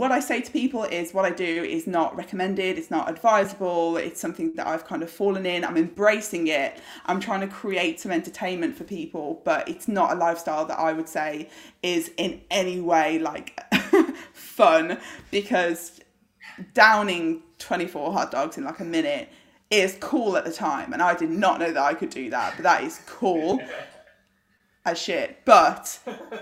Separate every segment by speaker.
Speaker 1: what I say to people is what I do is not recommended, it's not advisable, it's something that I've kind of fallen in. I'm embracing it. I'm trying to create some entertainment for people, but it's not a lifestyle that I would say is in any way like fun because downing 24 hot dogs in like a minute is cool at the time. And I did not know that I could do that, but that is cool as shit. But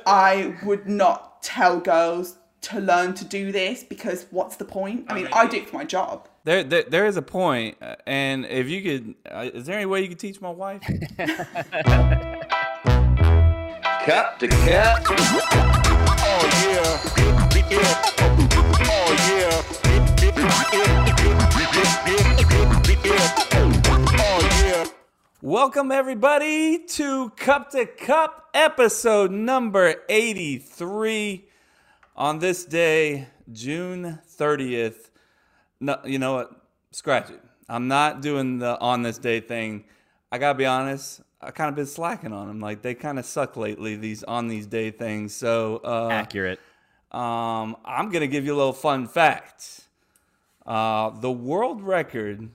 Speaker 1: I would not tell girls to learn to do this because what's the point? I mean, I do it for my job.
Speaker 2: There, there, there is a uh, and if you could, uh, is there any way you could teach my wife?
Speaker 3: Cup to cup.
Speaker 4: Oh yeah. Oh yeah.
Speaker 2: Welcome everybody to Cup to Cup episode number 83 on this day, June 30th. No, you know what? Scratch it. I'm not doing the on this day thing. I got to be honest, I kind of been slacking on them. Like they kind of suck lately these on these day things. So, uh
Speaker 5: Accurate.
Speaker 2: um, I'm gonna give you a little fun fact. Uh, the world record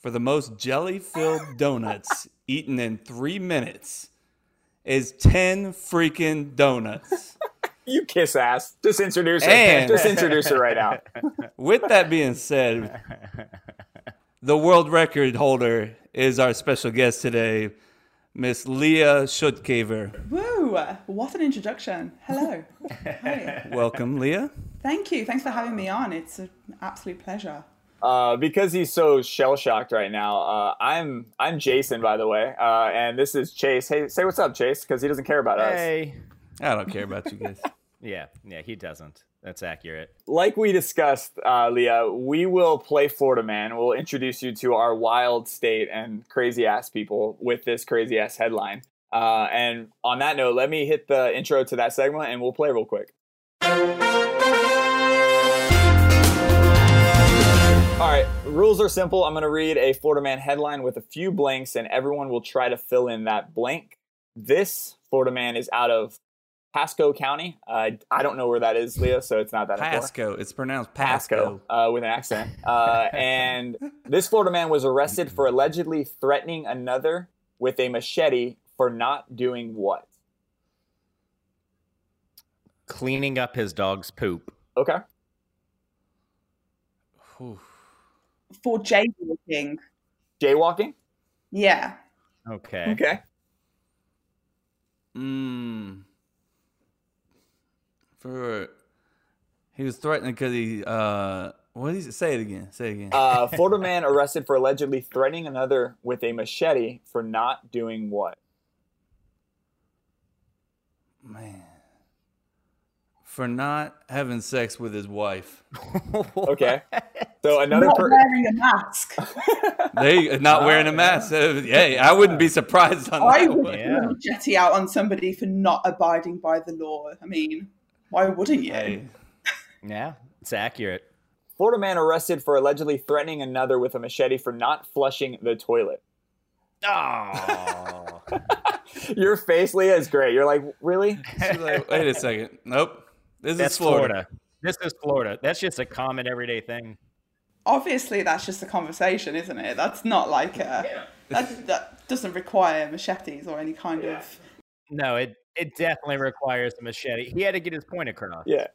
Speaker 2: for the most jelly-filled donuts eaten in three minutes is ten freaking donuts.
Speaker 6: You kiss ass. Just introduce her.
Speaker 2: And-
Speaker 6: Just introduce her right now.
Speaker 2: With that being said, the world record holder is our special guest today, Miss Leah Shutkever.
Speaker 1: Woo! What an introduction. Hello. Hi.
Speaker 2: Welcome, Leah.
Speaker 1: Thank you. Thanks for having me on. It's an absolute pleasure.
Speaker 6: Uh, because he's so shell shocked right now. Uh, I'm I'm Jason, by the way, uh, and this is Chase. Hey, say what's up, Chase, because he doesn't care about us.
Speaker 5: Hey.
Speaker 2: I don't care about you guys.
Speaker 5: Yeah, yeah, he doesn't. That's accurate.
Speaker 6: Like we discussed, uh, Leah, we will play Florida Man. We'll introduce you to our wild state and crazy ass people with this crazy ass headline. Uh, and on that note, let me hit the intro to that segment, and we'll play real quick. All right, rules are simple. I'm going to read a Florida Man headline with a few blanks, and everyone will try to fill in that blank. This Florida Man is out of Pasco County. Uh, I don't know where that is, Leo, so it's not that important.
Speaker 2: Pasco. It's pronounced
Speaker 6: Pasco
Speaker 2: Pasco.
Speaker 6: uh, with an accent. Uh, and this Florida man was arrested for allegedly threatening another with a machete for not doing what?
Speaker 5: Cleaning up his dog's poop.
Speaker 6: Okay.
Speaker 2: Whew.
Speaker 1: For jaywalking.
Speaker 6: Jaywalking?
Speaker 1: Yeah.
Speaker 5: Okay.
Speaker 6: Okay.
Speaker 2: Mm. For he was threatening because he uh what did he say it again? Say it again.
Speaker 6: Uh, Florida man arrested for allegedly threatening another with a machete for not doing what?
Speaker 2: Man. For not having sex with his wife.
Speaker 6: Okay. So another
Speaker 1: Not
Speaker 6: per-
Speaker 1: wearing a mask.
Speaker 2: They not wearing a mask. Hey, I wouldn't be surprised on
Speaker 1: I
Speaker 2: that.
Speaker 1: would
Speaker 2: one.
Speaker 5: Yeah.
Speaker 1: put a machete out on somebody for not abiding by the law. I mean, why wouldn't you?
Speaker 2: Hey,
Speaker 5: Yeah, it's accurate.
Speaker 6: Florida man arrested for allegedly threatening another with a machete for not flushing the toilet.
Speaker 5: Oh.
Speaker 6: Your face, Leah, is great. You're like, really?
Speaker 2: she's like, wait a second. Nope. This
Speaker 5: That's
Speaker 2: is Florida.
Speaker 5: Florida. This is Florida. That's just a common everyday thing.
Speaker 1: Obviously, that's just a conversation, isn't it? That's not like a. That, that doesn't require machetes or any kind of.
Speaker 5: No, it it definitely requires a machete. He had to get his point across.
Speaker 6: Yeah.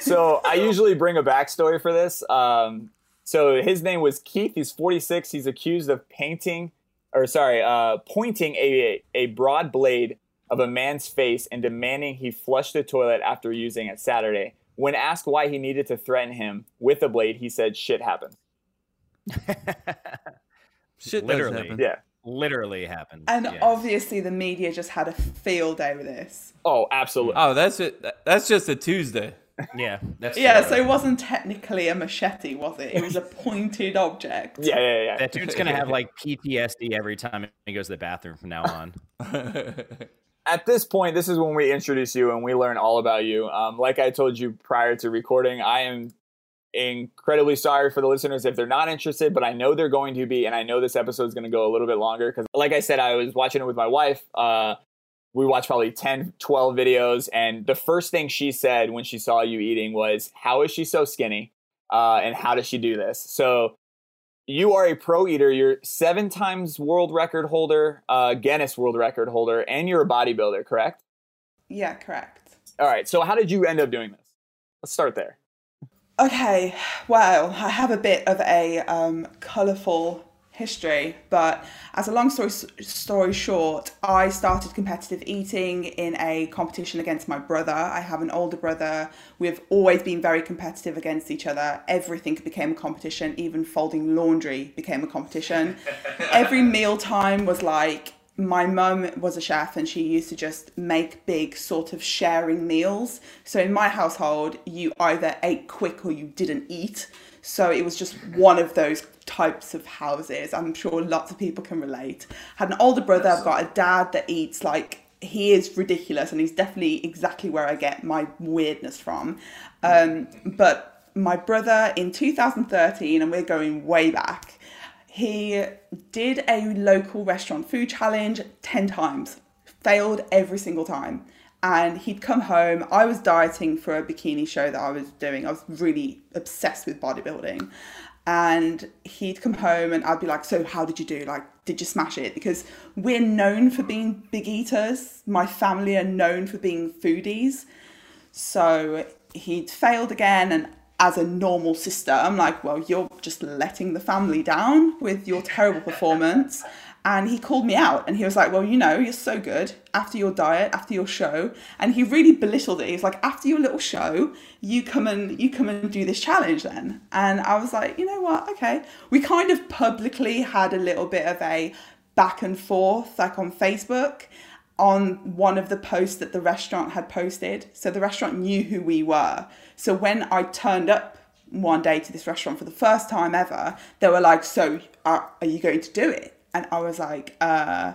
Speaker 6: So I usually bring a backstory for this. Um, so his name was Keith. He's 46. He's accused of painting, or sorry, uh, pointing a a broad blade of a man's face and demanding he flush the toilet after using it Saturday. When asked why he needed to threaten him with a blade, he said, "Shit happened."
Speaker 2: Shit does
Speaker 5: Literally.
Speaker 2: happen.
Speaker 6: Yeah.
Speaker 5: Literally happened.
Speaker 1: And
Speaker 5: Yes.
Speaker 1: obviously, the media just had a field day with this.
Speaker 6: Oh, absolutely.
Speaker 2: Oh, that's it. That's just a Tuesday.
Speaker 5: yeah, that's
Speaker 1: Yeah,
Speaker 5: true.
Speaker 1: so it wasn't technically a machete, was it? It was a pointed object.
Speaker 6: yeah, yeah, yeah.
Speaker 5: that dude's gonna have like PTSD every time he goes to the bathroom from now on.
Speaker 6: at this point, this is when we introduce you and we learn all about you. Um, like I told you prior to recording, I am incredibly sorry for the listeners if they're not interested, but I know they're going to be, and I know this episode is going to go a little bit longer because, like I said, I was watching it with my wife. Uh, we watched probably 10, 12 videos. And the first thing she said when she saw you eating was, How is she so skinny? Uh, and how does she do this? So you are a pro eater. You're seven times world record holder, uh, Guinness world record holder, and you're a bodybuilder, correct?
Speaker 1: Yeah, correct.
Speaker 6: All right. So how did you end up doing this? Let's start there.
Speaker 1: Okay, well, I have a bit of a um, colourful history, but as a long story story short, I started competitive eating in a competition against my brother. I have an older brother. We've always been very competitive against each other. Everything became a competition. Even folding laundry became a competition. Every meal time was like my mum was a chef and she used to just make big sort of sharing meals. So in my household, you either ate quick or you didn't eat. So it was just one of those types of houses. I'm sure lots of people can relate. Had an older brother, I've got a dad that eats like he is ridiculous and he's definitely exactly where I get my weirdness from. Um, but my brother in 2013, and we're going way back, he did a local restaurant food challenge 10 times, failed every single time. And he'd come home. I was dieting for a bikini show that I was doing. I was really obsessed with bodybuilding. And he'd come home and I'd be like, So, how did you do? Like, did you smash it? Because we're known for being big eaters. My family are known for being foodies. So, he'd failed again. And as a normal sister, I'm like, well, you're just letting the family down with your terrible performance. And he called me out and he was like, well, you know, you're so good after your diet, after your show. And he really belittled it. He's like, after your little show, you come and you come and do this challenge then. And I was like, you know what? Okay. We kind of publicly had a little bit of a back and forth, like on Facebook on one of the posts that the restaurant had posted. So the restaurant knew who we were. So when I turned up one day to this restaurant for the first time ever, they were like, "So are, are you going to do it?" And I was like, uh,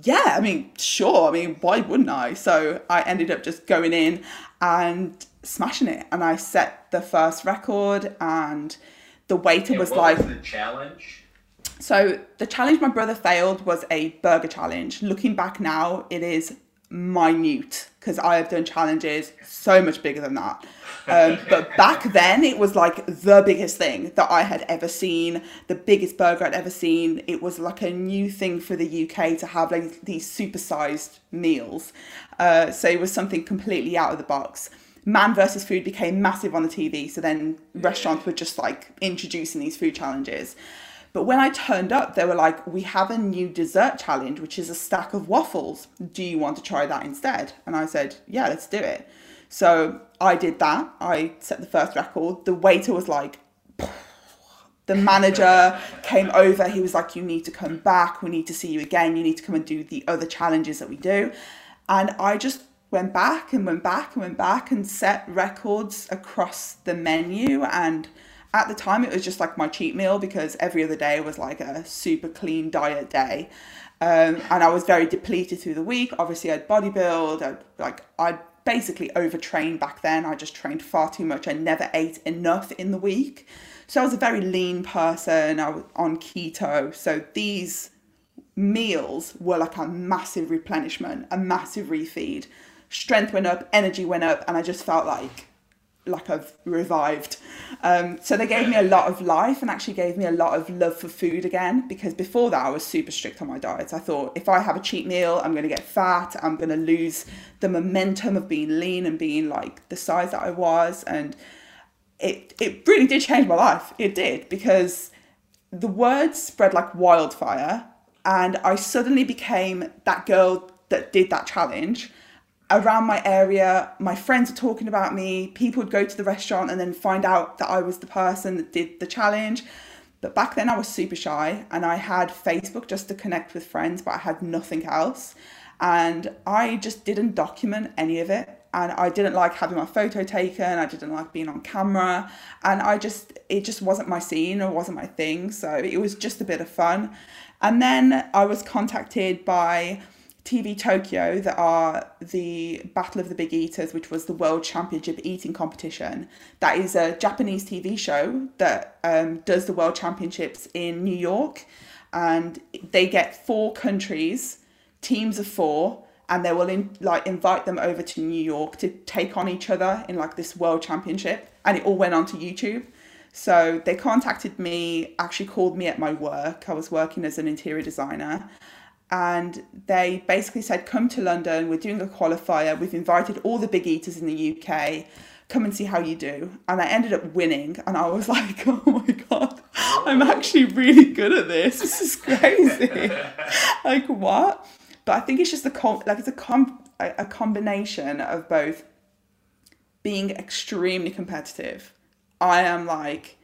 Speaker 1: "Yeah, I mean, sure. I mean, why wouldn't I?" So I ended up just going in and smashing it, and I set the first record, and the waiter was
Speaker 7: what
Speaker 1: like,
Speaker 7: was the challenge?
Speaker 1: So the challenge my brother failed was a burger challenge. Looking back now, it is minute because I have done challenges so much bigger than that. Um, but back then, it was like the biggest thing that I had ever seen, the biggest burger I'd ever seen. It was like a new thing for the UK to have like these supersized meals. Uh, so it was something completely out of the box. Man versus food became massive on the TV. So then restaurants were just like introducing these food challenges. But when I turned up, they were like, we have a new dessert challenge, which is a stack of waffles. Do you want to try that instead? And I said, yeah, let's do it. So I did that. I set the first record. The waiter was like, the manager came over. He was like, you need to come back. We need to see you again. You need to come and do the other challenges that we do. And I just went back and went back and went back and set records across the menu and at the time it was just like my cheat meal because every other day was like a super clean diet day. Um, and i was very depleted through the week. Obviously i'd bodybuild. I'd, like i'd basically overtrained back then. I just trained far too much. I never ate enough in the week. So i was a very lean person. I was on keto. So these meals were like a massive replenishment a massive refeed. Strength went up energy went up and i just felt like like I've revived. Um, so they gave me a lot of life and actually gave me a lot of love for food again because before that I was super strict on my diet. I thought if I have a cheat meal, I'm going to get fat, I'm going to lose the momentum of being lean and being like the size that I was. And it, it really did change my life. It did because the word spread like wildfire and I suddenly became that girl that did that challenge around my area, my friends were talking about me. People would go to the restaurant and then find out that I was the person that did the challenge. But back then I was super shy and I had Facebook just to connect with friends, but I had nothing else. And I just didn't document any of it. And I didn't like having my photo taken. I didn't like being on camera. And I just, it just wasn't my scene or wasn't my thing. So it was just a bit of fun. And then I was contacted by TV Tokyo that are the Battle of the Big Eaters, which was the World Championship eating competition. That is a Japanese TV show that um, does the World Championships in New York, and they get four countries, teams of four, and they will in, like invite them over to New York to take on each other in like this world championship, and it all went onto YouTube. So they contacted me, actually called me at my work. I was working as an interior designer. And they basically said, Come to London, we're doing a qualifier. We've invited all the big eaters in the UK. Come and see how you do. And I ended up winning. And I was like, Oh my God, I'm actually really good at this. This is crazy. like, what? But I think it's just a, com- like, it's a, com- a combination of both being extremely competitive. I am like,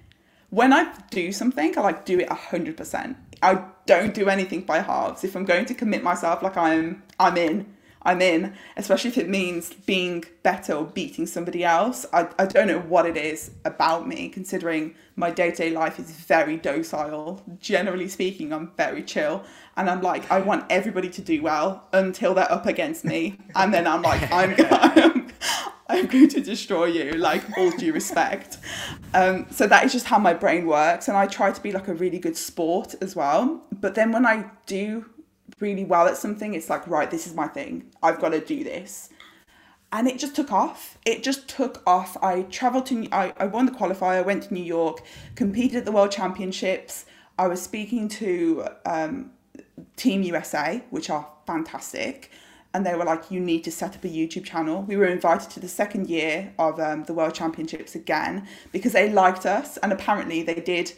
Speaker 1: when I do something, I like do it hundred percent. I don't do anything by halves. If I'm going to commit myself, like I'm, I'm in. I'm in, especially if it means being better or beating somebody else. I, I don't know what it is about me, considering my day to day life is very docile. Generally speaking, I'm very chill. And I'm like, I want everybody to do well until they're up against me. And then I'm like, I'm, I'm, I'm going to destroy you, like all due respect. Um, so that is just how my brain works, and I try to be like a really good sport as well. But then when I do really well at something, it's like right, this is my thing. I've got to do this, and it just took off. It just took off. I travelled to, I, I won the qualifier, went to New York, competed at the World Championships. I was speaking to um, Team USA, which are fantastic and they were like, "You need to set up a YouTube channel." We were invited to the second year of um, the World Championships again because they liked us, and apparently they did.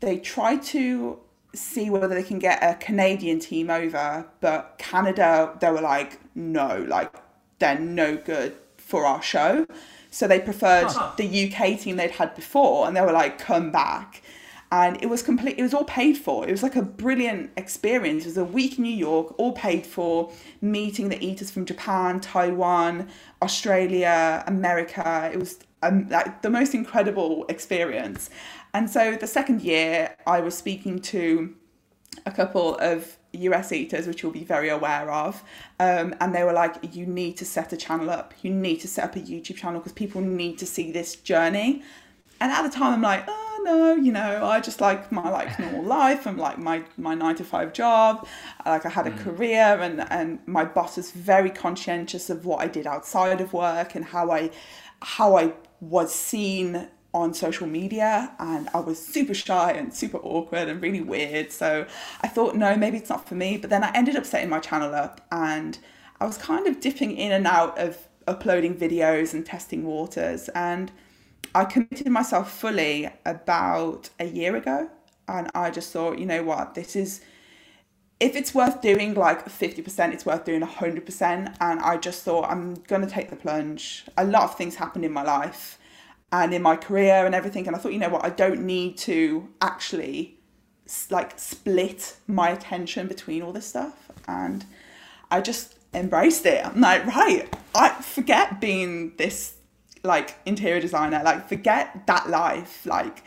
Speaker 1: They tried to see whether they can get a Canadian team over, but Canada, they were like, "No, like they're no good for our show." So they preferred the UK team they'd had before, and they were like, "Come back." And it was complete it was all paid for. It was like a brilliant experience. It was a week in new york all paid for. Meeting the eaters from japan taiwan australia america. It was um, like the most incredible experience. And so the second year i was speaking to a couple of US eaters, which you'll be very aware of, um, and they were like, "You need to set a channel up. You need to set up a YouTube channel because people need to see this journey." And at the time, I'm like, "Oh no, you know, I just like my like normal life. I'm like my my nine to five job. Like I had a mm. career, and and my boss was very conscientious of what I did outside of work and how I how I was seen on social media and I was super shy and super awkward and really weird. So I thought, no, maybe it's not for me. But then I ended up setting my channel up and I was kind of dipping in and out of uploading videos and testing waters. And I committed myself fully about a year ago. And I just thought, you know what, this is, if it's worth doing like 50%, it's worth doing 100%. And I just thought, I'm going to take the plunge. A lot of things happened in my life and in my career and everything. And I thought, you know what, I don't need to actually like split my attention between all this stuff. And I just embraced it. I'm like, right, I forget being this like interior designer, like forget that life, like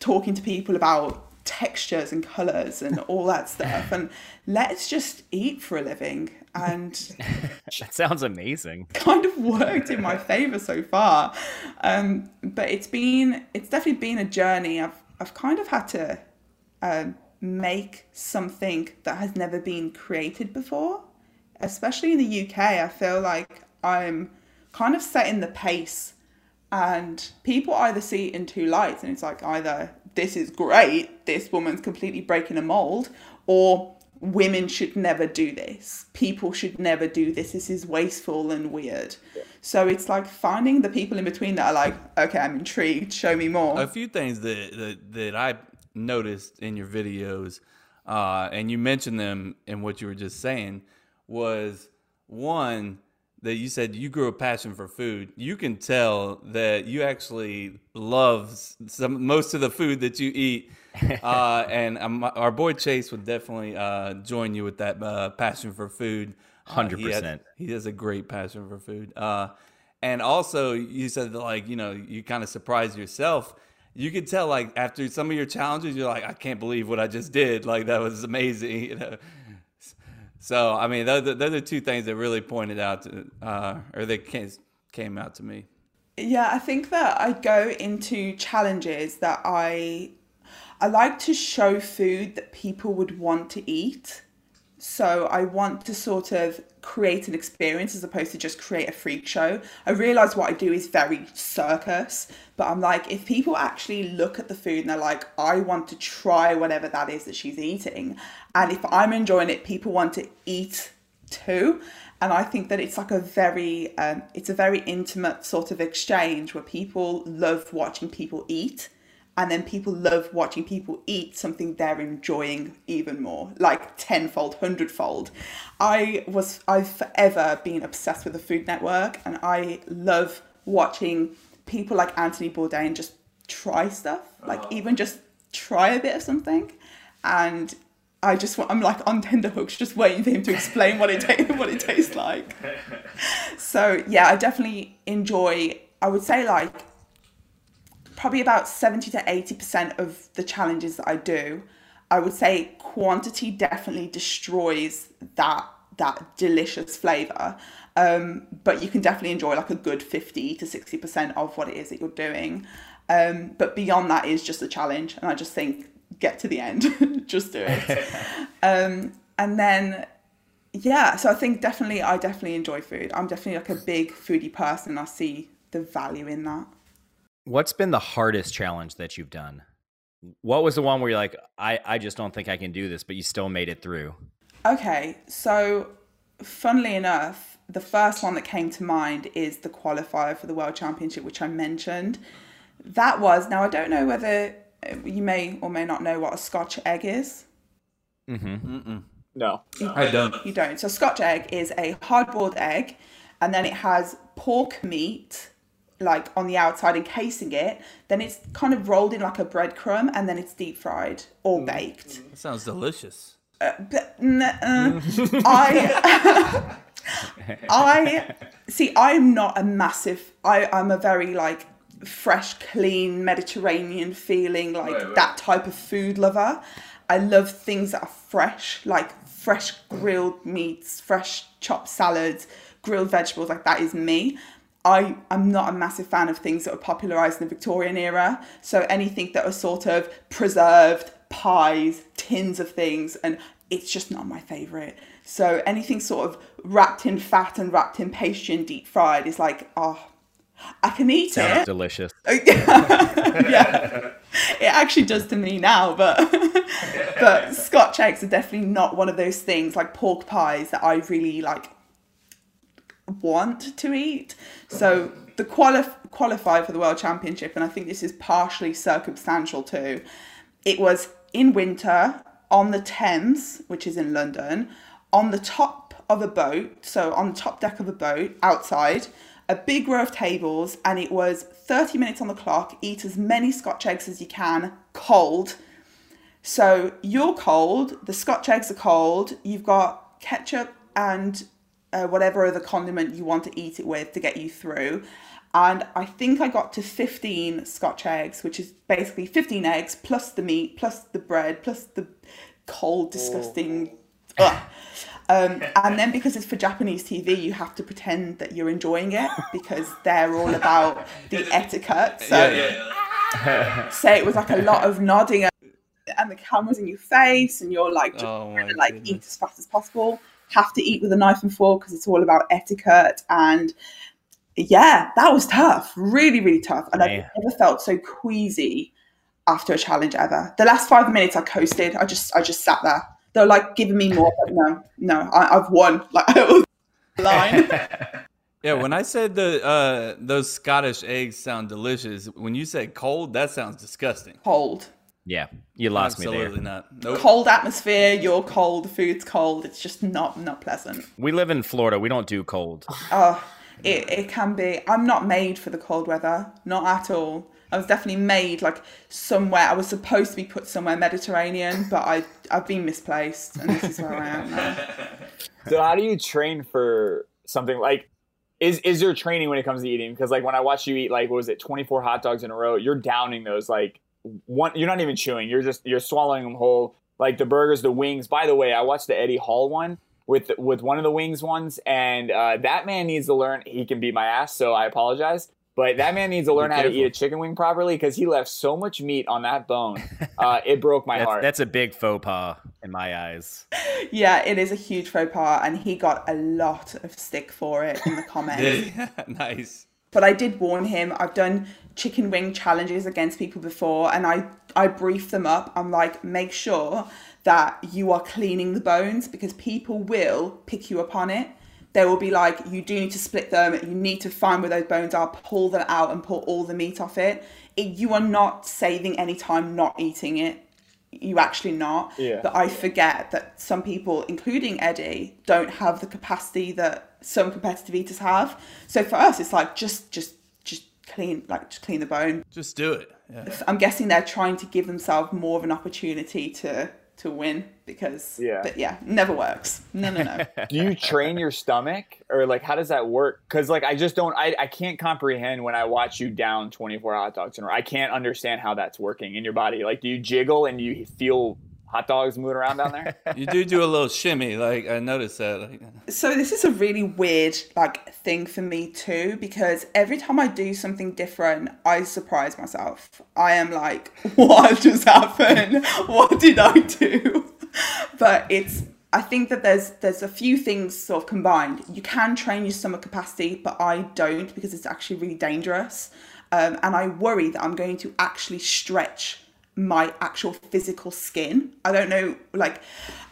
Speaker 1: talking to people about textures and colors and all that stuff and let's just eat for a living and
Speaker 5: That sounds amazing.
Speaker 1: kind of worked in my favor so far. Um, but it's been it's definitely been a journey. I've I've kind of had to um, make something that has never been created before, especially in the UK. I feel like I'm kind of setting the pace, and people either see it in two lights, and it's like either this is great, this woman's completely breaking a mold, or women should never do this. People should never do this. This is wasteful and weird. So it's like finding the people in between that are like, okay, I'm intrigued. Show me more.
Speaker 2: a few things that that, that I noticed in your videos, uh, and you mentioned them in what you were just saying, was one that you said you grew a passion for food. You can tell that you actually love some most of the food that you eat. Uh, and um, our boy Chase would definitely uh, join you with that uh, passion for food. Uh,
Speaker 5: 100%.
Speaker 2: he has a great passion for food. Uh, and also, you said that, like, you know, you kind of surprised yourself. You could tell, like, after some of your challenges, you're like, I can't believe what I just did. Like, that was amazing. You know? So, I mean, those, are- those are two things that really pointed out to, uh, or that came, came out to me.
Speaker 1: Yeah, I think that I go into challenges that I I like to show food that people would want to eat So I want to sort of create an experience as opposed to just create a freak show. I realize what I do is very circus, but I'm like, if people actually look at the food and they're like, I want to try whatever that is that she's eating, and if I'm enjoying it, people want to eat too. And I think that it's like a very, um, it's a very intimate sort of exchange where people love watching people eat and then people love watching people eat something they're enjoying even more like tenfold hundredfold. I was i've forever been obsessed with the food network and i love watching people like anthony bourdain just try stuff like even just try a bit of something. And i just want i'm like on tender hooks just waiting for him to explain what it ta- what it tastes like so yeah i definitely enjoy i would say like probably about 70 to 80% of the challenges that I do, I would say quantity definitely destroys that that delicious flavor. Um, but you can definitely enjoy like a good 50 to 60% of what it is that you're doing. Um, but beyond that is just a challenge. And I just think, get to the end, just do it. um, and then, yeah, so I think definitely, I definitely enjoy food. I'm definitely like a big foodie person. I see the value in that.
Speaker 5: What's been the hardest challenge that you've done? What was the one where you're like, I, I just don't think I can do this, but you still made it through?
Speaker 1: Okay, so funnily enough, the first one that came to mind is the qualifier for the World Championship, which I mentioned. That was, now I don't know whether you may or may not know what a Scotch egg is. Mm-hmm.
Speaker 6: No.
Speaker 2: I don't.
Speaker 1: You don't. So, Scotch egg is a hard boiled egg, and then it has pork meat like on the outside encasing it then it's kind of rolled in like a breadcrumb and then it's deep fried or baked
Speaker 2: That sounds delicious.
Speaker 1: but n- uh, I I see I'm not a massive I I'm a very like fresh clean Mediterranean feeling like that type of food lover I love things that are fresh like fresh grilled meats fresh chopped salads grilled vegetables like that is me I am not a massive fan of things that were popularized in the Victorian era. So anything that was sort of preserved, pies, tins of things, and it's just not my favorite. So anything sort of wrapped in fat and wrapped in pastry and deep fried is like, oh, I can eat
Speaker 5: Sounds
Speaker 1: it.
Speaker 5: delicious.
Speaker 1: yeah, it actually does to me now, but but Scotch eggs are definitely not one of those things like pork pies that I really like want to eat. So the quali- qualify for the World Championship, and I think this is partially circumstantial too. It was in winter on the Thames, which is in London, on the top of a boat, so on the top deck of a boat outside, a big row of tables, and it was 30 minutes on the clock. Eat as many Scotch eggs as you can, cold. So you're cold, the Scotch eggs are cold, you've got ketchup and uh, whatever other condiment you want to eat it with to get you through. And I think I got to 15 Scotch eggs, which is basically 15 eggs plus the meat, plus the bread, plus the cold, disgusting. Ugh. Um, and then because it's for Japanese TV, you have to pretend that you're enjoying it because they're all about the etiquette. So, so it was like a lot of nodding and the camera's in your face and you're like just
Speaker 2: Oh
Speaker 1: trying to like
Speaker 2: goodness.
Speaker 1: eat as fast as possible have to eat with a knife and fork because it's all about etiquette and yeah that was tough really really tough and
Speaker 5: Man.
Speaker 1: i've never felt so queasy after a challenge ever the last five minutes i coasted i just i just sat there they were like giving me more but no no I, i've won like it was line
Speaker 2: Yeah, when I said the uh, those Scottish eggs sound delicious, when you said cold, that sounds disgusting.
Speaker 1: cold
Speaker 5: Yeah, you lost me
Speaker 2: Absolutely
Speaker 5: there.
Speaker 2: not. Nope.
Speaker 1: cold atmosphere you're cold the food's cold it's just not not pleasant
Speaker 5: We live in Florida. We don't do cold.
Speaker 1: Oh, it, it can be. I'm not made for the cold weather, not at all. I was definitely made like somewhere. I was supposed to be put somewhere Mediterranean, but I I've been misplaced, and this is where I am now.
Speaker 6: So how do you train for something like? Is is there training when it comes to eating? Because like when I watch you eat like what was it, twenty four hot dogs in a row, you're downing those like one. You're not even chewing. You're just you're swallowing them whole. Like the burgers, the wings. By the way, I watched the Eddie Hall one with with one of the wings ones, and uh, that man needs to learn. He can beat my ass, so I apologize. But that man needs to learn how to eat a chicken wing properly because he left so much meat on that bone. Uh, it broke my
Speaker 5: That's,
Speaker 6: heart.
Speaker 5: that's a big faux pas. in my eyes.
Speaker 1: Yeah, it is a huge faux pas, and he got a lot of stick for it in the comments.
Speaker 2: nice.
Speaker 1: but I did warn him. I've done chicken wing challenges against people before, and I I brief them up. I'm like, make sure that you are cleaning the bones because people will pick you up on it. They will be like, you do need to split them. You need to find where those bones are, pull them out, and pull all the meat off it. it you are not saving any time not eating it. You actually not.
Speaker 6: Yeah.
Speaker 1: But I forget that some people, including Eddie, don't have the capacity that some competitive eaters have. So for us, it's like just, just, just clean, like just clean the bone.
Speaker 2: Just do it. Yeah.
Speaker 1: I'm guessing they're trying to give themselves more of an opportunity to to win because
Speaker 6: Yeah.
Speaker 1: but yeah never works. No no no.
Speaker 6: Do you train your stomach? Or like how does that work? Because like i just don't I, I can't comprehend when i watch you down 24 hot dogs in a row. I can't understand how that's working in your body. Like do you jiggle and you feel hot dogs moving around down there?
Speaker 2: You do do a little shimmy. Like I noticed that. Like,
Speaker 1: so this is a really weird like thing for me too because every time i do something different i surprise myself. I am like what just happened? What did i do but it's i think that there's there's a few things sort of combined you can train your stomach capacity but i don't because it's actually really dangerous um, and i worry that i'm going to actually stretch my actual physical skin. I don't know, like,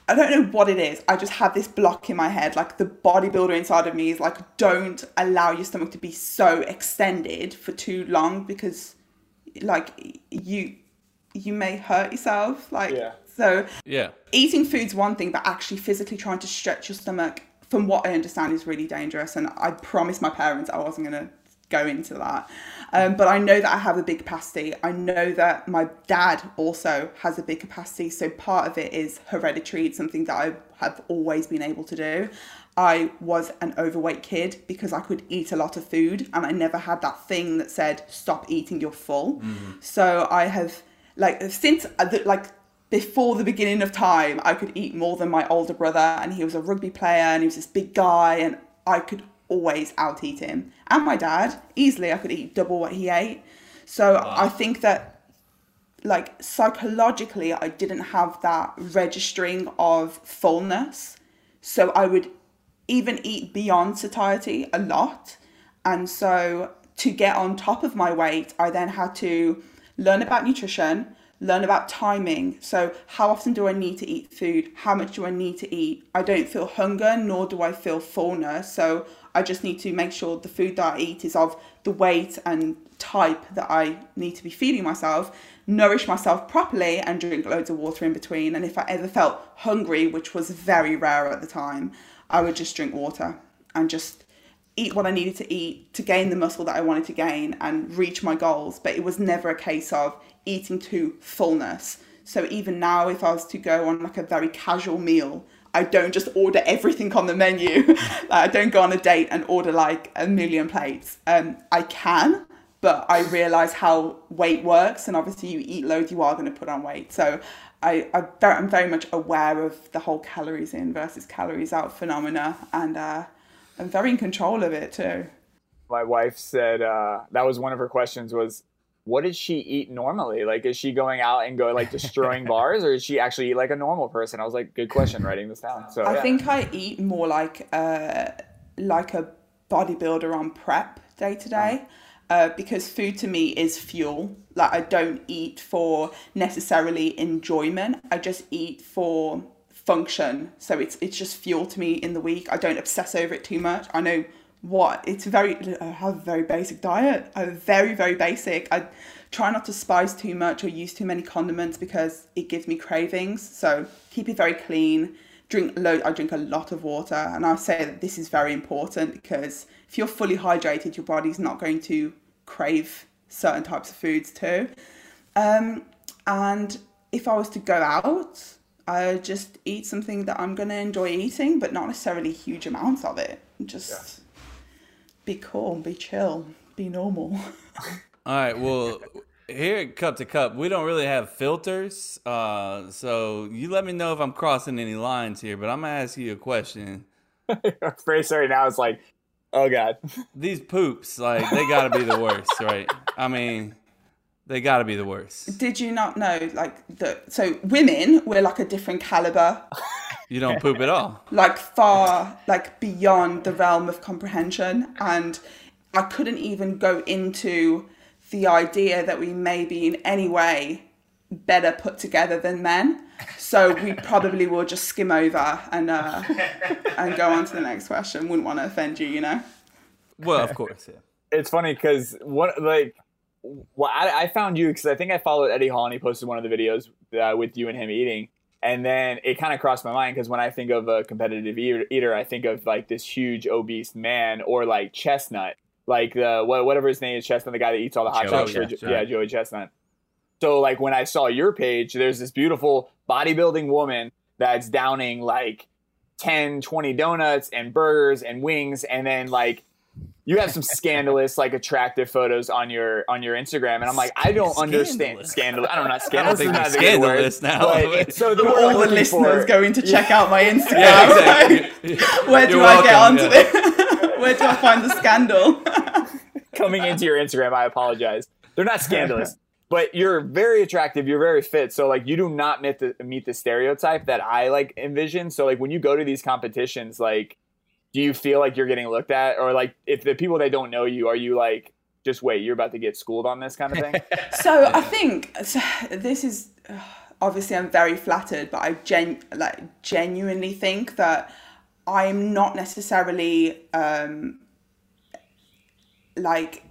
Speaker 1: I don't know what it is. I just have this block in my head. Like, the bodybuilder inside of me is like, don't allow your stomach to be so extended for too long because, like, you you may hurt yourself. Like,
Speaker 6: Yeah.
Speaker 1: So
Speaker 2: yeah.
Speaker 1: eating food's one thing, but actually physically trying to stretch your stomach, from what I understand, is really dangerous. And I promised my parents I wasn't going to go into that. Um, but I know that I have a big capacity. I know that my dad also has a big capacity. So part of it is hereditary. It's something that I have always been able to do. I was an overweight kid because I could eat a lot of food and I never had that thing that said, stop eating, you're full. So I have, like, since, uh, like, before the beginning of time, I could eat more than my older brother, and he was a rugby player, and he was this big guy, and I could always out eat him. And my dad, easily, I could eat double what he ate. So I think that, like, psychologically, I didn't have that registering of fullness. So I would even eat beyond satiety a lot. And so to get on top of my weight, I then had to learn about nutrition, learn about timing. So, how often do I need to eat food? How much do I need to eat? I don't feel hunger, nor do I feel fullness. So, I just need to make sure the food that I eat is of the weight and type that I need to be feeding myself, nourish myself properly, and drink loads of water in between. And if I ever felt hungry, which was very rare at the time, I would just drink water and just eat what I needed to eat to gain the muscle that I wanted to gain and reach my goals. But it was never a case of eating to fullness. So even now, if I was to go on like a very casual meal, I don't just order everything on the menu. I don't go on a date and order like a million plates. Um, I can, but I realize how weight works, and obviously, you eat loads, you are going to put on weight. So I, I I'm very much aware of the whole calories in versus calories out phenomena, and uh, I'm very in control of it too.
Speaker 6: my wife said uh, that was one of her questions was what does she eat normally like is she going out and go like destroying bars or is she actually eat like a normal person i was like good question writing this down so
Speaker 1: I
Speaker 6: yeah.
Speaker 1: think I eat more like uh, like a bodybuilder on prep day to day. Uh, because food to me is fuel. Like I don't eat for necessarily enjoyment. I just eat for function. So it's it's just fuel to me in the week. I don't obsess over it too much. I know what it's very. I have a very basic diet. I'm very very basic. I try not to spice too much or use too many condiments because it gives me cravings. So keep it very clean. Drink load. I drink a lot of water, and I say that this is very important because if you're fully hydrated, your body's not going to crave certain types of foods too. Um, and if I was to go out, I just eat something that I'm going to enjoy eating, but not necessarily huge amounts of it. Just be cool, be chill, be normal.
Speaker 2: All right. Well, here at Cup to Cup, we don't really have filters. Uh, so you let me know if I'm crossing any lines here, but I'm gonna ask you a question.
Speaker 6: her face right now is like oh god
Speaker 2: These poops, like they gotta be the worst, right? I mean, They got to be the worst.
Speaker 1: Did you not know, like, that? So women, we're like a different caliber,
Speaker 2: You don't poop at all.
Speaker 1: like far, like beyond the realm of comprehension. And I couldn't even go into the idea that we may be in any way better put together than men. So we probably will just skim over and uh, and go on to the next question. Wouldn't want to offend you, you know.
Speaker 2: Well, of course, yeah.
Speaker 6: it's funny because what like well, I, I found you because I think I followed Eddie Hall and he posted one of the videos uh, with you and him eating, and then it kind of crossed my mind because when I think of a competitive eater, eater, I think of like this huge obese man or like Chestnut, like the wha- whatever his name is, Chestnut, the guy that eats all the hot dogs.
Speaker 2: yeah,
Speaker 6: yeah.
Speaker 2: Joey
Speaker 6: Chestnut. So like when I saw your page, there's this beautiful bodybuilding woman that's downing like 10, 20 donuts and burgers and wings, and then like you have some scandalous, like attractive photos on your on your Instagram, and I'm like, I don't understand
Speaker 2: Scandalous.
Speaker 6: scandalous. I don't know,
Speaker 2: I don't
Speaker 6: scandalous
Speaker 2: think
Speaker 6: is not
Speaker 2: it's
Speaker 6: a word,
Speaker 2: scandalous now.
Speaker 6: but- so the
Speaker 1: All the listeners
Speaker 6: for-
Speaker 1: going to check out my Instagram.
Speaker 2: Yeah, exactly.
Speaker 1: Where do
Speaker 2: You're
Speaker 1: I get
Speaker 2: welcome,
Speaker 1: onto
Speaker 2: yeah.
Speaker 1: this? Where do I find the scandal?
Speaker 6: coming into your Instagram. I apologize. They're not scandalous, but you're very attractive. You're very fit. So like you do not meet the meet the stereotype that I like envision. So like when you go to these competitions, like do you feel like you're getting looked at, or like if the people that don't know you, are you like just wait, you're about to get schooled on this kind of thing?
Speaker 1: So I think so this is uh, obviously I'm very flattered, but I gen like genuinely think that I'm not necessarily um, like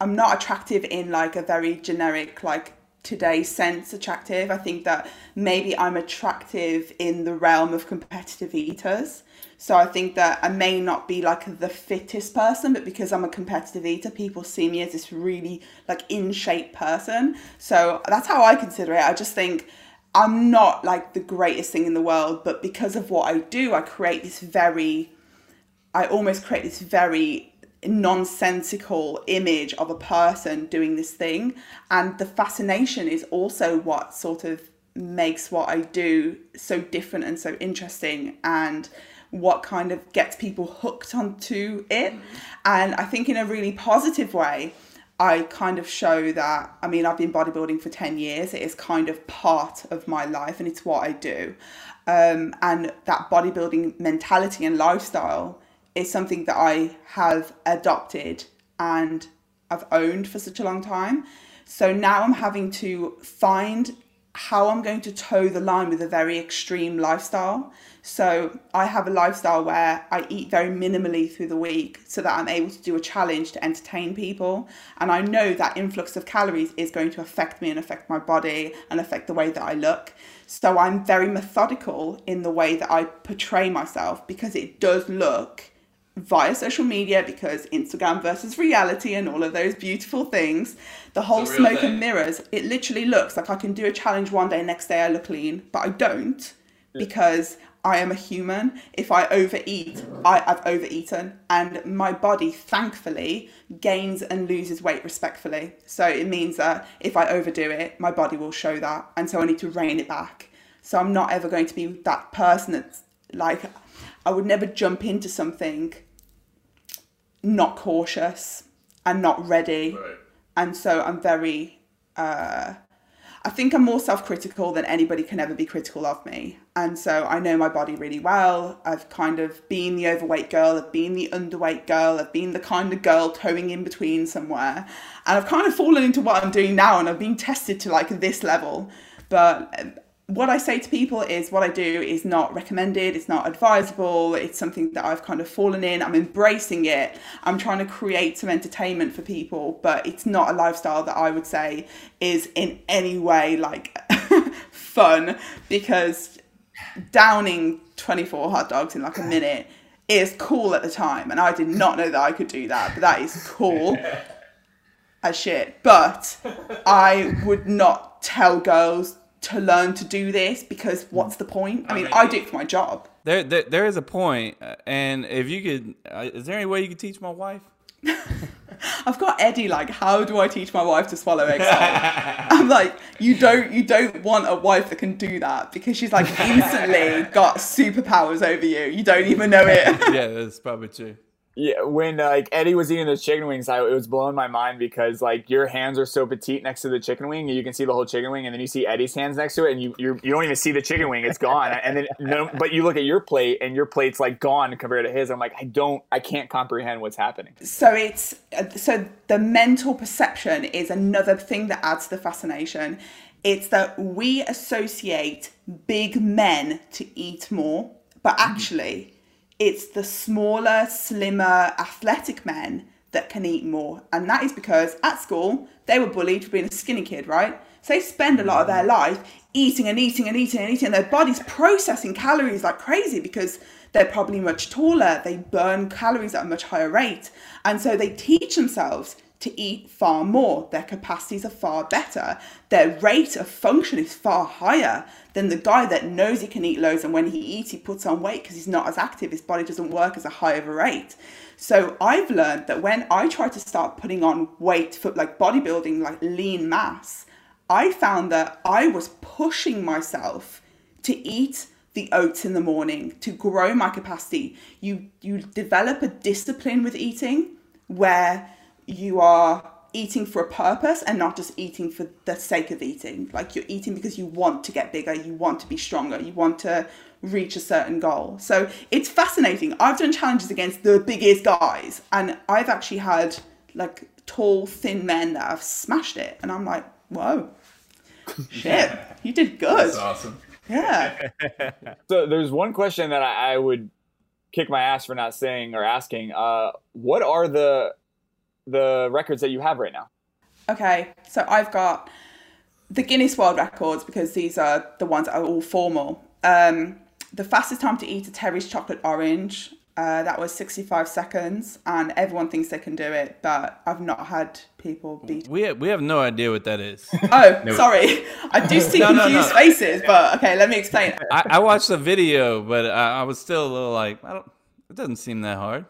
Speaker 1: I'm not attractive in like a very generic like today sense attractive. I think that maybe I'm attractive in the realm of competitive eaters. So I think that I may not be like the fittest person, but because I'm a competitive eater, people see me as this really like in shape person. So that's how I consider it. I just think I'm not like the greatest thing in the world, but because of what I do, I create this very I almost create this very nonsensical image of a person doing this thing. And the fascination is also what sort of makes what I do so different and so interesting and what kind of gets people hooked onto it. And I think in a really positive way, I kind of show that I mean I've been bodybuilding for 10 years it is kind of part of my life and it's what I do um, and that bodybuilding mentality and lifestyle is something that I have adopted and I've owned for such a long time so now I'm having to find how I'm going to toe the line with a very extreme lifestyle. So I have a lifestyle where I eat very minimally through the week so that I'm able to do a challenge to entertain people. And I know that influx of calories is going to affect me and affect my body and affect the way that I look. So I'm very methodical in the way that I portray myself because it does look via social media because Instagram versus reality and all of those beautiful things. The whole smoke
Speaker 2: thing.
Speaker 1: and mirrors, it literally looks like I can do a challenge one day, next day I look lean, but I don't because I am a human. If I overeat, I, I've overeaten, and my body thankfully gains and loses weight respectfully. So it means that if I overdo it, my body will show that, and so I need to rein it back. So I'm not ever going to be that person that's like, I would never jump into something not cautious and not ready. And so I'm very, uh, I think I'm more self critical than anybody can ever be critical of me. And so I know my body really well. I've kind of been the overweight girl, I've been the underweight girl, I've been the kind of girl towing in between somewhere. And I've kind of fallen into what I'm doing now and I've been tested to like this level. But um, what I say to people is what I do is not recommended, it's not advisable, it's something that I've kind of fallen in. I'm embracing it. I'm trying to create some entertainment for people, but it's not a lifestyle that I would say is in any way like fun because downing 24 hot dogs in like a minute is cool at the time. And I did not know that I could do that, but that is cool as shit. But I would not tell girls to learn to do this because what's the point? I mean, I do it for my job.
Speaker 2: There, there, there is a uh, and if you could, uh, is there any way you could teach my wife?
Speaker 1: I've got Eddie like, how do I teach my wife to swallow eggs? I'm like, you don't, you don't want a wife that can do that because she's like instantly got superpowers over you. You don't even know it.
Speaker 2: yeah, that's probably true.
Speaker 6: Yeah, when like Eddie was eating those chicken wings, I, it was blowing my mind because like your hands are so petite next to the chicken wing, and you can see the whole chicken wing, and then you see Eddie's hands next to it, and you you're, you don't even see the chicken wing; it's gone. And then, no, but you look at your plate, and your plate's like gone compared to his. I'm like, I don't, I can't comprehend what's happening.
Speaker 1: So it's so the mental perception is another thing that adds to the fascination. It's that we associate big men to eat more, but mm-hmm. actually it's the smaller, slimmer, athletic men that can eat more. And that is because at school they were bullied for being a skinny kid, right? So they spend a lot of their life eating and eating and eating and eating, and their body's processing calories like crazy because they're probably much taller, they burn calories at a much higher rate. And so they teach themselves to eat far more. Their capacities are far better. Their rate of function is far higher than the guy that knows he can eat loads and when he eats, he puts on weight because he's not as active. His body doesn't work as a high of a rate. So I've learned that when I try to start putting on weight for like bodybuilding, like lean mass, I found that I was pushing myself to eat the oats in the morning to grow my capacity. You you develop a discipline with eating where you are eating for a purpose and not just eating for the sake of eating. Like you're eating because you want to get bigger, you want to be stronger, you want to reach a certain goal. So it's fascinating. I've done challenges against the biggest guys and I've actually had like tall, thin men that have smashed it. And I'm like, whoa, shit, you did good.
Speaker 2: That's awesome.
Speaker 1: Yeah.
Speaker 6: So there's one question that I, I would kick my ass for not saying or asking. Uh, what are the the records that you have right now?
Speaker 1: Okay, so I've got the Guinness World Records because these are the ones that are all formal. Um, the fastest time to eat a Terry's chocolate orange, uh, that was 65 seconds, and everyone thinks they can do it, but I've not had people beat.
Speaker 2: We have, we have no idea what that is.
Speaker 1: Oh, sorry. I do see
Speaker 2: No, no,
Speaker 1: confused
Speaker 2: no.
Speaker 1: faces, but okay, let me explain.
Speaker 2: I, I watched the video, but I, I was still a little like, I don't. It doesn't seem that hard.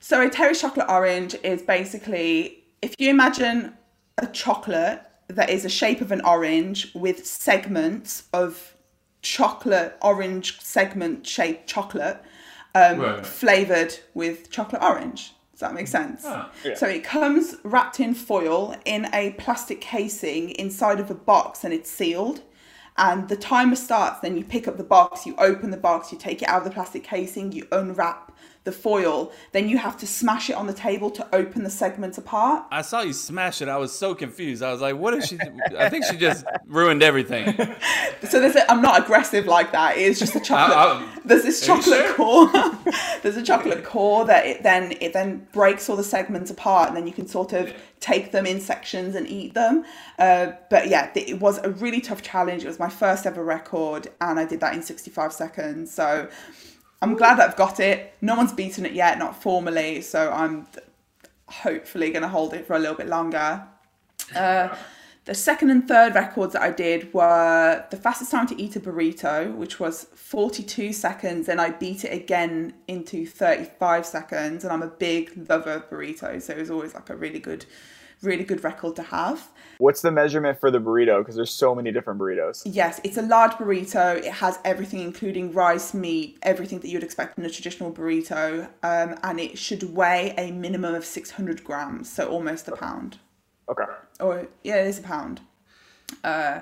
Speaker 1: So a Terry's chocolate orange is basically if you imagine a chocolate that is a shape of an orange with segments of chocolate orange segment shaped chocolate um,
Speaker 2: Right.
Speaker 1: flavored with chocolate orange. Does that make sense? So it comes wrapped in foil in a plastic casing inside of a box and it's sealed. And the timer starts, then you pick up the box, you open the box, you take it out of the plastic casing, you unwrap the foil, then you have to smash it on the table to open the segments apart.
Speaker 2: I saw you smash it. I was so confused. I was like, what is she? I think she just ruined everything.
Speaker 1: So there's a, I'm not aggressive like that. It is just a chocolate.
Speaker 2: I-
Speaker 1: there's this chocolate
Speaker 2: sure?
Speaker 1: core. there's a chocolate core that it then it then breaks all the segments apart, and then you can sort of take them in sections and eat them. Uh, but yeah, it was a really tough challenge. It was my first ever record, and I did that in 65 seconds. So I'm glad I've got it. No one's beaten it yet, not formally. So I'm hopefully going to hold it for a little bit longer. Uh, the second and third records that I did were the fastest time to eat a burrito, which was 42 seconds, and I beat it again into 35 seconds. And I'm a big lover of burritos, so it was always like a really good, really good record to have.
Speaker 6: What's the measurement for the burrito? Because there's so many different burritos.
Speaker 1: Yes, it's a large burrito. It has everything, including rice, meat, everything that you'd expect in a traditional burrito, um, and it should weigh a minimum of 600 grams, so almost a pound.
Speaker 6: Okay.
Speaker 1: or yeah, it is a pound. Uh,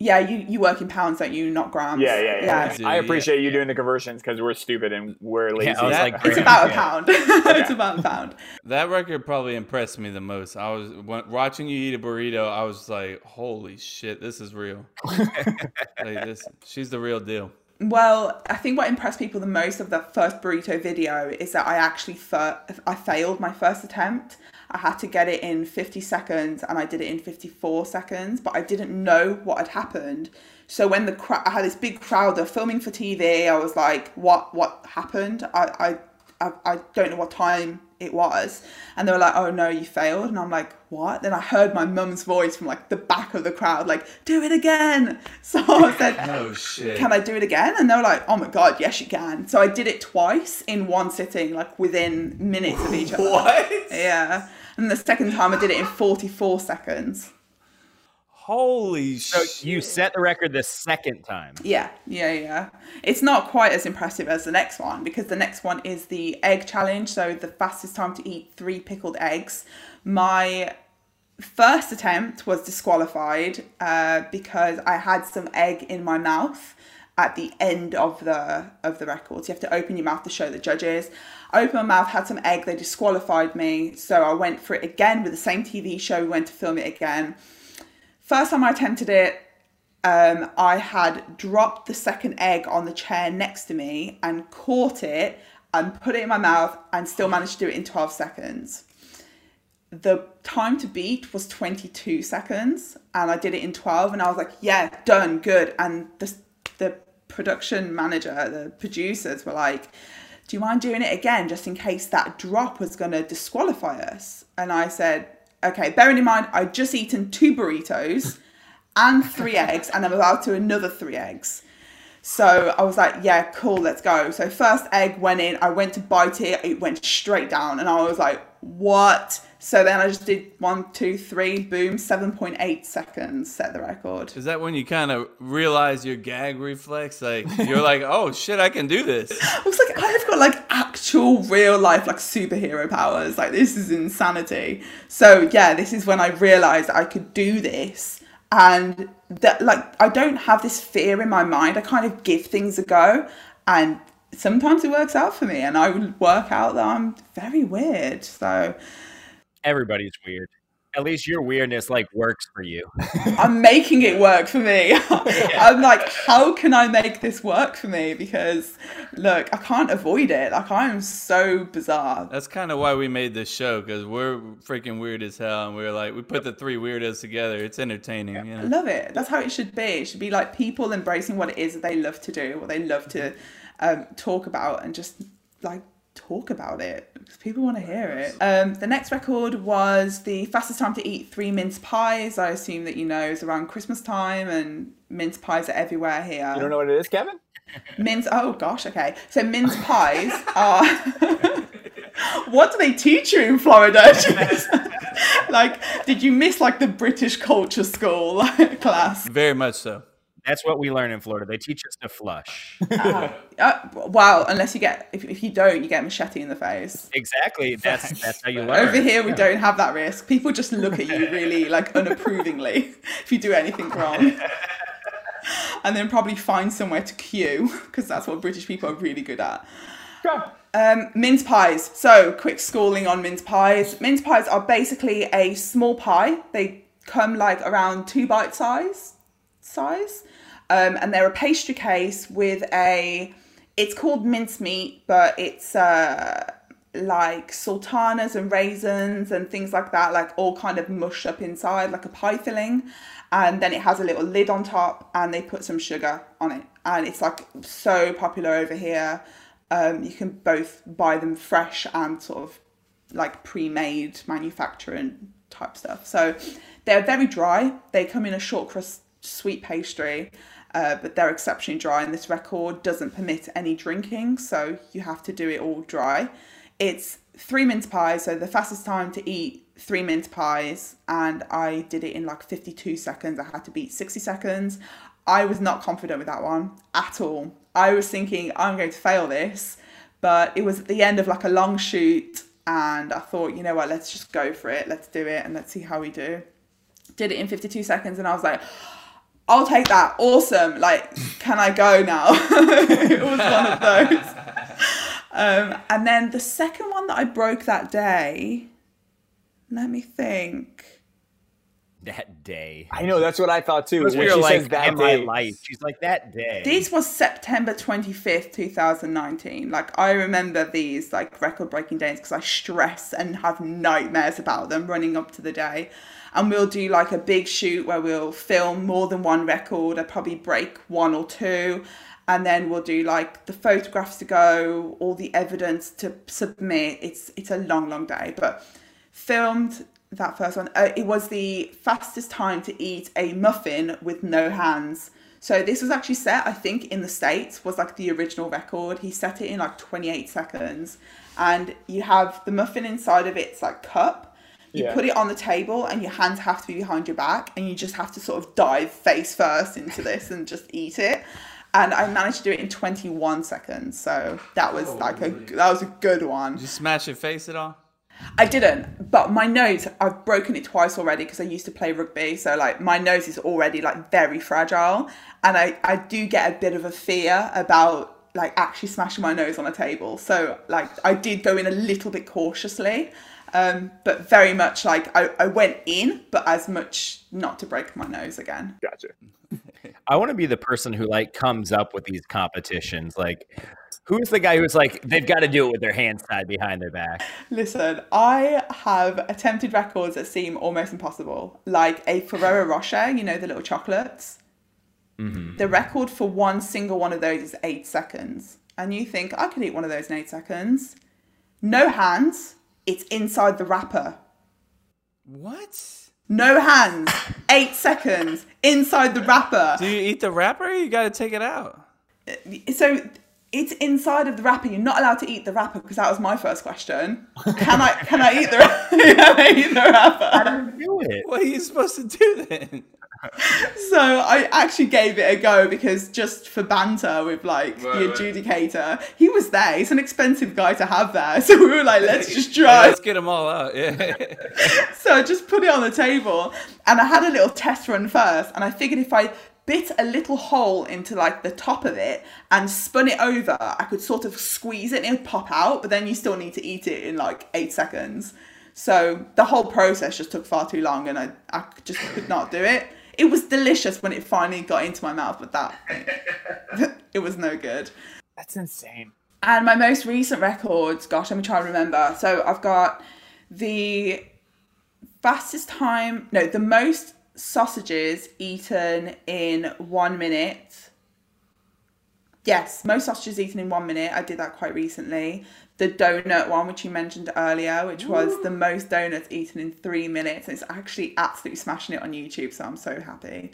Speaker 1: yeah, you you work in pounds, don't you? Not grams.
Speaker 6: Yeah, yeah, yeah.
Speaker 2: Yeah.
Speaker 6: I appreciate you doing the conversions because we're stupid and we're lazy.
Speaker 5: I was like,
Speaker 1: It's about a
Speaker 5: Yeah.
Speaker 1: pound. it's about a pound.
Speaker 2: That record probably impressed me the most. I was when, watching you eat a burrito. I was like, "Holy shit, this is real." like this, she's the real deal.
Speaker 1: Well, I think what impressed people the most of the first burrito video is that I actually fir- I failed my first attempt. I had to get it in 50 seconds and I did it in 54 seconds, but I didn't know what had happened. So when the crowd, I had this big crowd, they're filming for TV. I was like, "What? What happened?" I, I, I, I don't know what time it was, and they were like, "Oh no, you failed." And I'm like, "What?" Then I heard my mum's voice from like the back of the crowd, like, "Do it again." So I said,
Speaker 2: Oh shit!
Speaker 1: can I do it again? And they were like, oh my god, yes you can. So I did it twice in one sitting, like within minutes of each other.
Speaker 2: What?
Speaker 1: Yeah. And the second time I did it in 44 seconds.
Speaker 2: Holy
Speaker 5: So
Speaker 2: shit.
Speaker 5: you set the record the second time.
Speaker 1: Yeah, yeah, yeah. It's not quite as impressive as the next one because the next one is the egg challenge. So the fastest time to eat three pickled eggs. My first attempt was disqualified uh, because I had some egg in my mouth at the end of the of the records. You have to open your mouth to show the judges. I opened my mouth, had some egg, they disqualified me. So I went for it again with the same TV show, we went to film it again. First time I attempted it, um, I had dropped the second egg on the chair next to me and caught it and put it in my mouth and still managed to do it in 12 seconds. The time to beat was 22 seconds and I did it in 12 and I was like, yeah, done, good. And the, the production manager, the producers were like, do you mind doing it again just in case that drop was going to disqualify us? And I said, okay, bearing in mind, I'd just eaten two burritos and three eggs and I'm about to another three eggs. So I was like, yeah, cool, let's go. So first egg went in, I went to bite it, it went straight down, and I was like, what? So then I just did one, two, three, boom, 7.8 seconds, set the record.
Speaker 2: Is that when you kind of realize your gag reflex? Like you're like, oh shit, I can do this.
Speaker 1: I was like, I've got like actual real life like superhero powers. Like this is insanity. So yeah, this is when I realized I could do this. And that like I don't have this fear in my mind. I kind of give things a go and sometimes it works out for me and I would work out that I'm very weird. So
Speaker 5: Everybody's weird. At least your weirdness like works for you.
Speaker 1: I'm making it work for me. I'm like, how can I make this work for me? Because look, I can't avoid it. Like I am so bizarre.
Speaker 2: That's kind of why we made this show because we're freaking weird as hell, and we're like, we put the three weirdos together. It's entertaining, you know?
Speaker 1: I love it. That's how it should be. It should be like people embracing what it is that they love to do, what they love to um, talk about, and just like talk about it because people want to hear it. Um, the next record was the fastest time to eat three mince pies. I assume that you know is around Christmas time, and mince pies are everywhere here.
Speaker 6: You don't know what it is, Kevin?
Speaker 1: Mince. Oh gosh. Okay. So mince pies are. what do they teach you in Florida? Like, did you miss like the British culture school class?
Speaker 2: Very much so.
Speaker 5: That's what we learn in Florida. They teach us to flush.
Speaker 1: Uh, wow. Unless you get, if, if you don't, you get machete in the face.
Speaker 5: exactly. That's that's how you learn.
Speaker 1: Over here, we don't have that risk. People just look at you really like unapprovingly if you do anything wrong. And then probably find somewhere to queue because that's what British people are really good at. Um, mince pies. So, quick schooling on mince pies. Mince pies are basically a small pie. They come like around two bite size, size, um, and they're a pastry case with a. It's called mincemeat, but it's uh, like sultanas and raisins and things like that, like all kind of mush up inside, like a pie filling. And then it has a little lid on top, and they put some sugar on it, and it's like so popular over here. Um, you can both buy them fresh and sort of like pre-made manufacturing type stuff. So they're very dry. They come in a short crust sweet pastry, uh, but they're exceptionally dry. And this record doesn't permit any drinking, so you have to do it all dry. It's three mince pies, so the fastest time to eat three mince pies, and I did it in like 52 seconds. I had to beat 60 seconds. I was not confident with that one at all. I was thinking I'm going to fail this, but it was at the end of like a long shoot, and I thought, you know what, let's just go for it. Let's do it, and let's see how we do. Did it in 52 seconds, and I was like, I'll take that. Awesome. Like, can I go now? it was one of those. Um, and then the second one that I broke that day, let me think.
Speaker 5: that day.
Speaker 6: I know that's what I thought too.
Speaker 5: Because
Speaker 6: When
Speaker 5: we
Speaker 6: she
Speaker 5: like,
Speaker 6: says that
Speaker 5: in my
Speaker 6: day.
Speaker 5: life. She's like, that day.
Speaker 1: This was September 25th, 2019. Like, I remember these, like, record breaking days because I stress and have nightmares about them running up to the day. And we'll do, like, a big shoot where we'll film more than one record. I probably break one or two. And then we'll do, like, the photographs to go, all the evidence to submit. It's, it's a long, long day. But filmed that first one. Uh, it was the fastest time to eat a muffin with no hands. So this was actually set, I think, in the States, was like the original record. He set it in like 28 seconds. And you have the muffin inside of its like cup. You
Speaker 6: Yeah.
Speaker 1: put it on the table, and your hands have to be behind your back, and you just have to sort of dive face first into this and just eat it. And I managed to do it in 21 seconds, so that was like a that was a good one.
Speaker 2: Did you smash your face at all?
Speaker 1: I didn't, but my nose, I've broken it twice already because I used to play rugby. So, like, my nose is already like very fragile. And I, I do get a bit of a fear about like actually smashing my nose on a table. So, like, I did go in a little bit cautiously, um, but very much like I, I went in, but as much not to break my nose again.
Speaker 6: Gotcha.
Speaker 5: I want to be the person who like comes up with these competitions. Like, who's the guy who's like they've got to do it with their hands tied behind their back?
Speaker 1: Listen, I have attempted records that seem almost impossible, like a Ferrero Rocher, you know, the little chocolates. The record for one single one of those is eight seconds. And you think, I could eat one of those in eight seconds. No hands, it's inside the wrapper.
Speaker 2: What?
Speaker 1: No hands, eight seconds, inside the wrapper.
Speaker 2: Do you eat the wrapper? You got to take it out.
Speaker 1: Uh, so it's inside of the wrapper. You're not allowed to eat the wrapper because that was my first question. Can I can I eat the can I eat the wrapper?
Speaker 5: Do it.
Speaker 2: What are you supposed to do then?
Speaker 1: So I actually gave it a go because just for banter with like the adjudicator, he was there. He's an expensive guy to have there, so we were like, let's just
Speaker 2: Yeah,
Speaker 1: try.
Speaker 2: let's get them all out. Yeah.
Speaker 1: So I just put it on the table, and I had a little test run first, and I figured if I bit a little hole into like the top of it and spun it over, I could sort of squeeze it and it would pop out. But then you still need to eat it in like eight seconds. So the whole process just took far too long, and I I just could not do it. It was delicious when it finally got into my mouth, but that it was no good.
Speaker 6: That's insane.
Speaker 1: And my most recent records, gosh, let me try and remember. So I've got the fastest time, no, the most sausages eaten in one minute. Yes, most sausages eaten in one minute. I did that quite recently. The donut one, which you mentioned earlier, which was the most donuts eaten in three minutes. It's actually absolutely smashing it on YouTube, so I'm so happy.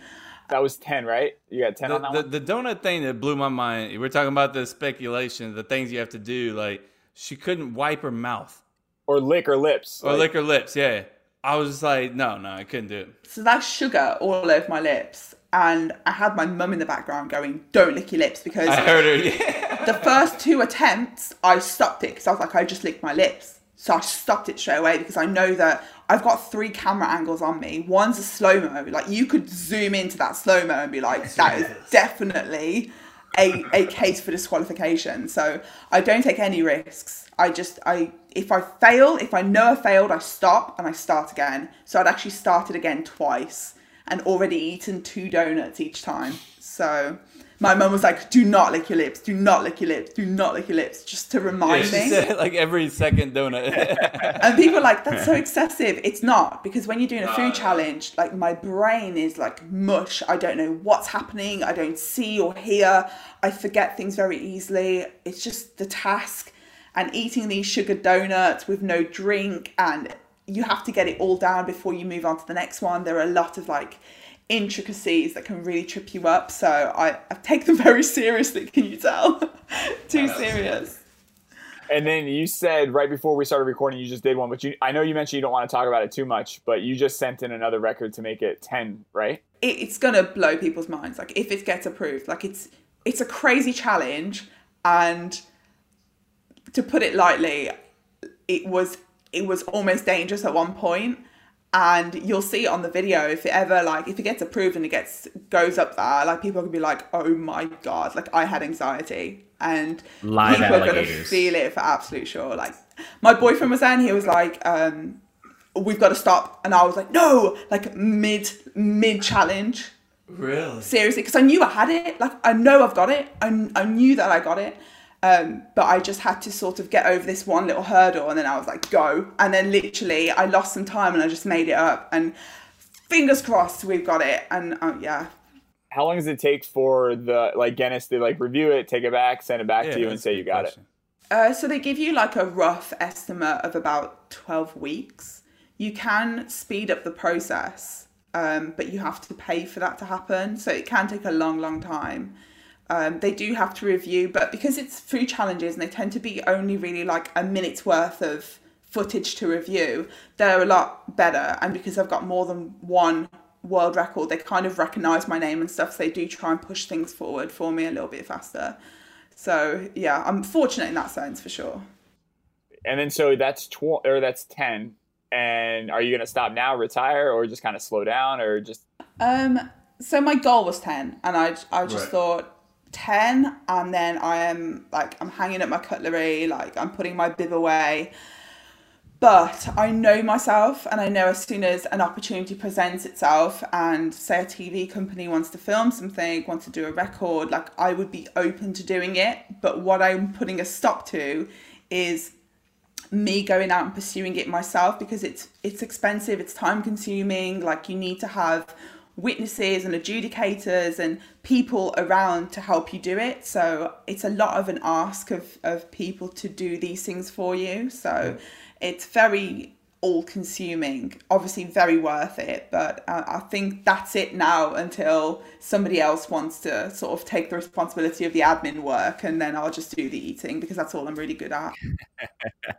Speaker 6: That was 10, right? You got 10
Speaker 2: the,
Speaker 6: on that
Speaker 2: the,
Speaker 6: one?
Speaker 2: the donut thing that blew my mind. We're talking about the speculation, the things you have to do. Like she couldn't wipe her mouth
Speaker 6: Or lick her lips.
Speaker 2: or
Speaker 6: Like,
Speaker 2: lick her lips. Yeah, I was just like, no, no, I couldn't do it.
Speaker 1: So that's sugar all over my lips. And I had my mum in the background going, don't lick your lips because
Speaker 2: I heard her. Yeah.
Speaker 1: the first two attempts, I stopped it because I was like, I just licked my lips. So I stopped it straight away because I know that I've got three camera angles on me. One's a slow mo. Like you could zoom into that slow mo and be like, that is definitely a, a case for disqualification. So I don't take any risks. I just I if I fail, if I know I failed, I stop and I start again. So I'd actually started again twice and already eaten two donuts each time. So my mum was like, "Do not lick your lips. Do not lick your lips. Do not lick your lips," just to
Speaker 2: Yeah,
Speaker 1: remind
Speaker 2: she
Speaker 1: me.
Speaker 2: said like every second donut.
Speaker 1: And people are like, that's so excessive. It's not, because when you're doing a food challenge, like my brain is like mush. I don't know what's happening. I don't see or hear. I forget things very easily. It's just the task. And eating these sugar donuts with no drink, and you have to get it all down before you move on to the next one. There are a lot of like intricacies that can really trip you up. So I, I take them very seriously, can you tell? Too serious.
Speaker 6: And then you said right before we started recording, you just did one, but you, I know you mentioned you don't want to talk about it too much, but you just sent in another record to make it 10, right?
Speaker 1: it, it's gonna blow people's minds. Like if it gets approved, like it's it's a crazy challenge, and to put it lightly, it was it was almost dangerous at one point. And you'll see it on the video if it ever like if it gets approved and it gets goes up there, like people are gonna be like, oh my god, like I had anxiety, and
Speaker 5: Live
Speaker 1: people are gonna feel it for absolute sure. Like my boyfriend was there, and he was like, um, we've got to stop, and I was like, no, like mid mid challenge
Speaker 2: really?
Speaker 1: seriously because I knew I had it. Like I know I've got it. I, I knew that I got it. Um, but I just had to sort of get over this one little hurdle, and then I was like, go. And then literally, I lost some time, and I just made it up. And fingers crossed, we've got it. And uh, yeah,
Speaker 6: How long does it take for the, like, Guinness to, like, review it, take it back, send it back
Speaker 2: Yeah,
Speaker 6: to you, and say you got
Speaker 2: question.
Speaker 1: Uh, so they give you like a rough estimate of about 12 weeks. You can speed up the process, um, but you have to pay for that to happen. So it can take a long, long time. Um, they do have to review, but because it's food challenges and they tend to be only really like a minute's worth of footage to review, they're a lot better. And because I've got more than one world record, they kind of recognize my name and stuff. So they do try and push things forward for me a little bit faster. So yeah, I'm fortunate in that sense for sure.
Speaker 6: And then so that's tw- or that's ten. And are you gonna stop now, retire, or just kind of slow down, or just
Speaker 1: Um, so my goal was ten, and I I just
Speaker 2: Right.
Speaker 1: thought ten, and then I am like I'm hanging up my cutlery, like I'm putting my bib away. But I know myself, and I know as soon as an opportunity presents itself, and say a TV company wants to film something, wants to do a record, like I would be open to doing it. But what I'm putting a stop to is me going out and pursuing it myself because it's it's expensive, it's time consuming. Like you need to have witnesses and adjudicators and people around to help you do it. So it's a lot of an ask of of people to do these things for you. So it's very all consuming obviously very worth it but uh, i think that's it now until somebody else wants to sort of take the responsibility of the admin work and then i'll just do the eating because that's all i'm really good at.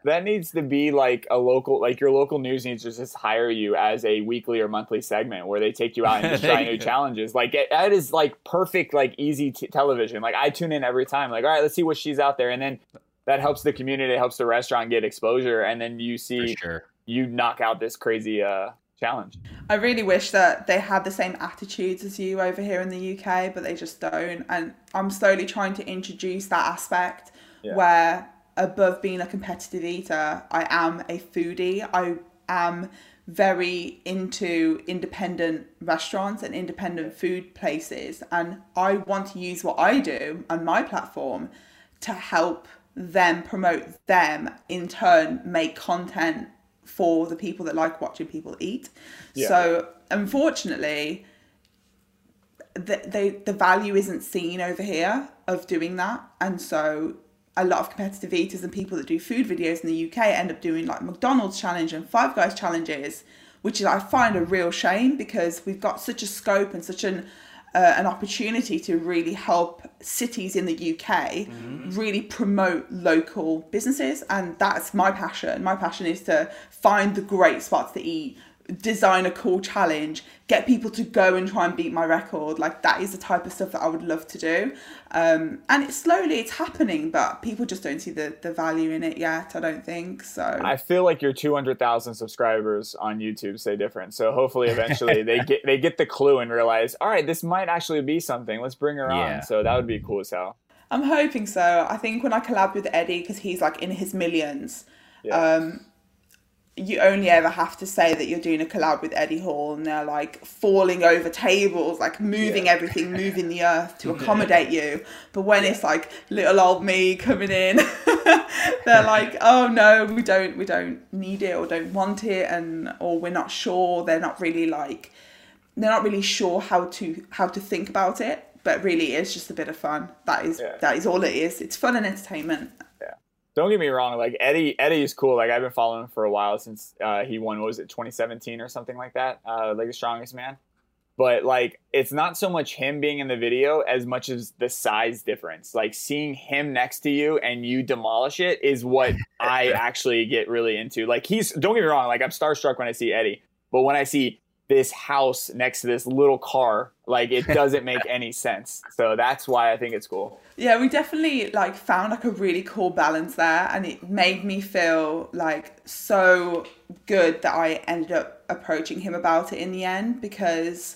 Speaker 6: That needs to be like a local like your local news needs to just hire you as a weekly or monthly segment where they take you out and just try new challenges. Like it, that is like perfect like easy t- television. Like i tune in every time like all right let's see what she's out there. And then that helps the community it helps the restaurant get exposure and then you
Speaker 5: For
Speaker 6: see
Speaker 5: sure.
Speaker 6: You knock out this crazy uh challenge
Speaker 1: I really wish that they had the same attitudes as you over here in the UK, but they just don't. And I'm slowly trying to introduce that aspect
Speaker 6: Yeah.
Speaker 1: where, above being a competitive eater, I am a foodie. I am very into independent restaurants and independent food places. And I want to use what I do on my platform to help them promote them, in turn, make content for the people that like watching people eat.
Speaker 6: Yeah.
Speaker 1: So unfortunately, the, they, the value isn't seen over here of doing that. And so a lot of competitive eaters and people that do food videos in the UK end up doing like McDonald's challenge and Five Guys challenges, which is I find a real shame because we've got such a scope and such an uh, an opportunity to really help cities in the UK really promote local businesses and that's my passion. My passion is to find the great spots to eat design a cool challenge get people to go and try and beat my record like that is the type of stuff that I would love to do um, and it's slowly it's happening but people just don't see the, the value in it yet I don't think so
Speaker 6: I feel like your 200,000 subscribers on YouTube say different. So hopefully eventually they get they get the clue and realize, all right, this might actually be something. Let's bring her
Speaker 5: Yeah.
Speaker 6: on. So that would be cool as hell.
Speaker 1: I'm hoping so. I think when I collab with Eddie, because he's like in his millions,
Speaker 6: Yeah.
Speaker 1: um, you only ever have to say that you're doing a collab with Eddie Hall, and they're like falling over tables, like moving
Speaker 6: Yeah.
Speaker 1: everything, moving the earth to accommodate you. But when it's like little old me coming in, they're like, "Oh no, we don't, we don't need it, or don't want it, and or we're not sure." They're not really like, they're not really sure how to how to think about it. But really, it's just a bit of fun. That is
Speaker 6: Yeah.
Speaker 1: that is all it is. It's fun and entertainment.
Speaker 6: Don't get me wrong, like Eddie Eddie is cool. Like I've been following him for a while since uh, he won what was it 2017 or something like that, uh, like the strongest man. But like it's not so much him being in the video as much as the size difference. Like seeing him next to you and you demolish it is what I actually get really into. Like he's don't get me wrong, like I'm starstruck when I see Eddie, but when I see this house next to this little car, like it doesn't make any sense. So that's why I think it's cool.
Speaker 1: Yeah, we definitely like found like a really cool balance there and it made me feel like so good that I ended up approaching him about it in the end because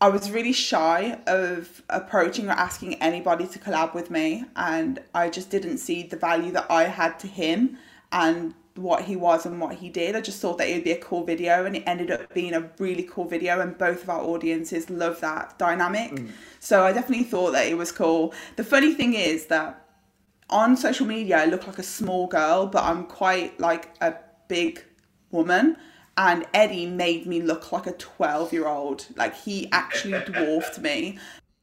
Speaker 1: I was really shy of approaching or asking anybody to collab with me and I just didn't see the value that I had to him and what he was and what he did. I just thought that it would be a cool video and it ended up being a really cool video and both of our audiences love that dynamic. Mm. So I definitely thought that it was cool. The funny thing is that on social media I look like a small girl, but I'm quite like a big woman. And Eddie made me look like a 12 year old. Like he actually dwarfed me.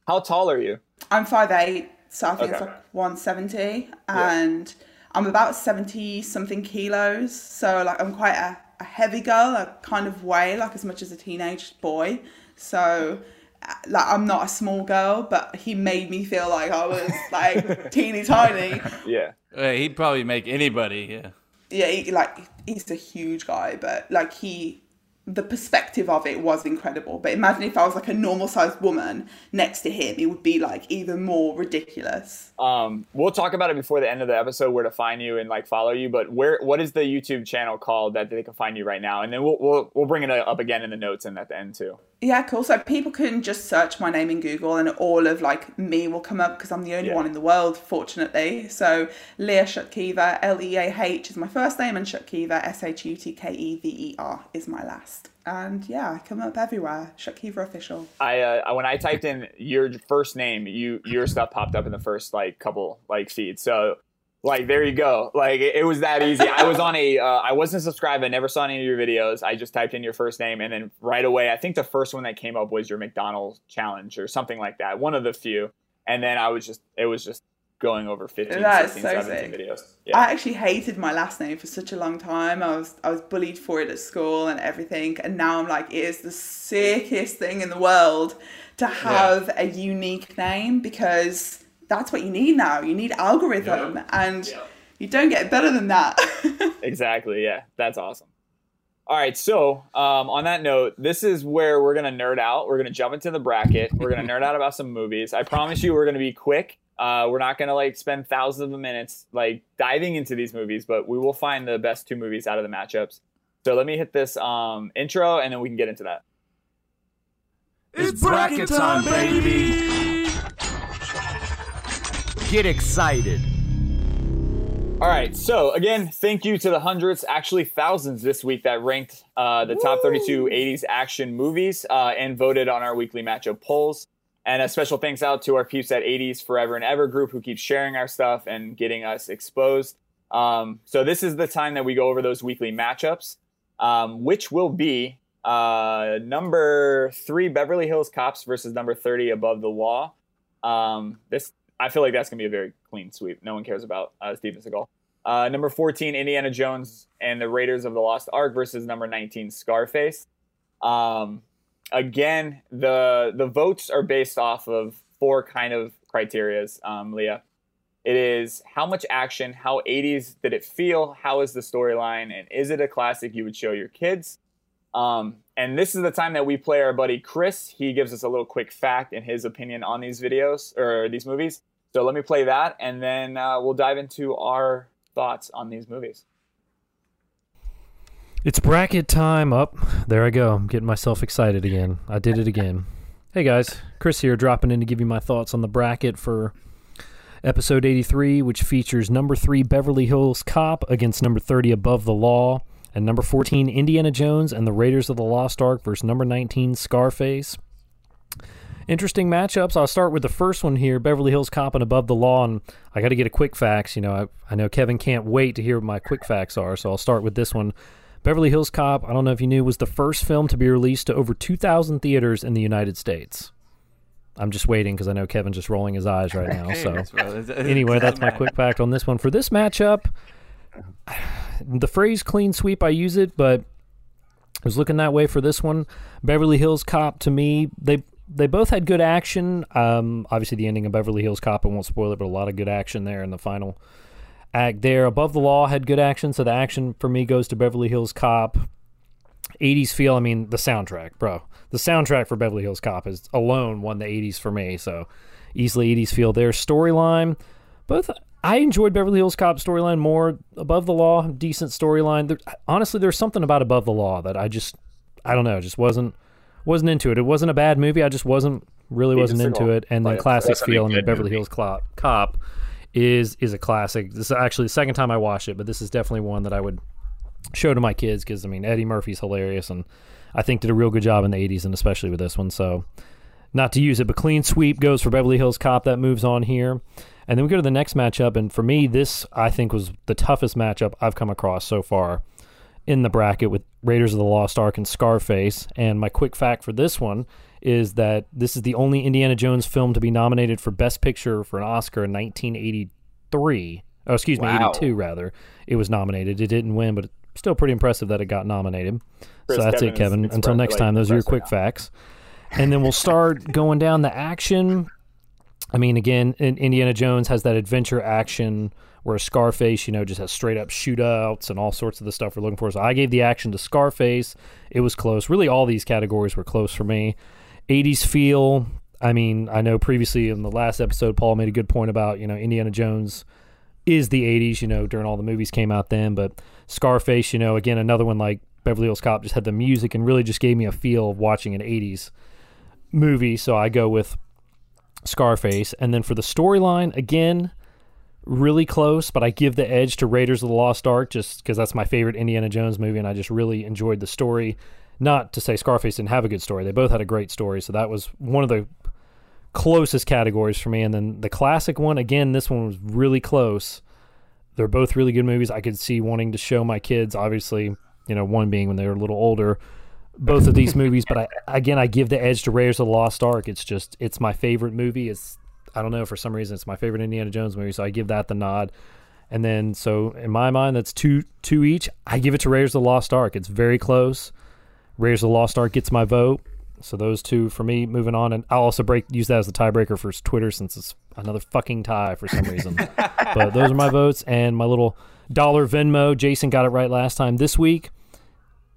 Speaker 6: How tall are you?
Speaker 1: I'm 5'8, so I think it's like 170. And I'm about 70 something kilos. So like I'm quite a, a heavy girl. I kind of weigh like as much as a teenage boy. So uh, like I'm not a small girl, but he made me feel like I was like teeny tiny.
Speaker 6: Yeah.
Speaker 2: Uh, he'd probably make anybody. Yeah.
Speaker 1: yeah, he, like he's a huge guy, but like he the perspective of it was incredible. But imagine if I was like a normal sized woman next to him, it would be like even more ridiculous.
Speaker 6: Um, we'll talk about it before the end of the episode where to find you and like follow you. But where what is the YouTube channel called that they can find you right now? And then we'll we'll, we'll bring it up again in the notes and at the end too.
Speaker 1: Yeah, cool. So people can just search my name in Google and all of like me will come up because I'm the only
Speaker 6: Yeah.
Speaker 1: one in the world, fortunately. So Leah Shutkever, L E A H is my first name, and Shutkever, S H U T K E V E R is my last. And yeah, I come up everywhere. Shutkever official.
Speaker 6: I uh, when I typed in your first name, you your stuff popped up in the first like couple like feeds. So like there you go. Like it, it was that easy. I was on a uh, I wasn't subscribed. I never saw any of your videos. I just typed in your first name and then right away I think the first one that came up was your McDonald's challenge or something like that. One of the few. And then I was just it was just going over 15,
Speaker 1: That's
Speaker 6: 16,
Speaker 1: so
Speaker 6: 17
Speaker 1: sick.
Speaker 6: videos. Yeah.
Speaker 1: I actually hated my last name for such a long time. I was I was bullied for it at school and everything, and now I'm like, it is the sickest thing in the world to have a unique name because that's what you need now. You need algorithm, and you don't get better than that.
Speaker 6: Exactly. Yeah, that's awesome. All right, so um, on that note, this is where we're gonna nerd out. We're gonna jump into the bracket. We're gonna nerd out about some movies. I promise you, we're gonna be quick. Uh, we're not gonna like spend thousands of minutes like diving into these movies, but we will find the best two movies out of the matchups. So let me hit this um, intro, and then we can get into that.
Speaker 4: It's bracket time, baby.
Speaker 5: Get excited.
Speaker 6: All right. So again, thank you to the hundreds, actually thousands this week that ranked uh, the top 32 80s action movies uh, and voted on our weekly matchup polls. And a special thanks out to our peeps at 80s Forever and Ever group who keep sharing our stuff and getting us exposed. Um, so this is the time that we go over those weekly matchups, um, which will be uh, number three Beverly Hills Cops versus number 30 Above the Law. Um, this I feel like that's gonna be a very clean sweep. No one cares about uh, Steven Seagal. Uh, number 14, Indiana Jones and the Raiders of the Lost Ark versus number 19, Scarface. Um, again, the the votes are based off of four kind of criterias, um, Leah. It is how much action, how 80s did it feel, how is the storyline, and is it a classic you would show your kids? Um, and this is the time that we play our buddy Chris. He gives us a little quick fact and his opinion on these videos or these movies. So let me play that, and then uh, we'll dive into our thoughts on these movies.
Speaker 7: It's bracket time. Up there I go. I'm getting myself excited again. I did it again. Hey guys, Chris here, dropping in to give you my thoughts on the bracket for episode 83, which features number three Beverly Hills Cop against number 30 Above the Law, and number 14 Indiana Jones and the Raiders of the Lost Ark versus number 19 Scarface. Interesting matchups. I'll start with the first one here Beverly Hills Cop and Above the Law. And I got to get a quick facts. You know, I, I know Kevin can't wait to hear what my quick facts are, so I'll start with this one. Beverly Hills Cop, I don't know if you knew, was the first film to be released to over 2,000 theaters in the United States. I'm just waiting because I know Kevin's just rolling his eyes right now. So anyway, that's my quick fact on this one. For this matchup, the phrase clean sweep, I use it, but I was looking that way for this one. Beverly Hills Cop, to me, they they both had good action. Um, obviously, the ending of Beverly Hills Cop, I won't spoil it, but a lot of good action there in the final act there. Above the Law had good action, so the action for me goes to Beverly Hills Cop. 80s feel, I mean, the soundtrack, bro. The soundtrack for Beverly Hills Cop is alone won the 80s for me, so easily 80s feel there. Storyline, both I enjoyed Beverly Hills Cop storyline more. Above the Law, decent storyline. There, honestly, there's something about Above the Law that I just, I don't know, just wasn't wasn't into it. It wasn't a bad movie. I just wasn't really wasn't into it. And then
Speaker 6: Like,
Speaker 7: classic feel. I mean, Beverly. Hills Cop, Cop is is a classic. This is actually the second time I watched it, but this is definitely one that I would show to my kids because I mean Eddie Murphy's hilarious and I think did a real good job in the 80s and especially with this one. So not to use it, but clean sweep goes for Beverly Hills Cop. That moves on here. And then we go to the next matchup. And for me, this I think was the toughest matchup I've come across so far in the bracket with Raiders of the Lost Ark and Scarface. And my quick fact for this one is that this is the only Indiana Jones film to be nominated for Best Picture for an Oscar in 1983. Oh, excuse me,
Speaker 5: Wow.
Speaker 7: 82 rather. It was nominated. It didn't win, but still pretty impressive that it got nominated.
Speaker 6: Chris,
Speaker 7: so that's
Speaker 6: Kevin
Speaker 7: it, Kevin. Until next time, those are your quick
Speaker 6: right
Speaker 7: facts. And then we'll start going down the action. I mean, again, Indiana Jones has that adventure action where Scarface, you know, just has straight up shootouts and all sorts of the stuff we're looking for. So I gave the action to Scarface. It was close. Really, all these categories were close for me. 80s feel. I mean, I know previously in the last episode, Paul made a good point about, you know, Indiana Jones is the 80s, you know, during all the movies came out then. But Scarface, you know, again, another one like Beverly Hills Cop just had the music and really just gave me a feel of watching an 80s movie. So I go with Scarface. And then for the storyline, again, really close, but I give the edge to Raiders of the Lost Ark just because that's my favorite Indiana Jones movie, and I just really enjoyed the story. Not to say Scarface didn't have a good story; they both had a great story. So that was one of the closest categories for me. And then the classic one, again, this one was really close. They're both really good movies. I could see wanting to show my kids, obviously, you know, one being when they were a little older, both of these movies. But I, again, I give the edge to Raiders of the Lost Ark. It's just, it's my favorite movie. It's, I don't know, for some reason, it's my favorite Indiana Jones movie. So I give that the nod. And then, so in my mind, that's two, two each. I give it to Raiders of the Lost Ark. It's very close. Raiders of the Lost Ark gets my vote. So those two for me. Moving on, and I'll also break use that as the tiebreaker for Twitter since it's another fucking tie for some reason. but those are my votes and my little dollar Venmo. Jason got it right last time. This week,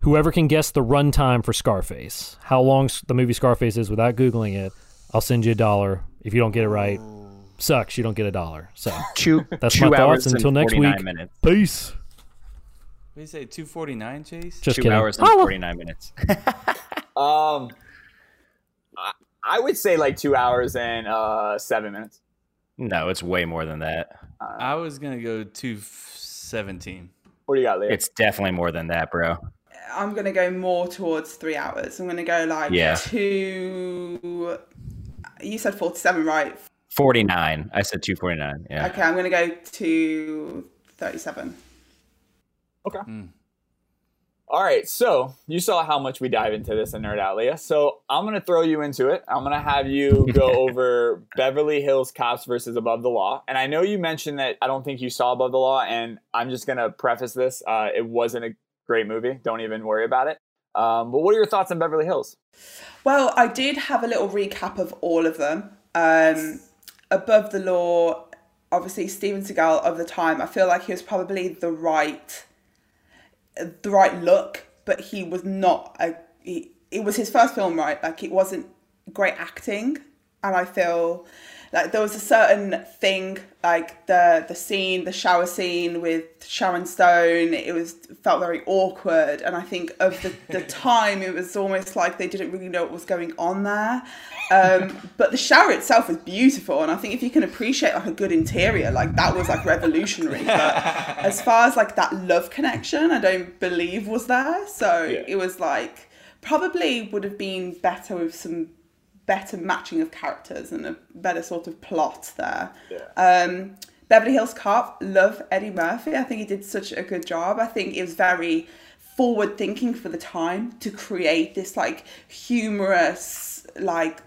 Speaker 7: whoever can guess the runtime for Scarface, how long the movie Scarface is without googling it, I'll send you a dollar. If you don't get it right, sucks. You don't get a dollar. So
Speaker 5: Two,
Speaker 7: That's
Speaker 5: two
Speaker 7: my
Speaker 5: hours
Speaker 7: thoughts. Until next week.
Speaker 5: minutes.
Speaker 7: peace.
Speaker 2: What do you say? Two forty nine, Chase.
Speaker 7: Just
Speaker 5: two
Speaker 7: kidding.
Speaker 5: hours and 49 minutes.
Speaker 6: Um, I, I would say like two hours and uh, seven minutes.
Speaker 5: no, it's way more than that.
Speaker 2: I was gonna go two seventeen.
Speaker 6: What do you got, Leah?
Speaker 5: It's definitely more than that, bro.
Speaker 1: I'm gonna go more towards three hours. I'm gonna go like
Speaker 5: Yeah.
Speaker 1: two. You said forty-seven, right?
Speaker 5: 49. I said 249. Yeah.
Speaker 1: Okay, I'm gonna go to thirty-seven. Okay.
Speaker 6: All right, so you saw how much we dive into this in Nerd Out, Leah. So I'm gonna throw you into it. I'm gonna have you go over Beverly Hills Cops versus Above the Law. And I know you mentioned that I don't think you saw Above the Law, and I'm just gonna preface this: uh, it wasn't a great movie. Don't even worry about it. Um, but what are your thoughts on Beverly Hills?
Speaker 1: Well, I did have a little recap of all of them. Um, above the law, obviously Steven Seagal of the time. I feel like he was probably the right, the right look, but he was not a. He, it was his first film, right? Like it wasn't great acting, and I feel like there was a certain thing, like the the scene, the shower scene with Sharon Stone. It was felt very awkward, and I think of the the time, it was almost like they didn't really know what was going on there. Um, but the shower itself was beautiful, and I think if you can appreciate like a good interior, like that was like revolutionary. But as far as like that love connection, I don't believe was there. So
Speaker 6: Yeah.
Speaker 1: it was like probably would have been better with some better matching of characters and a better sort of plot there. Um, Beverly Hills Cop, love Eddie Murphy. I think he did such a good job. I think it was very forward thinking for the time to create this like humorous, like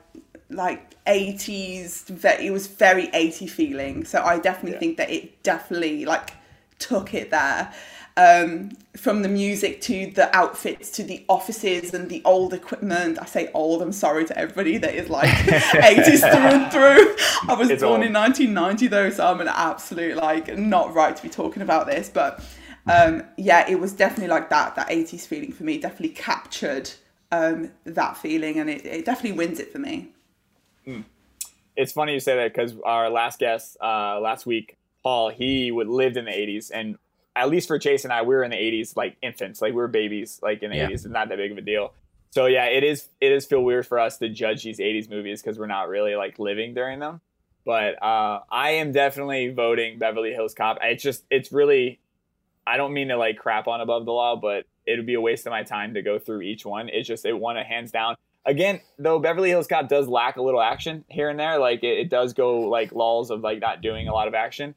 Speaker 1: like 80s ve- it was very 80 feeling so i definitely think that it definitely like took it there um from the music to the outfits to the offices and the old equipment. I say old i'm sorry to everybody that is like 80s through and through. I was
Speaker 6: It's
Speaker 1: born
Speaker 6: old.
Speaker 1: in 1990 though so i'm an absolute like not right to be talking about this but um yeah it was definitely like that that 80s feeling for me definitely captured um that feeling and it, it definitely wins it for me.
Speaker 6: It's funny you say that because our last guest uh, last week, Paul, he would lived in the '80s, and at least for Chase and I, we were in the '80s like infants, like we were babies, like in the
Speaker 5: Yeah.
Speaker 6: '80s. It's not that big of a deal. So yeah, it is. It is feel weird for us to judge these '80s movies because we're not really like living during them. But uh, I am definitely voting Beverly Hills Cop. It's just, it's really. I don't mean to like crap on Above the Law, but it would be a waste of my time to go through each one. It's just it won a hands down. Again, though Beverly Hills Cop does lack a little action here and there, like it, it does go like lulls of like not doing a lot of action.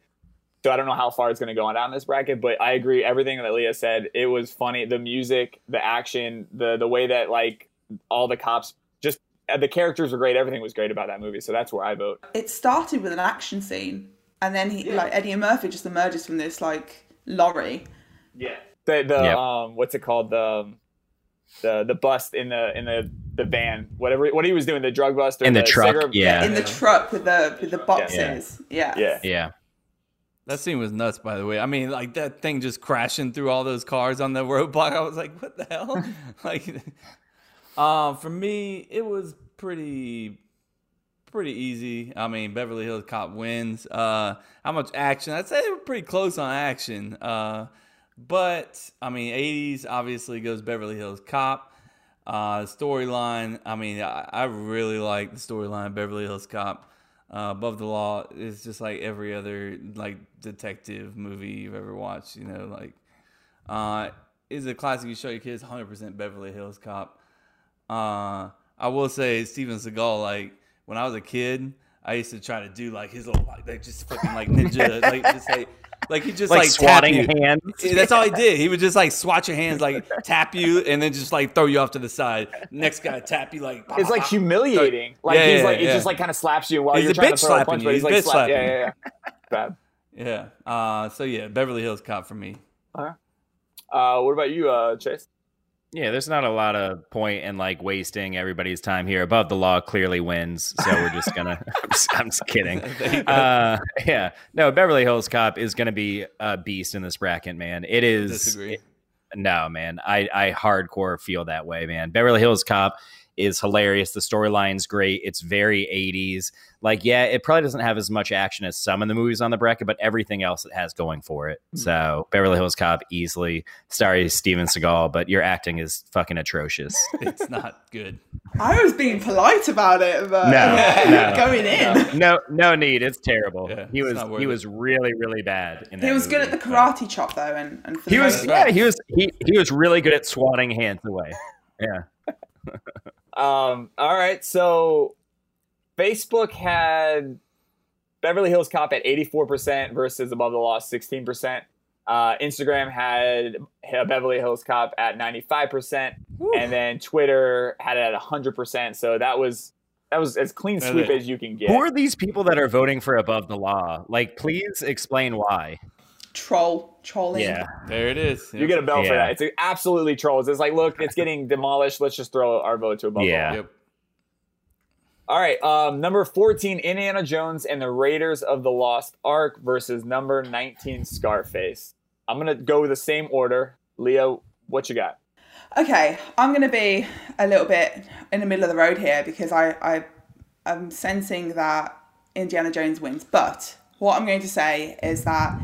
Speaker 6: So I don't know how far it's going to go on down this bracket, but I agree everything that Leah said. It was funny, the music, the action, the the way that like all the cops just uh, the characters were great. Everything was great about that movie. So that's where I vote.
Speaker 1: it started with an action scene and then he like Eddie Murphy just emerges from this like lorry
Speaker 6: Yeah. The the
Speaker 5: Yep.
Speaker 6: um what's it called the um, the the bust in the in the the van whatever what he was doing the drug bust or
Speaker 5: In the truck,
Speaker 6: cigarette-
Speaker 5: yeah.
Speaker 1: in the truck with the with the boxes yeah,
Speaker 6: Yeah.
Speaker 5: Yeah.
Speaker 2: That scene was nuts, by the way. I mean, like that thing just crashing through all those cars on the roadblock. I was like, what the hell? like, um, for me, it was pretty, pretty easy. I mean, Beverly Hills Cop wins. Uh, how much action? I'd say they were pretty close on action. Uh, but I mean, 80s obviously goes Beverly Hills Cop. Uh, storyline. I mean, I, I really like the storyline Beverly Hills Cop. Uh, Above the Law is just like every other like detective movie you've ever watched. You know, like uh, is a classic you show your kids. 100% Beverly Hills Cop. Uh, I will say Steven Seagal. Like when I was a kid, I used to try to do like his little like, like just fucking like ninja, like just like like he just
Speaker 5: Like,
Speaker 2: like,
Speaker 5: swatting
Speaker 2: tap you.
Speaker 5: hands.
Speaker 2: Yeah, That's all he did. He would just like swat your hands, like tap you, and then just like throw you off to the side. Next guy tap you, like
Speaker 6: It's like humiliating. Like
Speaker 2: Yeah,
Speaker 6: he's
Speaker 2: yeah,
Speaker 6: like he just like kind of slaps you while
Speaker 2: He's
Speaker 6: you're
Speaker 2: a
Speaker 6: trying to throw a punch,
Speaker 2: you.
Speaker 6: but he's
Speaker 2: He's
Speaker 6: like slap- yeah,
Speaker 2: slapping
Speaker 6: yeah, yeah. Bad.
Speaker 2: yeah. Uh, so yeah, Beverly Hills Cop for me.
Speaker 6: Uh, what about you, uh, Chase?
Speaker 5: Yeah, there's not a lot of point in like wasting everybody's time here. Above the law clearly wins, so we're just gonna. I'm, just, I'm just kidding.
Speaker 2: There you go.
Speaker 5: Uh, yeah, no, Beverly Hills Cop is gonna be a beast in this bracket, man. It is.
Speaker 2: Disagree.
Speaker 5: No, man, I I hardcore feel that way, man. Beverly Hills Cop is hilarious. The storyline's great. It's very 80s. Like, yeah, it probably doesn't have as much action as some of the movies on the bracket, but everything else it has going for it. Hmm. So, Beverly Hills Cop easily. Sorry, Steven Seagal, but your acting is fucking atrocious.
Speaker 2: It's not good.
Speaker 1: I was being polite about it, but
Speaker 5: No, no,
Speaker 1: going in.
Speaker 5: no, no need. It's terrible.
Speaker 2: Yeah,
Speaker 5: he was he
Speaker 2: it.
Speaker 5: was really really bad. In that
Speaker 1: He was good at the karate chop though, and, and for
Speaker 5: He was yeah. He was he he was really good at swatting hands away. Yeah.
Speaker 6: Um, all right, so Facebook had Beverly Hills Cop at 84% versus Above the Law 16%. Uh, Instagram had Beverly Hills Cop at 95%, and then Twitter had it at 100%. So that was that was as clean sweep as you can get.
Speaker 5: Who are these people that are voting for above the law? Like, please explain why.
Speaker 1: Troll trolling.
Speaker 5: Yeah.
Speaker 2: There it is.
Speaker 6: You get a bell for that. It's absolutely trolls. It's like, look, it's getting demolished. Let's just throw our vote to a the Law.
Speaker 5: Yeah.
Speaker 2: Yep.
Speaker 6: All right, um, number 14, Indiana Jones and the Raiders of the Lost Ark versus number 19, Scarface. I'm going to go with the same order. Leo, what you got?
Speaker 1: Okay, I'm going to be a little bit in the middle of the road here because I, I, I am sensing that Indiana Jones wins. But what I'm going to say is that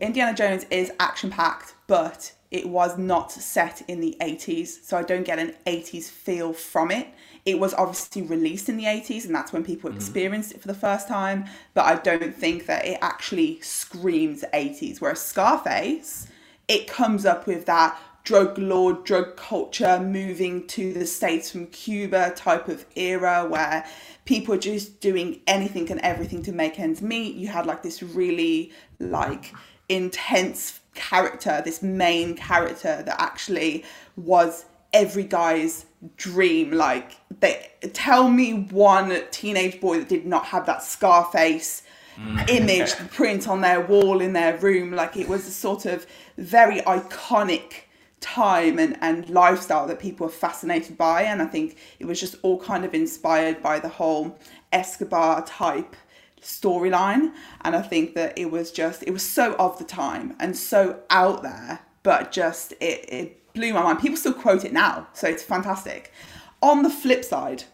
Speaker 1: Indiana Jones is action packed, but it was not set in the 80s, so I don't get an 80s feel from it. It was obviously released in the 80s, and that's when people mm-hmm. experienced it for the first time, but I don't think that it actually screams 80s. Whereas Scarface, it comes up with that drug lord, drug culture moving to the States from Cuba type of era where people are just doing anything and everything to make ends meet. You had like this really like intense character, this main character that actually was every guy's dream. Like they tell me one teenage boy that did not have that Scarface mm. image print on their wall in their room. Like it was a sort of very iconic time and, and lifestyle that people were fascinated by. And I think it was just all kind of inspired by the whole Escobar type storyline. And I think that it was just, it was so of the time and so out there, but just it, it blew my mind. People still quote it now. So it's fantastic. On the flip side,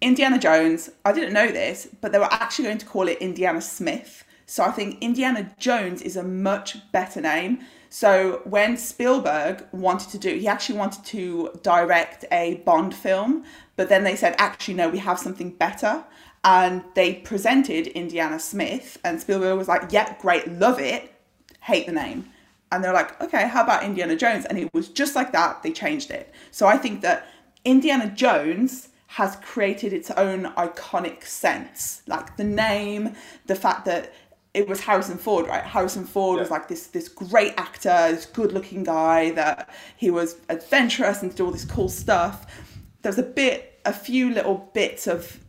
Speaker 1: Indiana Jones, I didn't know this, but they were actually going to call it Indiana Smith. So I think Indiana Jones is a much better name. So when Spielberg wanted to do, he actually wanted to direct a Bond film, but then they said, actually, no, we have something better. And they presented Indiana Smith, and Spielberg was like, yeah, great, love it, hate the name. And they're like, okay, how about Indiana Jones? And it was just like that, they changed it. So I think that Indiana Jones has created its own iconic sense. Like the name, the fact that it was Harrison Ford, right? Harrison Ford was like this this great actor, this good looking guy that he was adventurous and did all this cool stuff. There's a bit, a few little bits of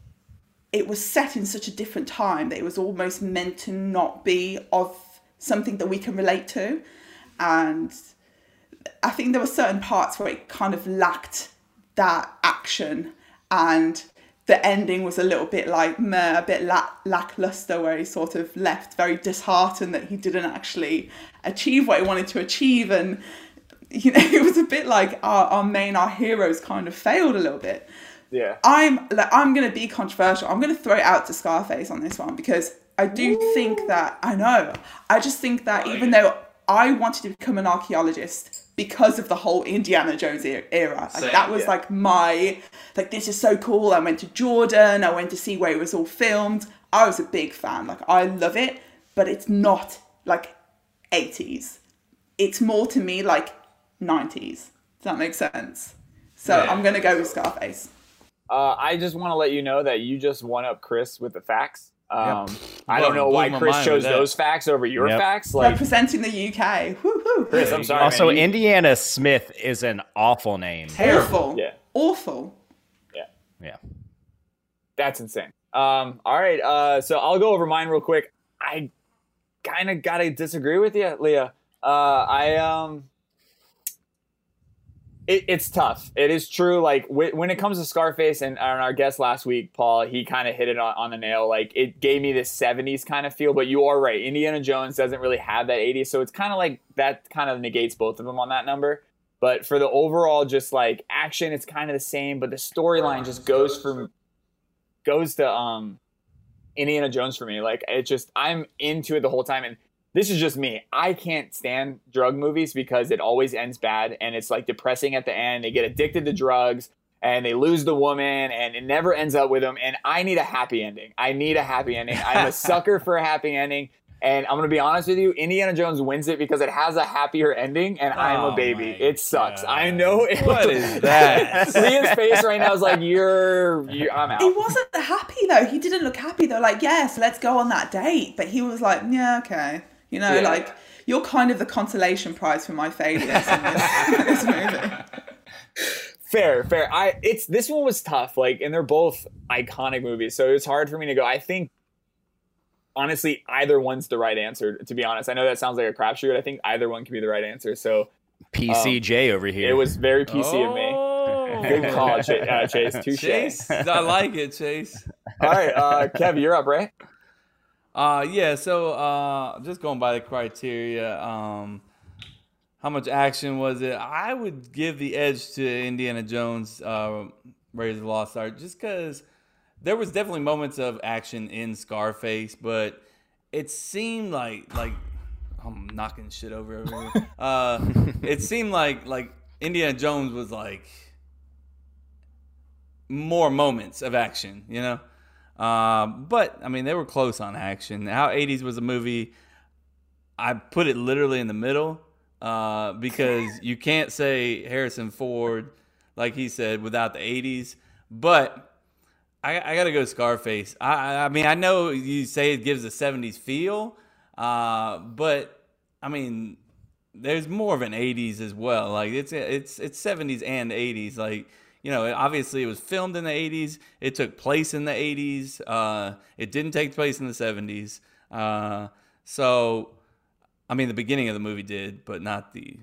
Speaker 1: it was set in such a different time that it was almost meant to not be of something that we can relate to. And I think there were certain parts where it kind of lacked that action and the ending was a little bit like meh, a bit lack- lackluster, where he sort of left very disheartened that he didn't actually achieve what he wanted to achieve, and you know it was a bit like our, our main our heroes kind of failed a little bit.
Speaker 6: Yeah.
Speaker 1: I'm like I'm gonna be controversial. I'm gonna throw it out to Scarface on this one because I do think that I know. I just think that oh, even though I wanted to become an archaeologist because of the whole Indiana Jones era, like
Speaker 2: Same,
Speaker 1: that was
Speaker 6: yeah.
Speaker 1: like my like this is so cool. I went to Jordan. I went to see where it was all filmed. I was a big fan. Like I love it, but it's not like 80s. It's more to me like 90s. Does that make sense? So
Speaker 2: Yeah.
Speaker 1: I'm gonna go with Scarface.
Speaker 6: Uh, I just want to let you know that you just won up Chris with the facts. Um, I
Speaker 2: Blew-
Speaker 6: don't know why Chris chose those facts over your
Speaker 5: Yep.
Speaker 6: facts. Like,
Speaker 1: representing the UK. Woo-hoo.
Speaker 6: Chris, I'm sorry.
Speaker 5: Also,
Speaker 6: man. You-
Speaker 5: Indiana Smith is an awful name.
Speaker 1: Awful.
Speaker 6: Yeah.
Speaker 1: Awful.
Speaker 5: Yeah.
Speaker 6: That's insane. Um, all right, uh, so I'll go over mine real quick. I kind of gotta disagree with you, Leah. Uh, I um, it, it's tough. It is true. Like wh- when it comes to Scarface and, and our guest last week, Paul, he kind of hit it on, on the nail. Like it gave me this '70s kind of feel. But you are right. Indiana Jones doesn't really have that '80s, so it's kind of like that. Kind of negates both of them on that number. But for the overall, just like action, it's kind of the same. But the storyline just goes from goes to um Indiana Jones for me. Like it just I'm into it the whole time and this is just me. I can't stand drug movies because it always ends bad and it's like depressing at the end. They get addicted to drugs and they lose the woman and it never ends up with them and I need a happy ending. I need a happy ending. I'm a sucker for a happy ending. And I'm gonna be honest with you, Indiana Jones wins it because it has a happier ending, and I'm
Speaker 2: Oh
Speaker 6: a baby. It sucks. I know. It
Speaker 2: What is that?
Speaker 6: Leah's face right now is like, "You're, you're I'm out."
Speaker 1: He wasn't happy though. He didn't look happy though. Like, yes, let's go on that date. But he was like, yeah, okay. You know,
Speaker 6: Yeah.
Speaker 1: like you're kind of the consolation prize for my failures in this, in this movie.
Speaker 6: Fair, fair. I it's this one was tough, like, and they're both iconic movies, so it's hard for me to go. I think honestly, either one's the right answer. To be honest, I know that sounds like a crapshoot. I think either one can be the right answer. So
Speaker 5: PCJ over here.
Speaker 6: it was very PC of me.
Speaker 2: Oh.
Speaker 6: Good call, Ch- uh, Chase. Touche.
Speaker 2: Chase, I like it, Chase.
Speaker 6: All right, uh, Kev, you're up, right?
Speaker 2: Uh, yeah. So, uh, just going by the criteria, um, how much action was it? I would give the edge to Indiana Jones, uh, Raiders of the Lost Ark, just because there was definitely moments of action in Scarface, but it seemed like like I'm knocking shit over over here. Uh, it seemed like like Indiana Jones was like more moments of action, you know. Uh, but I mean, they were close on action. How 80s was a movie, I put it literally in the middle uh, because you can't say Harrison Ford, like he said, without the 80s. But I, I got to go Scarface. I, I- I mean, I know you say it gives a 70s feel, uh, but I mean, there's more of an 80s as well. Like it's it's it's 70s and 80s. Like you know, obviously it was filmed in the 80s. It took place in the 80s. Uh, it didn't take place in the 70s. Uh, so, I mean, the beginning of the movie did, but not the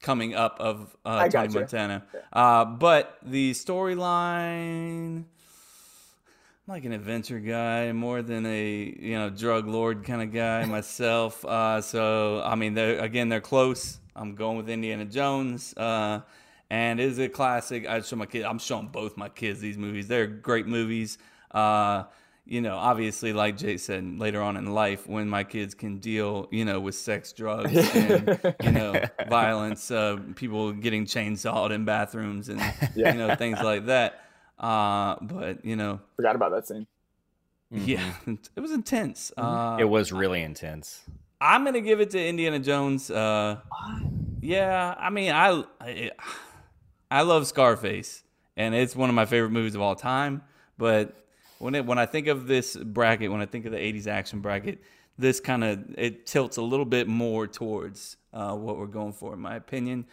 Speaker 2: coming up of uh, Tony. Montana. Uh, but the storyline. I'm like an adventure guy more than a you know drug lord kind of guy myself. Uh, so I mean, they're, again, they're close. I'm going with Indiana Jones, uh, and it is a classic. I show my kid. I'm showing both my kids these movies. They're great movies. Uh, you know, obviously, like Jay said, later on in life, when my kids can deal, you know, with sex, drugs, and you know, violence, uh, people getting chainsawed in bathrooms, and you know, things like that. Uh, but you know,
Speaker 6: Forgot about that scene.
Speaker 2: yeah, it was intense. Uh,
Speaker 5: it was really intense.
Speaker 2: I'm gonna give it to Indiana Jones. Uh, yeah, I mean, I, I I love Scarface, and it's one of my favorite movies of all time. But when it when I think of this bracket, when I think of the '80s action bracket, this kind of it tilts a little bit more towards uh, what we're going for, in my opinion.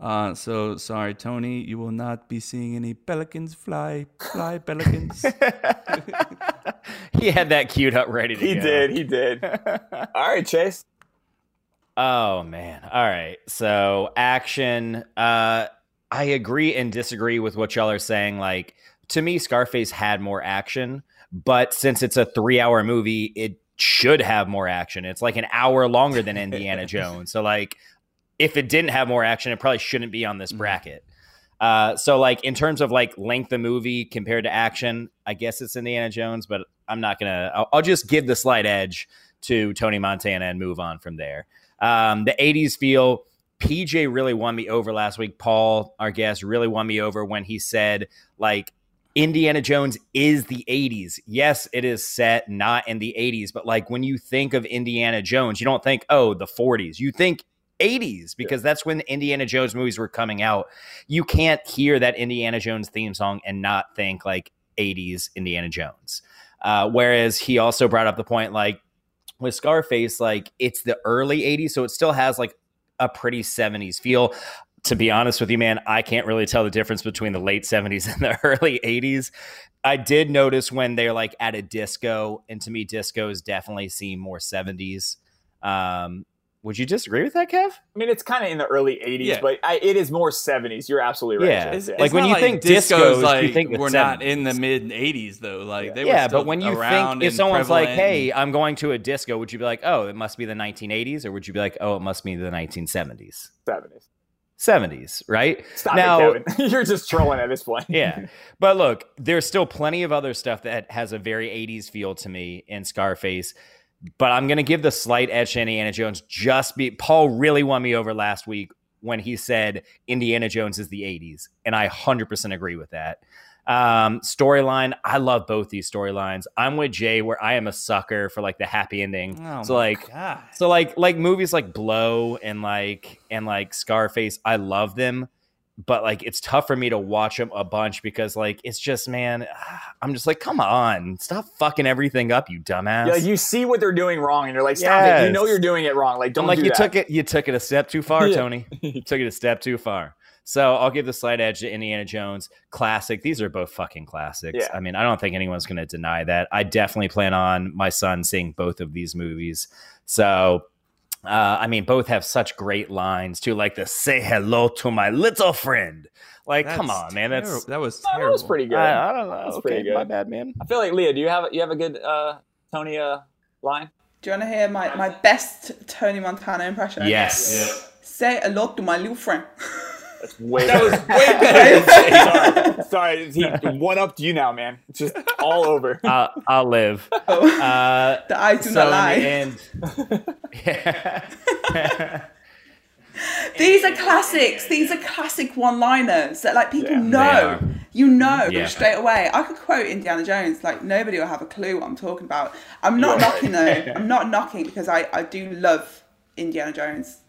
Speaker 2: Uh, so sorry, Tony, you will not be seeing any pelicans fly, fly pelicans.
Speaker 5: He had that queued up ready to
Speaker 6: He
Speaker 5: go.
Speaker 6: did. He did. All right, Chase.
Speaker 5: Oh man. All right. So action. Uh I agree and disagree with what y'all are saying. Like to me, Scarface had more action, but since it's a three hour movie, it should have more action. It's like an hour longer than Indiana Jones. So, like, if it didn't have more action, it probably shouldn't be on this
Speaker 2: Mhm.
Speaker 5: bracket. Uh, so, like, in terms of like length of movie compared to action, I guess it's Indiana Jones, but I'm not gonna. I'll, I'll just give the slight edge to Tony Montana and move on from there. Um, the '80s feel. PJ really won me over last week. Paul, our guest, really won me over when he said, like, Indiana Jones is the 80s. Yes, it is set not in the 80s, but like when you think of Indiana Jones, you don't think, oh, the 40s. You think 80s because that's when the Indiana Jones movies were coming out. You can't hear that Indiana Jones theme song and not think like 80s Indiana Jones. Uh, whereas he also brought up the point like with Scarface, like it's the early 80s, so it still has like a pretty 70s feel to be honest with you, man, I can't really tell the difference between the late 70s and the early 80s. I did notice when they're like at a disco, and to me, discos definitely seem more 70s. Um, would you disagree with that, Kev?
Speaker 6: I mean, it's kind of in the early 80s,
Speaker 2: Yeah.
Speaker 6: but I, it is more 70s. You're absolutely right.
Speaker 5: Yeah.
Speaker 6: Chase,
Speaker 2: It's,
Speaker 5: Like, when
Speaker 2: not
Speaker 5: you think
Speaker 2: discos,
Speaker 5: discos, you
Speaker 2: like
Speaker 5: think
Speaker 2: we're not in the mid '80s though. Like they were
Speaker 5: yeah,
Speaker 2: still
Speaker 5: but when you think if someone's like, "Hey, I'm going to a disco," would you be like, "Oh, it must be the 1980s," or would you be like, "Oh, it must be the 1970s,
Speaker 6: 70s.
Speaker 5: 70s?" Right?
Speaker 6: Stop
Speaker 5: Now-
Speaker 6: it, Kevin. You're just trolling at this point.
Speaker 5: yeah. But look, there's still plenty of other stuff that has a very 80s feel to me in Scarface. But I'm going to give the slight edge to Indiana Jones. Just be Paul really won me over last week when he said Indiana Jones is the 80s. And I 100% agree with that. Um, storyline, I love both these storylines. I'm with Jay where I am a sucker for like the happy ending.
Speaker 2: Oh
Speaker 5: so like
Speaker 2: God.
Speaker 5: so like like movies like Blow and like and like Scarface, I love them, but like it's tough for me to watch them a bunch because like it's just man, I'm just like come on, stop fucking everything up, you dumbass.
Speaker 6: Yeah, you see what they're doing wrong, and you're like, stop it. You know you're doing it wrong. Like,
Speaker 5: I'm
Speaker 6: don't
Speaker 5: like
Speaker 6: do
Speaker 5: you
Speaker 6: that.
Speaker 5: took it you took it a step too far,
Speaker 6: Yeah.
Speaker 5: Tony. You took it a step too far. So I'll give the slight edge to Indiana Jones. Classic. These are both fucking classics.
Speaker 6: Yeah.
Speaker 5: I mean, I don't think anyone's going to deny that. I definitely plan on my son seeing both of these movies. So, uh, I mean, both have such great lines too, like the "Say hello to my little friend." Like, come
Speaker 2: That's
Speaker 5: on, man. That's
Speaker 2: terri- that was terrible.
Speaker 6: that was pretty good.
Speaker 5: I, I don't know.
Speaker 6: That's
Speaker 5: okay,
Speaker 6: pretty good.
Speaker 5: my bad, man.
Speaker 6: I feel like Leah, do you have you have a good uh, Tony uh, line?
Speaker 1: Do you want to hear my, my best Tony Montana impression?
Speaker 5: Yes.
Speaker 1: Say hello to my little friend.
Speaker 6: That's way
Speaker 2: That was
Speaker 6: better.
Speaker 2: way better.
Speaker 6: Sorry, he one up you now, man. It's just all over.
Speaker 5: I'll, I'll live.
Speaker 1: Oh,
Speaker 5: Uh,
Speaker 1: the eyes do
Speaker 5: so
Speaker 1: not
Speaker 5: in the
Speaker 1: lie.
Speaker 5: end, yeah.
Speaker 1: These are classics. These are classic one-liners that like people
Speaker 6: Yeah,
Speaker 1: know. You know
Speaker 5: Yeah.
Speaker 1: straight away. I could quote Indiana Jones. Like nobody will have a clue what I'm talking about. I'm not knocking though. I'm not knocking because I I do love Indiana Jones.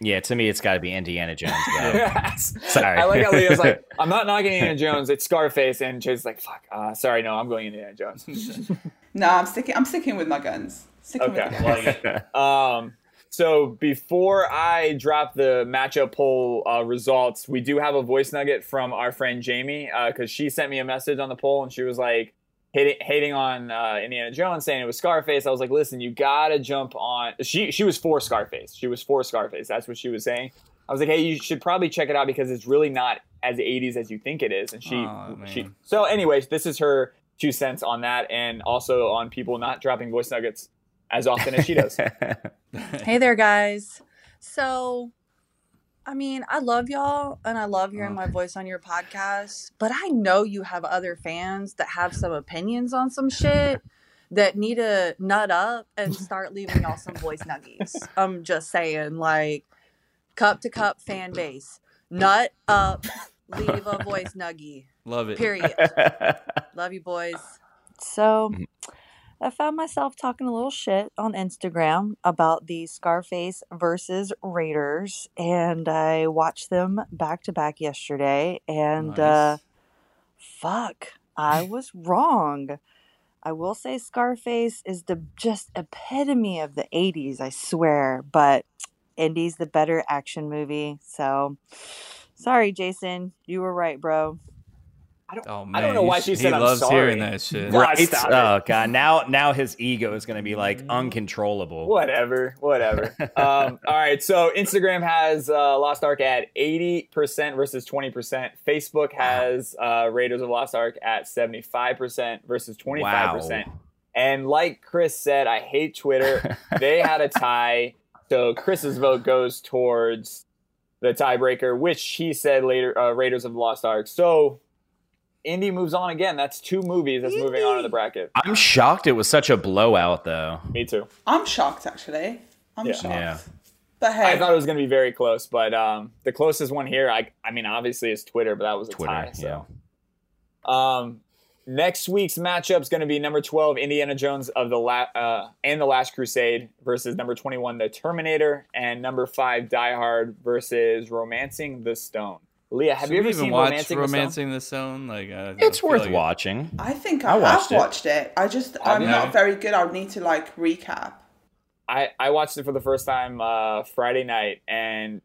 Speaker 5: Yeah, to me, it's got to be Indiana Jones. Bro. Sorry.
Speaker 6: I like how Leah's like, I'm not knocking Indiana Jones. It's Scarface, and Chase's like, fuck. Uh, sorry, no, I'm going Indiana Jones.
Speaker 1: No, I'm sticking. I'm sticking with my guns. Sticking
Speaker 6: Okay.
Speaker 1: with the guns.
Speaker 6: Um, so before I drop the matchup poll uh, results, we do have a voice nugget from our friend Jamie because she sent me a message on the poll and she was like hating, hating on uh, Indiana Jones, saying it was Scarface. I was like, listen, you gotta jump on. She she was for Scarface. She was for Scarface. That's what she was saying. I was like, hey, you should probably check it out because it's really not as 80s as you think it is. And she
Speaker 2: Aw,
Speaker 6: she so anyways, this is her two cents on that and also on people not dropping voice nuggets as often as she does.
Speaker 8: Hey there, guys. So, I mean, I love y'all and I love hearing oh, my voice on your podcast, but I know you have other fans that have some opinions on some shit that need to nut up and start leaving y'all some voice nuggies. I'm just saying, like, cup to cup fan base, nut up, leave a voice nuggie.
Speaker 2: Love it.
Speaker 8: Period. Love you, boys. So, mm-hmm. I found myself talking a little shit on Instagram about the Scarface versus Raiders, and I watched them back to back yesterday, and uh, fuck, I was wrong. I will say Scarface is the just epitome of the 80s, I swear, but Indy's the better action movie. So, sorry, Jason, you were right, bro.
Speaker 2: Oh man,
Speaker 6: I don't know why
Speaker 2: he-
Speaker 6: she said
Speaker 2: he
Speaker 6: I'm
Speaker 2: loves
Speaker 6: sorry.
Speaker 2: hearing that shit.
Speaker 6: Right.
Speaker 5: Right?
Speaker 6: stop it.
Speaker 5: Oh god, now now his ego is going to be like uncontrollable.
Speaker 6: Whatever, whatever. um, all right, so Instagram has uh, Lost Ark at 80% versus 20%. Facebook has uh, Raiders of Lost Ark at 75% versus 25%.
Speaker 5: Wow.
Speaker 6: And like Chris said, I hate Twitter. they had a tie, so Chris's vote goes towards the tiebreaker, which he said later uh, Raiders of Lost Ark. So Indy moves on again. That's two movies that's moving on in the bracket.
Speaker 5: I'm shocked it was such a blowout though.
Speaker 6: Me too.
Speaker 1: I'm shocked actually. I'm
Speaker 6: Yeah.
Speaker 1: shocked.
Speaker 5: Yeah.
Speaker 1: But hey,
Speaker 6: I thought it was going to be very close, but um, the closest one here, I, I mean, obviously is Twitter, but that was a
Speaker 5: Twitter,
Speaker 6: tie. So. Um, next week's matchup is going to be number twelve, Indiana Jones of the la- uh, and the Last Crusade versus number twenty-one, The Terminator, and number five, Die Hard versus Romancing the Stone. Leah, have
Speaker 2: Should
Speaker 6: you ever
Speaker 2: even
Speaker 6: seen
Speaker 2: watch
Speaker 6: Romancing,
Speaker 2: Romancing the Stone? Like, uh,
Speaker 5: It's worth
Speaker 2: like-
Speaker 5: watching.
Speaker 1: I think
Speaker 5: I
Speaker 1: I,
Speaker 5: watched
Speaker 1: have
Speaker 5: it.
Speaker 1: watched it. I just I'm
Speaker 6: you?
Speaker 1: not very good. I would need to like recap.
Speaker 6: I I watched it for the first time uh, Friday night, and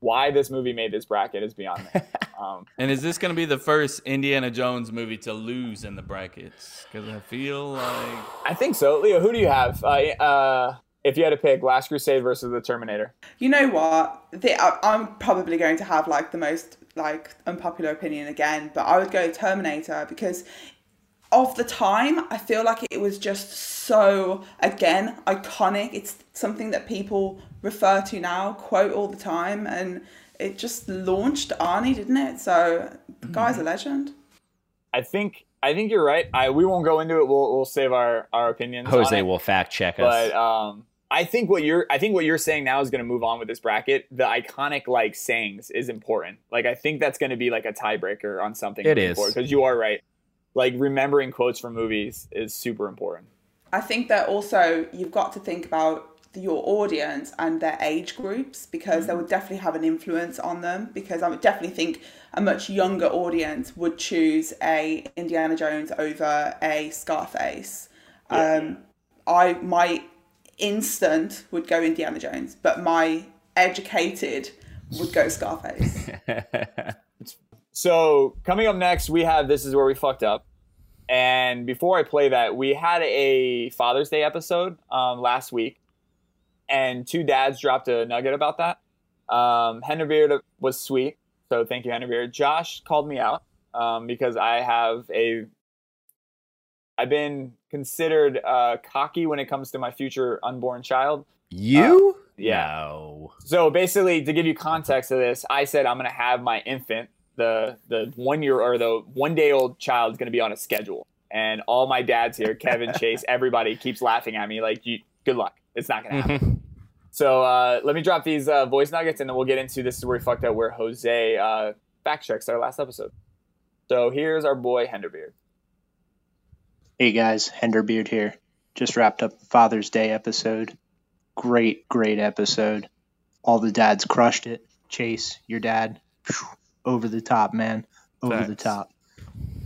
Speaker 6: why this movie made this bracket is beyond me. um,
Speaker 2: And is this going to be the first Indiana Jones movie to lose in the brackets? Because I feel like
Speaker 6: I think so. Leo, who do you have? Uh, uh, if you had to pick Last Crusade versus The Terminator.
Speaker 1: You know what? The, I, I'm probably going to have like the most like unpopular opinion again, but I would go Terminator because of the time, I feel like it was just so again iconic. It's something that people refer to now, quote all the time, and it just launched Arnie, didn't it? So the guy's a legend.
Speaker 6: I think I think you're right. I we won't go into it. We'll we'll save our our opinions. on
Speaker 5: Jose
Speaker 6: it.
Speaker 5: will fact check us.
Speaker 6: But um, I think what you're I think what you're saying now is going to move on with this bracket. The iconic like sayings is important. Like I think that's going to be like a tiebreaker on something.
Speaker 5: It is.
Speaker 6: because you are right. Like remembering quotes from movies is super important.
Speaker 1: I think that also you've got to think about your audience and their age groups because they would definitely have an influence on them because I would definitely think a much younger audience would choose a Indiana Jones over a Scarface. Um, I my instant would go Indiana Jones, but my educated would go Scarface.
Speaker 6: So coming up next, we have this is where we fucked up. And before I play that, we had a Father's Day episode um, last week, and two dads dropped a nugget about that. Um, Henry Beard was sweet, so thank you, Henry Beard. Josh called me out um, because I have a. I've been considered uh, cocky when it comes to my future unborn child.
Speaker 5: you?
Speaker 6: yeah.
Speaker 5: No.
Speaker 6: So basically, to give you context of this, I said I'm going to have my infant, the the one year or the one day old child, is going to be on a schedule, and all my dads here, Kevin, Chase, everybody keeps laughing at me like, "You, good luck, it's not going to happen." so uh, let me drop these uh, voice nuggets, and then we'll get into this is where we fucked up, where Jose uh, fact checks our last episode. So here's our boy Henderbeard.
Speaker 9: Hey guys, Henderbeard here. Just wrapped up the Father's Day episode. Great, great episode. All the dads crushed it. Chase, your dad, phew, over the top, man. Over the top.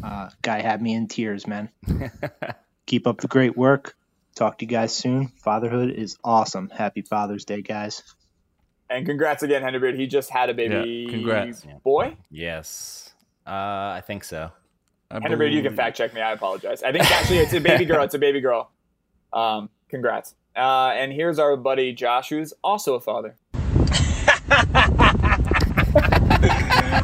Speaker 9: Uh, guy had me in tears, man. Keep up the great work. Talk to you guys soon. Fatherhood is awesome. Happy Father's Day, guys.
Speaker 6: And congrats again, Henderbeard. He just had a baby
Speaker 2: Yeah, congrats.
Speaker 6: boy.
Speaker 5: Yes. Uh, I think so.
Speaker 2: I
Speaker 6: Henderbeard, you can fact check me. I apologize. I think actually it's a baby girl. It's a baby girl. Um, congrats. Uh, and here's our buddy Josh, who's also a father.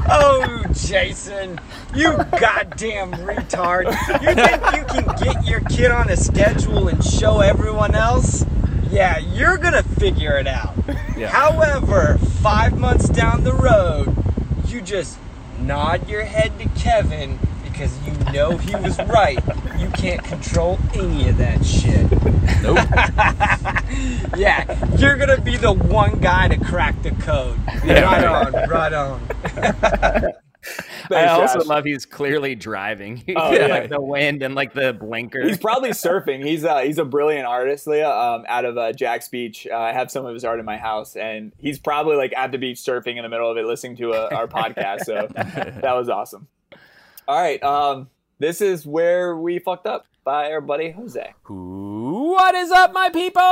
Speaker 10: Oh, Jason, you goddamn retard. You think you can get your kid on a schedule and show everyone else? Yeah, you're gonna figure it out.
Speaker 2: Yeah.
Speaker 10: However, five months down the road, you just nod your head to Kevin because you know he was right. You can't control any of that shit.
Speaker 2: Nope.
Speaker 10: Yeah, you're gonna be the one guy to crack the code. right on, right on.
Speaker 5: I also
Speaker 6: Josh.
Speaker 5: love he's clearly driving.
Speaker 6: Oh,
Speaker 5: Yeah,
Speaker 6: yeah.
Speaker 5: like the wind and like the blinker.
Speaker 6: He's probably surfing. He's uh, he's a brilliant artist, Leah. Um, out of uh, Jax Beach, uh, I have some of his art in my house, and he's probably like at the beach surfing in the middle of it, listening to uh, our podcast. So that was awesome. All right, um, this is where we fucked up by our buddy Jose.
Speaker 11: What is up, my people?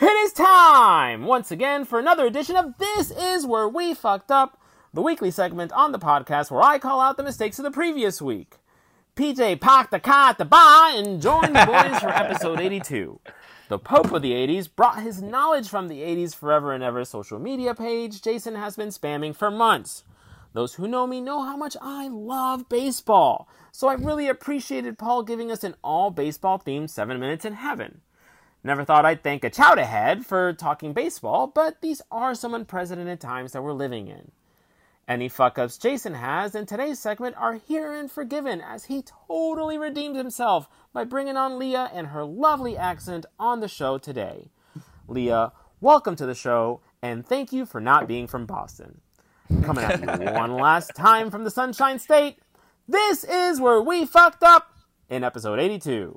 Speaker 11: It is time once again for another edition of This Is Where We Fucked Up, the weekly segment on the podcast where I call out the mistakes of the previous week. PJ parked the car at the bar and joined the boys for episode 82. The Pope of the 80s brought his knowledge from the 80s Forever and Ever social media page Jason has been spamming for months. Those who know me know how much I love baseball, so I really appreciated Paul giving us an all baseball themed 7 minutes in heaven. Never thought I'd thank a chowder head for talking baseball, but these are some unprecedented times that we're living in. Any fuck ups Jason has in today's segment are herein forgiven as he totally redeemed himself by bringing on Leah and her lovely accent on the show today. Leah, welcome to the show and thank you for not being from Boston. Coming up one last time from the Sunshine State, this is where we fucked up in episode 82.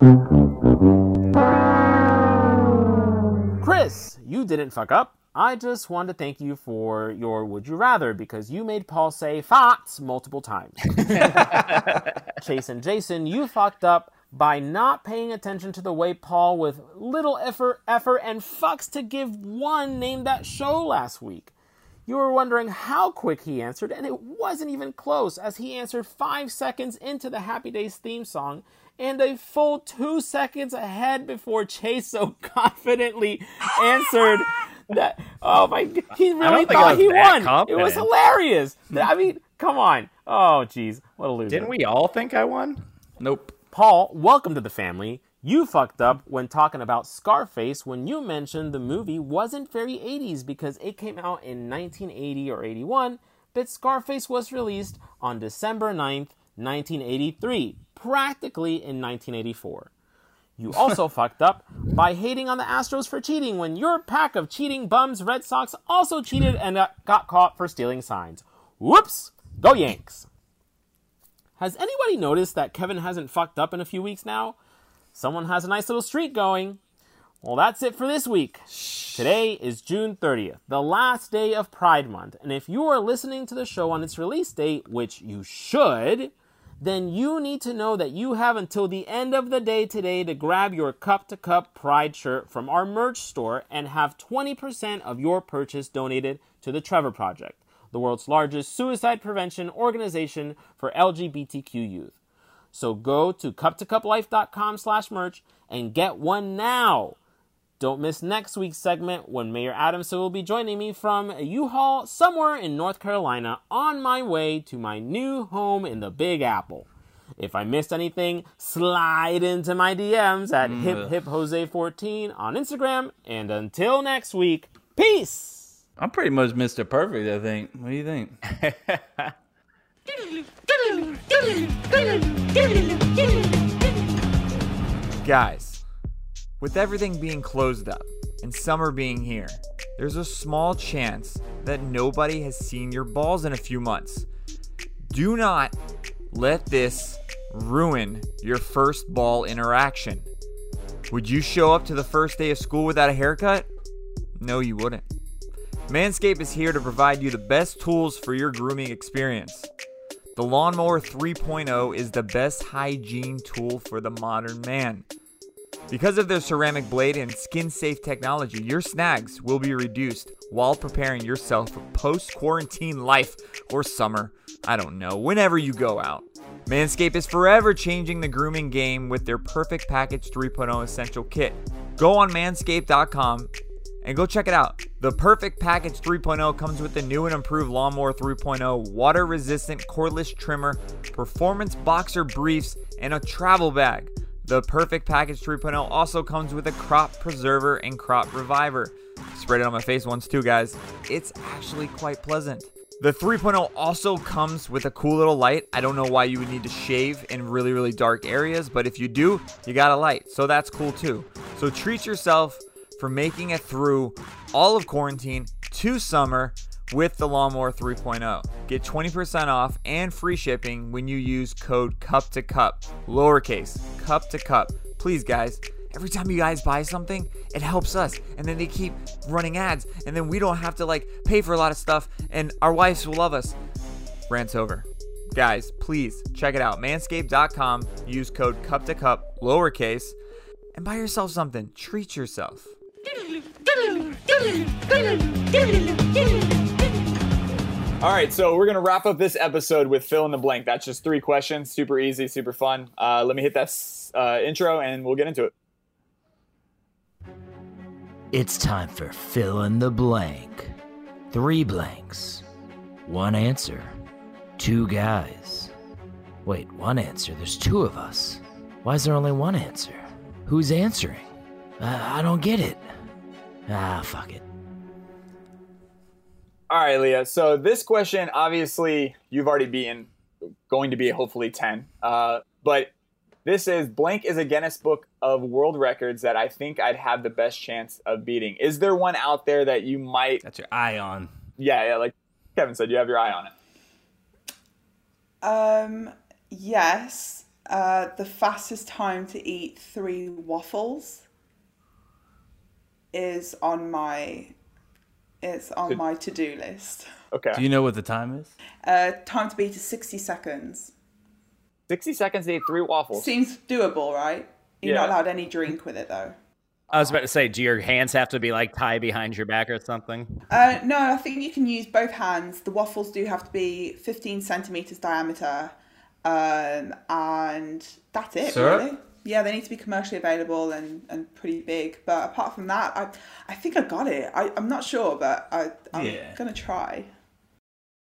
Speaker 11: Chris, you didn't fuck up. I just want to thank you for your would you rather because you made Paul say farts multiple times. Chase and Jason, you fucked up by not paying attention to the way Paul, with little effort, effort and fucks to give one, named that show last week. You were wondering how quick he answered, and it wasn't even close, as he answered five seconds into the Happy Days theme song and a full two seconds ahead before Chase so confidently answered that. Oh my! He really
Speaker 5: think
Speaker 11: thought he
Speaker 5: that
Speaker 11: won. It was hilarious. Hmm. I mean, come on. Oh, jeez, what a loser!
Speaker 5: Didn't we all think I won?
Speaker 2: Nope.
Speaker 11: Paul, welcome to the family. You fucked up when talking about Scarface when you mentioned the movie wasn't very 80s because it came out in 1980 or 81, but Scarface was released on December 9th, 1983, practically in 1984. You also fucked up by hating on the Astros for cheating when your pack of cheating bums Red Sox also cheated and uh, got caught for stealing signs. Whoops! Go Yanks! Has anybody noticed that Kevin hasn't fucked up in a few weeks now? Someone has a nice little streak going. Well, that's it for this week. Today is June 30th, the last day of Pride Month, and if you are listening to the show on its release date, which you should, then you need to know that you have until the end of the day today to grab your Cup to Cup Pride shirt from our merch store and have 20% of your purchase donated to the Trevor Project, the world's largest suicide prevention organization for LGBTQ youth. So go to cup2cuplife.com slash merch and get one now. Don't miss next week's segment when Mayor Adamson will be joining me from a U-Haul somewhere in North Carolina on my way to my new home in the Big Apple. If I missed anything, slide into my DMs at mm, hip hip Jose 14 on Instagram. And until next week, peace.
Speaker 2: I'm pretty much Mr. Perfect, I think. What do you think?
Speaker 12: Guys, with everything being closed up and summer being here, there's a small chance that nobody has seen your balls in a few months. Do not let this ruin your first ball interaction. Would you show up to the first day of school without a haircut? No, you wouldn't. Manscaped is here to provide you the best tools for your grooming experience. The Lawnmower 3.0 is the best hygiene tool for the modern man. Because of their ceramic blade and skin safe technology, your snags will be reduced while preparing yourself for post quarantine life or summer. I don't know, whenever you go out. Manscaped is forever changing the grooming game with their Perfect Package 3.0 Essential Kit. Go on manscaped.com and go check it out. The Perfect Package 3.0 comes with the new and improved Lawnmower 3.0 water resistant cordless trimmer, performance boxer briefs, and a travel bag. The Perfect Package 3.0 also comes with a crop preserver and crop reviver. Spread it on my face once too, guys. It's actually quite pleasant. The 3.0 also comes with a cool little light. I don't know why you would need to shave in really, really dark areas, but if you do, you got a light. So that's cool too. So treat yourself for making it through all of quarantine to summer with the Lawnmower 3.0. Get 20% off and free shipping when you use code cup to cup, lowercase cup to cup. Please, guys, every time you guys buy something, it helps us. And then they keep running ads, and then we don't have to like pay for a lot of stuff, and our wives will love us. Rants over. Guys, please check it out. Manscaped.com. Use code cup to cup, lowercase, and buy yourself something. Treat yourself.
Speaker 6: All right, so we're gonna wrap up this episode with fill in the blank. That's just three questions, super easy, super fun. Uh, let me hit that uh, intro, and we'll get into it.
Speaker 13: It's time for fill in the blank. Three blanks. One answer. Two guys. Wait, one answer? There's two of us. Why is there only one answer? Who's answering? Uh, I don't get it. Ah, fuck it.
Speaker 6: All right, Leah. So this question, obviously, you've already beaten. Going to be hopefully ten. Uh, but this is blank is a Guinness Book of World Records that I think I'd have the best chance of beating. Is there one out there that you might?
Speaker 2: Got your eye on.
Speaker 6: Yeah, yeah. Like Kevin said, you have your eye on it.
Speaker 1: Um, yes. Uh, the fastest time to eat three waffles is on my it's on
Speaker 2: Good.
Speaker 1: my to do list.
Speaker 6: Okay.
Speaker 2: Do you know what the time is?
Speaker 1: Uh, time to beat is sixty seconds.
Speaker 6: 60 seconds to eat three waffles.
Speaker 1: Seems doable, right? You're not allowed any drink with it though.
Speaker 5: I was about to say, do your hands have to be like tied behind your back or something?
Speaker 1: Uh, no, I think you can use both hands. The waffles do have to be 15 centimeters diameter, um, and that's it,
Speaker 2: Syrup?
Speaker 1: really. Yeah, they need to be commercially available and, and pretty big. But apart from that, I I think I got it. I, I'm not sure, but I, I'm
Speaker 6: Yeah.
Speaker 1: gonna try.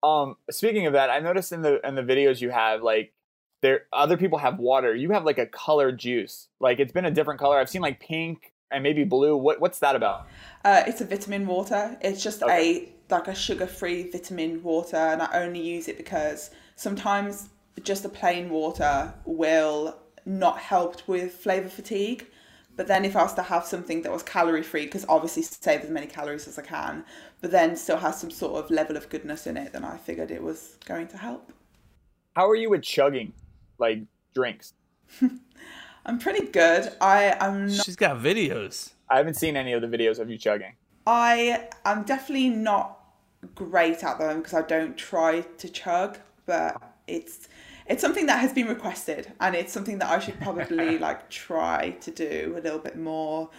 Speaker 6: Um, speaking of that, I noticed in the in the videos you have like there other people have water. You have like a colored juice. Like it's been a different color. I've seen like pink and maybe blue. What what's that about?
Speaker 1: Uh, it's a vitamin water. It's just
Speaker 6: Okay.
Speaker 1: a like a sugar-free vitamin water, and I only use it because sometimes just the plain water will not helped with flavor fatigue. But then if I was to have something that was calorie-free, because obviously save as many calories as I can, but then still has some sort of level of goodness in it, then I figured it was going to help.
Speaker 6: How are you with chugging like drinks?
Speaker 1: I'm pretty good. I am. Not,
Speaker 2: She's got videos.
Speaker 6: I haven't seen any of the videos of you chugging.
Speaker 1: I am definitely not great at them because I don't try to chug, but it's it's something that has been requested and it's something that I should probably like try to do a little bit more.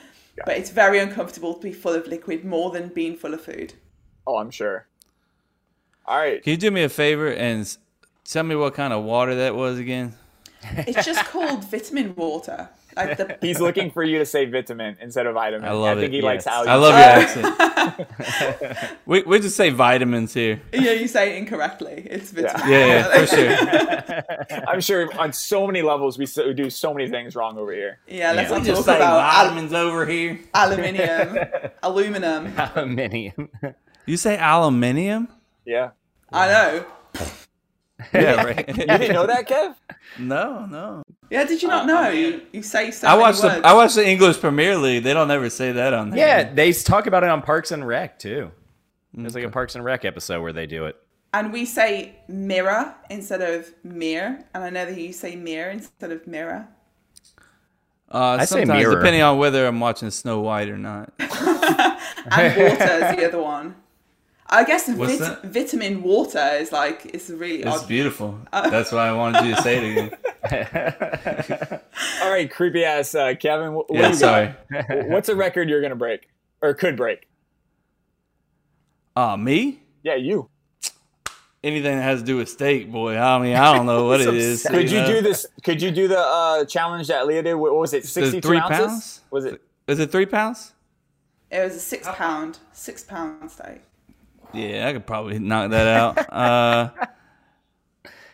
Speaker 1: But it's very uncomfortable to be full of liquid more than being full of food.
Speaker 6: Oh, I'm sure. All right.
Speaker 2: Can you do me a favor and tell me what kind of water that was again?
Speaker 1: It's just called vitamin water. Like the
Speaker 6: He's looking for you to say vitamin instead of vitamin.
Speaker 2: I love I
Speaker 6: think
Speaker 2: it.
Speaker 6: he likes
Speaker 2: yes.
Speaker 6: how
Speaker 2: I love your accent. we we just say vitamins here.
Speaker 1: yeah, you say it incorrectly. It's vitamin.
Speaker 2: Yeah, yeah, for sure.
Speaker 6: I'm sure on so many levels we so- do so many things wrong over here.
Speaker 1: Yeah, let's
Speaker 2: We
Speaker 1: not
Speaker 2: just
Speaker 1: talk
Speaker 2: say
Speaker 1: about al-
Speaker 2: vitamins over here.
Speaker 1: aluminium, aluminum.
Speaker 5: Aluminium.
Speaker 2: You say aluminium?
Speaker 6: Yeah.
Speaker 1: I know.
Speaker 2: Yeah, right.
Speaker 6: You didn't know that, Kev?
Speaker 2: No, no.
Speaker 1: Yeah, did you not know? You, you say so
Speaker 2: I
Speaker 1: many
Speaker 2: watched the. I watched the English Premier League. They don't ever say that on there.
Speaker 5: Yeah, they talk about it on Parks and Rec too. There's like a Parks and Rec episode where they do it.
Speaker 1: And we say mirror instead of mirror. And I know that you say mirror instead of mirror.
Speaker 2: Uh,
Speaker 5: I say mirror.
Speaker 2: depending on whether I'm watching Snow White or not.
Speaker 1: And water is the other one. I guess vit- vitamin water is like, it's really
Speaker 2: It's
Speaker 1: odd.
Speaker 2: beautiful. That's why I wanted you to say it again.
Speaker 6: All right, creepy ass uh, Kevin. What, what
Speaker 2: Yeah,
Speaker 6: do you
Speaker 2: sorry.
Speaker 6: got? What's a record you're gonna break or could break?
Speaker 2: Uh, me?
Speaker 6: Yeah, you.
Speaker 2: Anything that has to do with steak, boy. I mean, I don't know what it is.
Speaker 6: Could you
Speaker 2: know?
Speaker 6: do this? Could you do the uh, challenge that Leah did? What what was it?
Speaker 2: Sixty-three
Speaker 6: Sixty-two
Speaker 2: three
Speaker 6: ounces?
Speaker 2: pounds?
Speaker 6: Was it?
Speaker 2: Is it three pounds?
Speaker 1: It was a six pound, six pound steak.
Speaker 2: Yeah, I could probably knock that out. Uh,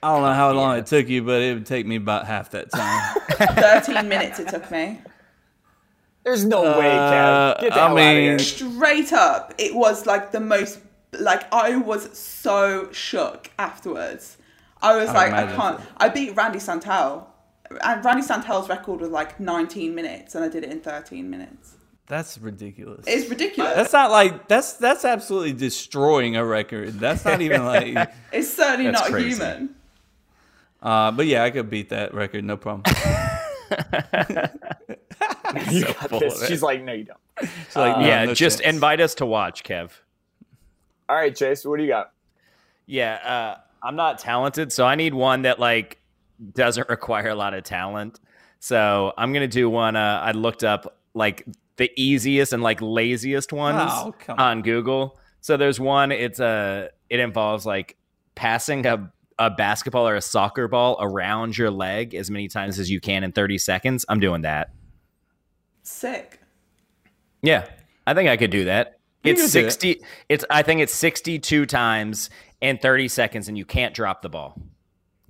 Speaker 2: I don't know how long it took you, but it would take me about half that time.
Speaker 1: 13 minutes it took me.
Speaker 6: There's no way,
Speaker 2: Uh,
Speaker 6: Kev. Get the
Speaker 2: I
Speaker 6: hell out of here.
Speaker 2: mean-
Speaker 1: Straight up, it was like the most, like, I was so shook afterwards. I was
Speaker 2: I
Speaker 1: like, I can't. I beat Randy Santel. And Randy Santel's record was like 19 minutes, and I did it in 13 minutes.
Speaker 2: That's ridiculous.
Speaker 1: It's ridiculous.
Speaker 2: That's not like that's that's absolutely destroying a record. That's not even like.
Speaker 1: It's certainly not
Speaker 2: crazy.
Speaker 1: human.
Speaker 2: Uh, but yeah, I could beat that record, no problem. So full of it.
Speaker 6: She's like, no, you don't.
Speaker 2: She's like,
Speaker 6: Uh,
Speaker 2: no,
Speaker 5: yeah,
Speaker 2: no
Speaker 5: just
Speaker 2: chance.
Speaker 5: invite us to watch, Kev.
Speaker 6: All right, Chase. What do you got?
Speaker 5: Yeah, uh, I'm not talented, so I need one that like doesn't require a lot of talent. So I'm gonna do one. Uh, I looked up like the easiest and like laziest ones
Speaker 2: Oh,
Speaker 5: on Google. So there's one. It's a. it involves like passing a a basketball or a soccer ball around your leg as many times as you can in 30 seconds, I'm doing that.
Speaker 1: Sick.
Speaker 5: Yeah, I think I could do that.
Speaker 2: You
Speaker 5: It's
Speaker 2: could do that.
Speaker 5: 60 it's I think it's 62 times in 30 seconds and you can't drop the ball.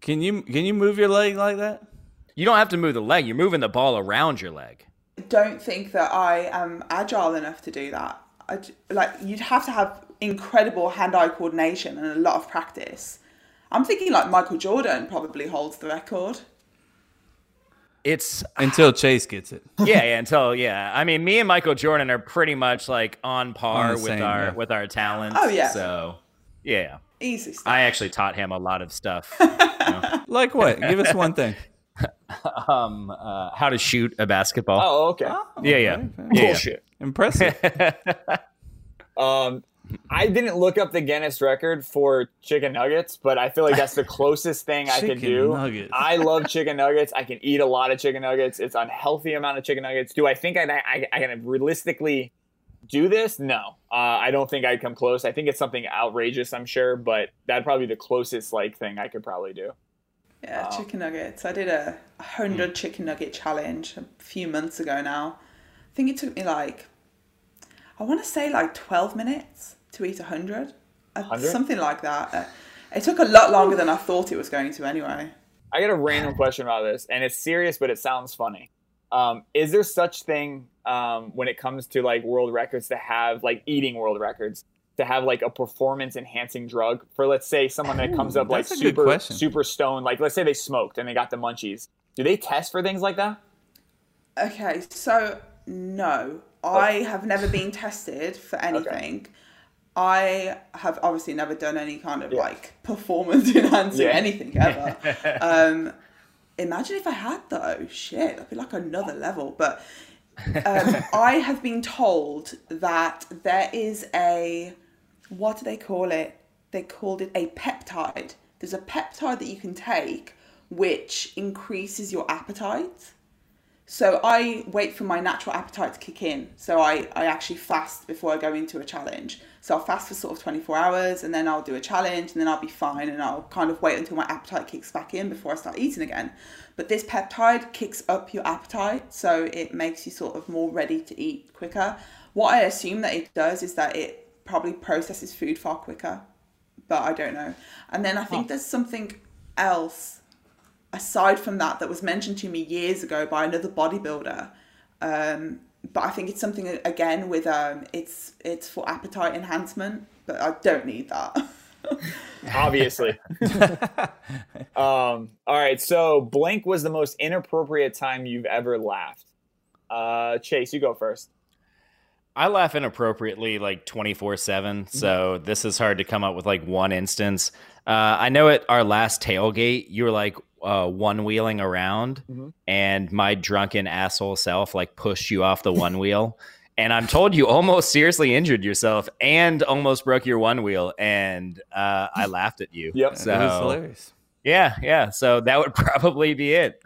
Speaker 2: Can you can you move your leg like that?
Speaker 5: You don't have to move the leg, you're moving the ball around your leg.
Speaker 1: Don't think that I am agile enough to do that. I j like you'd have to have incredible hand-eye coordination and a lot of practice. I'm thinking like Michael Jordan probably holds the record.
Speaker 5: It's
Speaker 2: Until Chase gets it.
Speaker 5: yeah, yeah, until yeah. I mean, me and Michael Jordan are pretty much like on par
Speaker 2: On
Speaker 5: with
Speaker 2: same,
Speaker 5: our
Speaker 2: yeah.
Speaker 5: with our talents.
Speaker 1: Oh, yeah.
Speaker 5: So, yeah.
Speaker 1: Easy stuff.
Speaker 5: I actually taught him a lot of stuff.
Speaker 2: Like what? Give us one thing.
Speaker 5: um, uh, how to shoot a basketball.
Speaker 6: Oh, okay.
Speaker 5: yeah, yeah. yeah, yeah.
Speaker 6: Bullshit.
Speaker 2: Impressive.
Speaker 6: Um, I didn't look up the Guinness record for chicken nuggets, but I feel like that's the closest thing I could
Speaker 2: Chicken
Speaker 6: do.
Speaker 2: nuggets.
Speaker 6: I love chicken nuggets. I can eat a lot of chicken nuggets. It's unhealthy amount of chicken nuggets. Do I think I I, I can realistically do this? No, uh, I don't think I'd come close. I think it's something outrageous. I'm sure, but that'd probably be the closest like thing I could probably do.
Speaker 1: Yeah,
Speaker 6: Wow.
Speaker 1: chicken nuggets. I did a hundred chicken nugget challenge a few months ago now. I think it took me like, I want to say like twelve minutes to eat a hundred, Uh,
Speaker 6: 100?
Speaker 1: something like that. Uh, It took a lot longer than I thought it was going to anyway.
Speaker 6: I got a random question about this, and it's serious, but it sounds funny. Um, is there such thing um, when it comes to like world records to have like eating world records to have like a performance enhancing drug for let's say someone that comes
Speaker 2: Ooh,
Speaker 6: up like
Speaker 2: that's a good
Speaker 6: super super stoned, like let's say they smoked and they got the munchies. Do they test for things like that?
Speaker 1: Okay, so no, I have never been tested for anything. I have obviously never done any kind of like performance enhancing
Speaker 6: Yeah.
Speaker 1: anything ever. um, imagine if I had though. Shit, that'd be like another level. But um, I have been told that there is a what do they call it? They called it a peptide. There's a peptide that you can take which increases your appetite. So I wait for my natural appetite to kick in. So I, I actually fast before I go into a challenge. So I'll fast for sort of 24 hours and then I'll do a challenge and then I'll be fine and I'll kind of wait until my appetite kicks back in before I start eating again. But this peptide kicks up your appetite so it makes you sort of more ready to eat quicker. What I assume that it does is that it probably processes food far quicker, but I don't know. And then I think there's something else aside from that that was mentioned to me years ago by another bodybuilder um, but i think it's something again with um, it's it's for appetite enhancement but i don't need that
Speaker 6: Obviously. um, all right, so blank was the most inappropriate time you've ever laughed. Uh, Chase, you go first.
Speaker 5: I laugh inappropriately like 24 7. So this is hard to come up with like one instance. Uh, I know at our last tailgate, you were like uh, one wheeling around,
Speaker 6: Mhm.
Speaker 5: and my drunken asshole self like pushed you off the one wheel. And I'm told you almost seriously injured yourself and almost broke your one wheel. And uh, I laughed at you.
Speaker 6: Yep.
Speaker 5: So,
Speaker 2: It was hilarious.
Speaker 5: Yeah, yeah. So that would probably be it.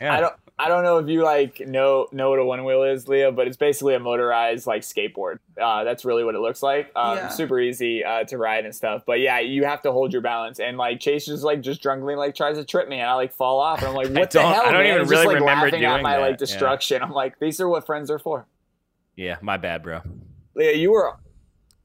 Speaker 5: Yeah.
Speaker 6: I don't I don't know if you like know know what a one wheel is, Leah, but it's basically a motorized like skateboard. Uh, that's really what it looks like. Um,
Speaker 1: Yeah.
Speaker 6: Super easy uh, to ride and stuff. But yeah, you have to hold your balance. And like Chase just like just drunkenly like tries to trip me, and I like fall off, and I'm like, what the hell?
Speaker 5: I don't
Speaker 6: man?
Speaker 5: even
Speaker 6: Just,
Speaker 5: really
Speaker 6: like,
Speaker 5: remember
Speaker 6: laughing at
Speaker 5: doing
Speaker 6: my
Speaker 5: that,
Speaker 6: like
Speaker 5: yeah.
Speaker 6: destruction. I'm like, these are what friends are for.
Speaker 5: Yeah, my bad, bro.
Speaker 6: Leah, you were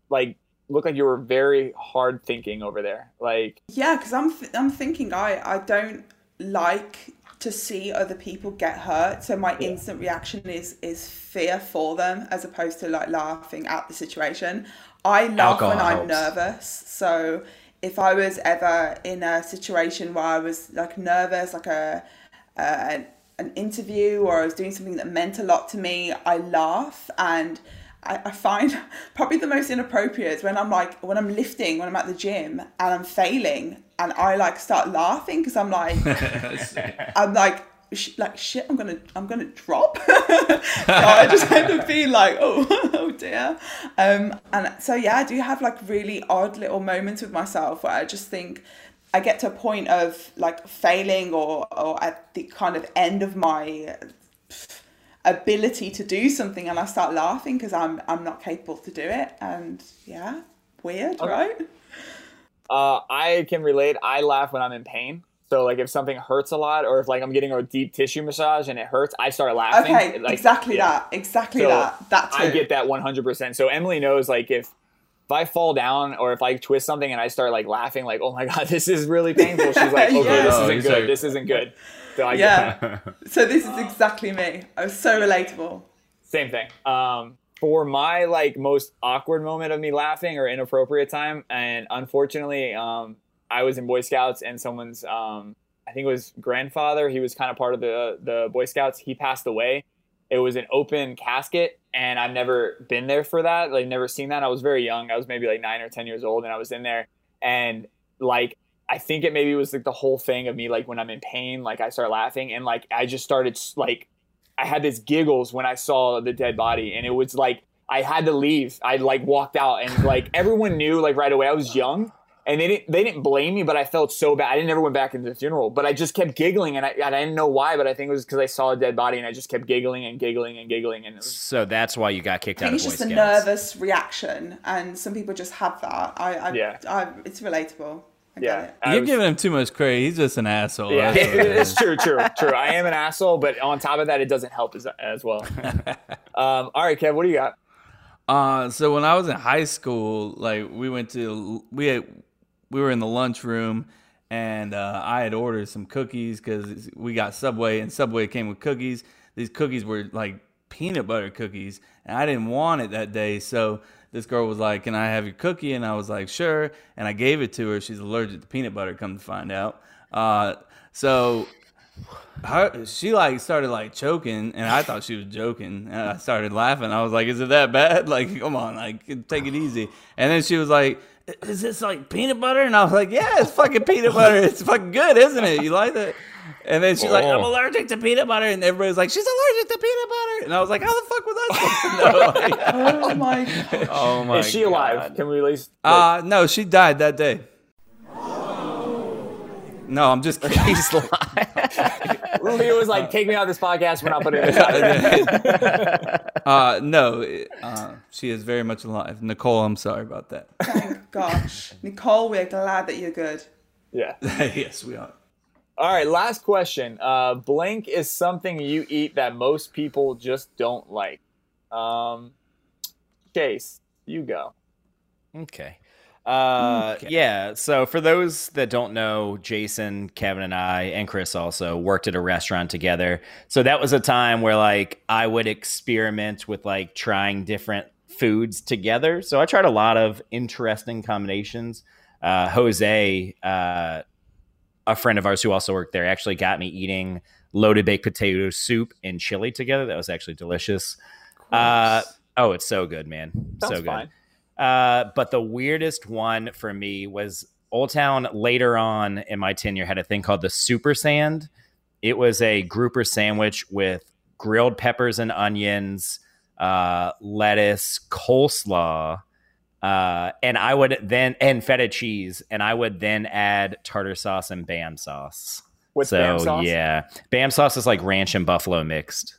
Speaker 6: like look like you were very hard thinking over there. Like
Speaker 1: yeah because i'm th- i'm thinking i i don't like to see other people get hurt. So my instant reaction is is fear for them as opposed to like laughing at the situation. I laugh when
Speaker 5: Alcohol
Speaker 1: i'm
Speaker 5: helps.
Speaker 1: nervous. So if i was ever in a situation where i was like nervous like a uh, an, interview or i was doing something that meant a lot to me i laugh. And I, I find probably the most inappropriate is when I'm like when I'm lifting when I'm at the gym and I'm failing and I like start laughing because I'm like I'm like sh- like shit I'm gonna I'm gonna drop? So I just end up being like oh oh dear. Um and so yeah I do have like really odd little moments with myself where I just think I get to a point of like failing or or at the kind of end of my ability to do something and I start laughing because I'm I'm not capable to do it and yeah weird right
Speaker 6: Uh, I can relate. I laugh when I'm in pain. So like if something hurts a lot, or if like I'm getting a deep tissue massage and it hurts, I start laughing.
Speaker 1: Okay,
Speaker 6: Like,
Speaker 1: exactly
Speaker 6: yeah.
Speaker 1: that. Exactly
Speaker 6: So,
Speaker 1: that. That too.
Speaker 6: I get that 100%. So Emily knows like if if I fall down or if I twist something and I start like laughing, like oh my god, this is really painful. She's like, okay,
Speaker 1: Yeah.
Speaker 6: this
Speaker 1: Oh,
Speaker 6: isn't good.
Speaker 2: like-
Speaker 6: this isn't good. So I
Speaker 1: Yeah.
Speaker 6: get
Speaker 1: So this is exactly me. I was so relatable.
Speaker 6: same thing. Um, for my like most awkward moment of me laughing or inappropriate time, and unfortunately, um, I was in Boy Scouts and someone's, um, I think it was grandfather. He was kind of part of the the Boy Scouts. He passed away. It was an open casket, and I've never been there for that. Like never seen that. I was very young. I was maybe like nine or ten years old, and I was in there, and like I think it maybe was like the whole thing of me like when I'm in pain, like I start laughing, and like I just started like I had this giggles when I saw the dead body, and it was like I had to leave. I like walked out, and like everyone knew like right away. I was young, and they didn't they didn't blame me, but I felt so bad. I didn't never went back into the funeral, but I just kept giggling, and I, and I didn't know why, but I think it was because I saw a dead body, and I just kept giggling and giggling and giggling, and was,
Speaker 5: So that's why you got kicked
Speaker 1: I
Speaker 5: out
Speaker 1: think
Speaker 5: of
Speaker 1: it's
Speaker 5: Boy
Speaker 1: just a
Speaker 5: Scouts.
Speaker 1: nervous reaction, and some people just have that. I, I,
Speaker 6: Yeah.
Speaker 1: I, it's relatable. I
Speaker 6: yeah. I
Speaker 2: You're
Speaker 6: was-
Speaker 2: giving him too much credit. He's just an asshole.
Speaker 6: yeah,
Speaker 2: That's it
Speaker 6: it's true, true, true. I am an asshole, but on top of that, it doesn't help as, as well. um, all right, Kev, what do you got?
Speaker 2: Uh, so when I was in high school, like we went to we had, we were in the lunchroom, and uh, I had ordered some cookies because we got Subway, and Subway came with cookies. These cookies were like peanut butter cookies, and I didn't want it that day. So this girl was like, "Can I have your cookie?" And I was like, "Sure." And I gave it to her. She's allergic to peanut butter. Come to find out. Uh, so her she like started like choking and I thought she was joking and I started laughing. I was like, Is it that bad? Like, come on, like take it easy. And then she was like, Is this like peanut butter? And I was like, Yeah, it's fucking peanut butter. It's fucking good, isn't it? You like that? And then she's like, I'm
Speaker 5: Oh.
Speaker 2: allergic to peanut butter, and everybody's like, She's allergic to peanut butter. And I was like, How the fuck was I supposed to know?
Speaker 1: Oh my god.
Speaker 2: oh my
Speaker 6: Is she alive? Can we at least?
Speaker 2: Uh no, she died that day. No, I'm just kidding.
Speaker 5: He's lying.
Speaker 6: He was like, "Take me out of this podcast. We're not putting this out."
Speaker 2: uh, no, uh, she is very much alive. Nicole, I'm sorry about that.
Speaker 1: Thank gosh. Nicole, we're glad that you're good.
Speaker 6: yeah.
Speaker 2: yes, we are.
Speaker 6: All right, last question. Uh, blank is something you eat that most people just don't like. Um, Chase, you go.
Speaker 5: Okay. Uh, Yeah. So for those that don't know, Jason, Kevin, and I, and Chris also worked at a restaurant together. So that was a time where like I would experiment with like trying different foods together. So I tried a lot of interesting combinations. Uh, Jose, uh, a friend of ours who also worked there, actually got me eating loaded baked potato soup and chili together. That was actually delicious. Uh, oh, it's so good, man. so good. Uh, but the weirdest one for me was Old Town later on in my tenure had a thing called the Super Sand. It was a grouper sandwich with grilled peppers and onions, uh, lettuce, coleslaw, uh, and I would then and feta cheese, and I would then add tartar sauce and bam sauce.
Speaker 6: What's
Speaker 5: so
Speaker 6: Bam sauce?
Speaker 5: yeah, bam sauce is like ranch and buffalo mixed.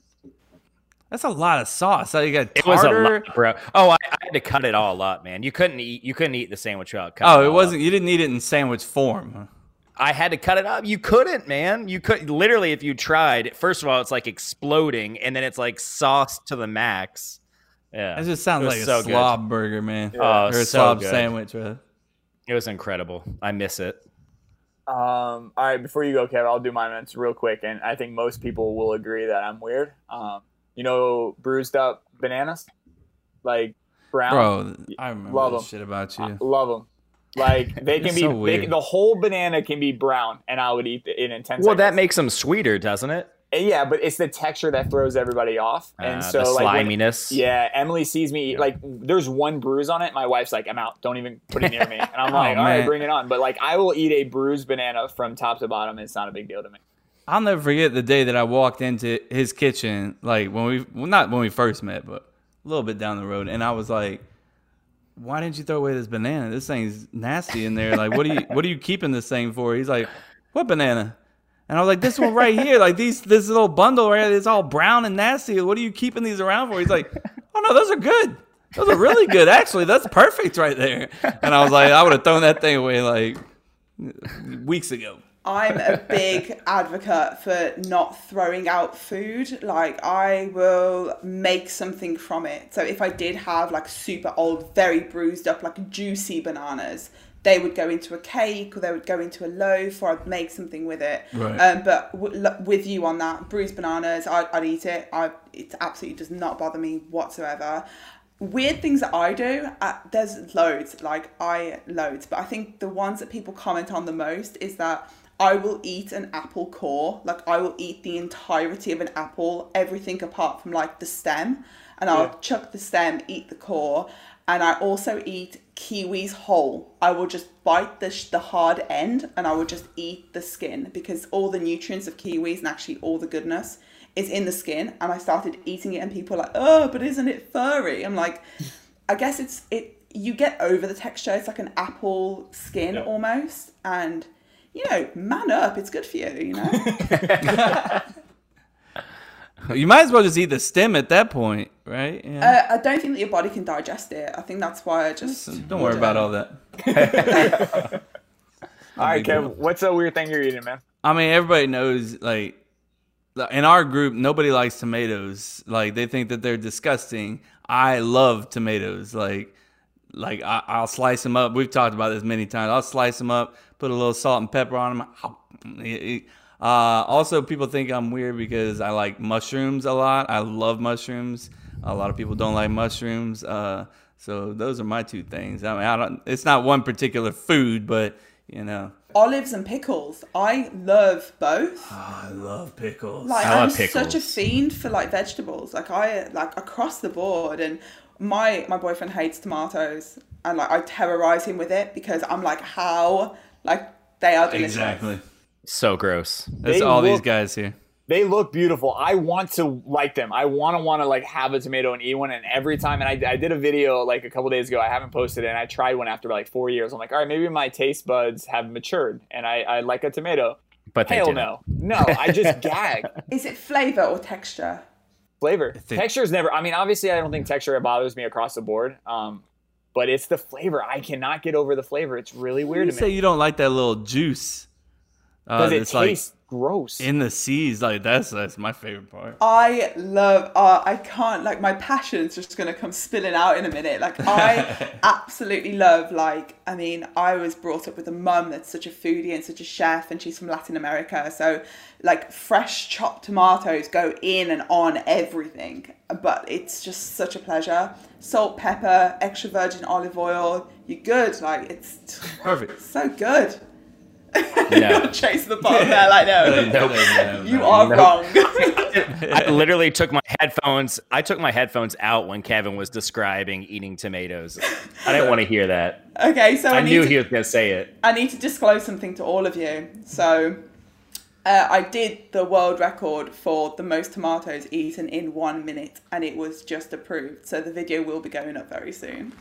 Speaker 2: That's a lot of sauce. So you got
Speaker 5: It was a
Speaker 2: tartar.
Speaker 5: lot, bro. Oh, I, I had to cut it all up, man. You couldn't eat. You couldn't eat the sandwich without cutting.
Speaker 2: Oh,
Speaker 5: it
Speaker 2: it wasn't.
Speaker 5: up.
Speaker 2: You didn't eat it in sandwich form.
Speaker 5: I had to cut it up. You couldn't, man. You could literally, if you tried. First of all, it's like exploding, and then it's like sauce to the max. Yeah,
Speaker 2: That just sounds
Speaker 5: It was
Speaker 2: like a
Speaker 5: so good.
Speaker 2: slob burger, man.
Speaker 5: Oh,
Speaker 2: or a
Speaker 5: so
Speaker 2: slob
Speaker 5: good.
Speaker 2: sandwich. Bro.
Speaker 5: It was incredible. I miss it.
Speaker 6: Um, all right, before you go, Kev, I'll do my it's real quick, and I think most people will agree that I'm weird. Um, you know, bruised up bananas, like brown.
Speaker 2: Bro, I remember
Speaker 6: Love
Speaker 2: that
Speaker 6: 'em.
Speaker 2: shit about you.
Speaker 6: I love them. Like they can be,
Speaker 2: so
Speaker 6: they, the whole banana can be brown, and I would eat it in ten
Speaker 5: Well, that makes them sweeter, doesn't it?
Speaker 6: And yeah, but it's the texture that throws everybody off, and
Speaker 5: Uh,
Speaker 6: so
Speaker 5: the
Speaker 6: like when-
Speaker 5: sliminess.
Speaker 6: yeah, Emily sees me eat, like there's one bruise on it. My wife's like, "I'm out. Don't even put it near me." And I'm
Speaker 2: Oh,
Speaker 6: like, "All right,
Speaker 2: man.
Speaker 6: bring it on." But like, I will eat a bruised banana from top to bottom. It's not a big deal to me.
Speaker 2: I'll never forget the day that I walked into his kitchen, like when we, well, not when we first met, but a little bit down the road, and I was like, "Why didn't you throw away this banana? This thing's nasty in there. Like, what are you, what are you keeping this thing for?" He's like, "What banana?" And I was like, "This one right here, like these, this little bundle right here, it's all brown and nasty. What are you keeping these around for?" He's like, "Oh no, those are good." Those are really good. Actually, that's perfect right there. And I was like, I would have thrown that thing away like weeks ago.
Speaker 1: I'm a big advocate for not throwing out food. Like I will make something from it. So if I did have like super old, very bruised up, like juicy bananas, they would go into a cake or they would go into a loaf or I'd make something with it.
Speaker 2: Right.
Speaker 1: Um, but w- l- with you on that, bruised bananas, I'd, I'd eat it. I, it absolutely does not bother me whatsoever. Weird things that I do, uh, there's loads, like I loads, but I think the ones that people comment on the most is that I will eat an apple core, like I will eat the entirety of an apple, everything apart from like the stem, and I'll
Speaker 14: Yeah.
Speaker 1: chuck the stem, eat the core, and I also eat kiwis whole. I will just bite the sh- the hard end, and I will just eat the skin because all the nutrients of kiwis and actually all the goodness is in the skin. And I started eating it, and people are like, "Oh, but isn't it furry?" I'm like, I guess it's it. You get over the texture. It's like an apple skin almost, and you know, man up. It's good for you. You know.
Speaker 2: You might as well just eat the stem at that point, right? Yeah.
Speaker 1: Uh, I don't think that your body can digest it. I think that's why I just
Speaker 2: Don't worry about all that.
Speaker 6: All right, Kev, what's a weird thing you're eating, man?
Speaker 2: I mean, everybody knows like in our group, nobody likes tomatoes. Like they think that they're disgusting. I love tomatoes. Like, like I, I'll slice them up. We've talked about this many times. I'll slice them up, put a little salt and pepper on them. Uh, also, people think I'm weird because I like mushrooms a lot. I love mushrooms. A lot of people don't like mushrooms. Uh, so those are my two things. I mean, I don't. It's not one particular food, but you know,
Speaker 1: olives and pickles. I love both.
Speaker 2: I love pickles.
Speaker 1: Like
Speaker 2: I
Speaker 1: I'm
Speaker 2: love
Speaker 1: such a fiend for like vegetables. Like I like across the board and my my boyfriend hates tomatoes and like I terrorize him with it because I'm like how like they are delicious.
Speaker 2: Exactly.
Speaker 5: So gross.
Speaker 2: That's
Speaker 6: They
Speaker 2: all these guys here.
Speaker 6: They look beautiful. I want to like them. I want to want to like have a tomato and eat one. And every time, and I, I did a video like a couple days ago. I haven't posted it. And I tried one after like four years. I'm like, all right, maybe my taste buds have matured, and I, I like a tomato.
Speaker 5: But they
Speaker 6: hell
Speaker 5: didn't.
Speaker 6: no, no. I just gag.
Speaker 1: Is it flavor or texture?
Speaker 6: Flavor, texture is never. I mean, obviously, I don't think texture bothers me across the board. Um, but it's the flavor. I cannot get over the flavor. It's really weird
Speaker 2: You
Speaker 6: to
Speaker 2: say
Speaker 6: me
Speaker 2: you don't like that little juice. Uh,
Speaker 6: it
Speaker 2: it's like
Speaker 6: gross.
Speaker 2: in the seas. Like that's that's my favorite part.
Speaker 1: I love uh, I can't like my passion's just gonna come spilling out in a minute. Like I absolutely love like I mean I was brought up with a mum that's such a foodie and such a chef and she's from Latin America so like fresh chopped tomatoes go in and on everything but it's just such a pleasure. Salt, pepper, extra virgin olive oil, you're good. Like it's
Speaker 2: Perfect.
Speaker 1: so good.
Speaker 5: No.
Speaker 1: Chase the bottom there like no.
Speaker 5: Nope.
Speaker 1: You are
Speaker 5: Nope.
Speaker 1: wrong.
Speaker 5: I literally took my headphones. I took my headphones out when Kevin was describing eating tomatoes. I didn't want to hear that.
Speaker 1: Okay, so I,
Speaker 5: I knew
Speaker 1: to-
Speaker 5: he was going to say it.
Speaker 1: I need to disclose something to all of you. So, uh, I did the world record for the most tomatoes eaten in one minute, and it was just approved. So the video will be going up very soon.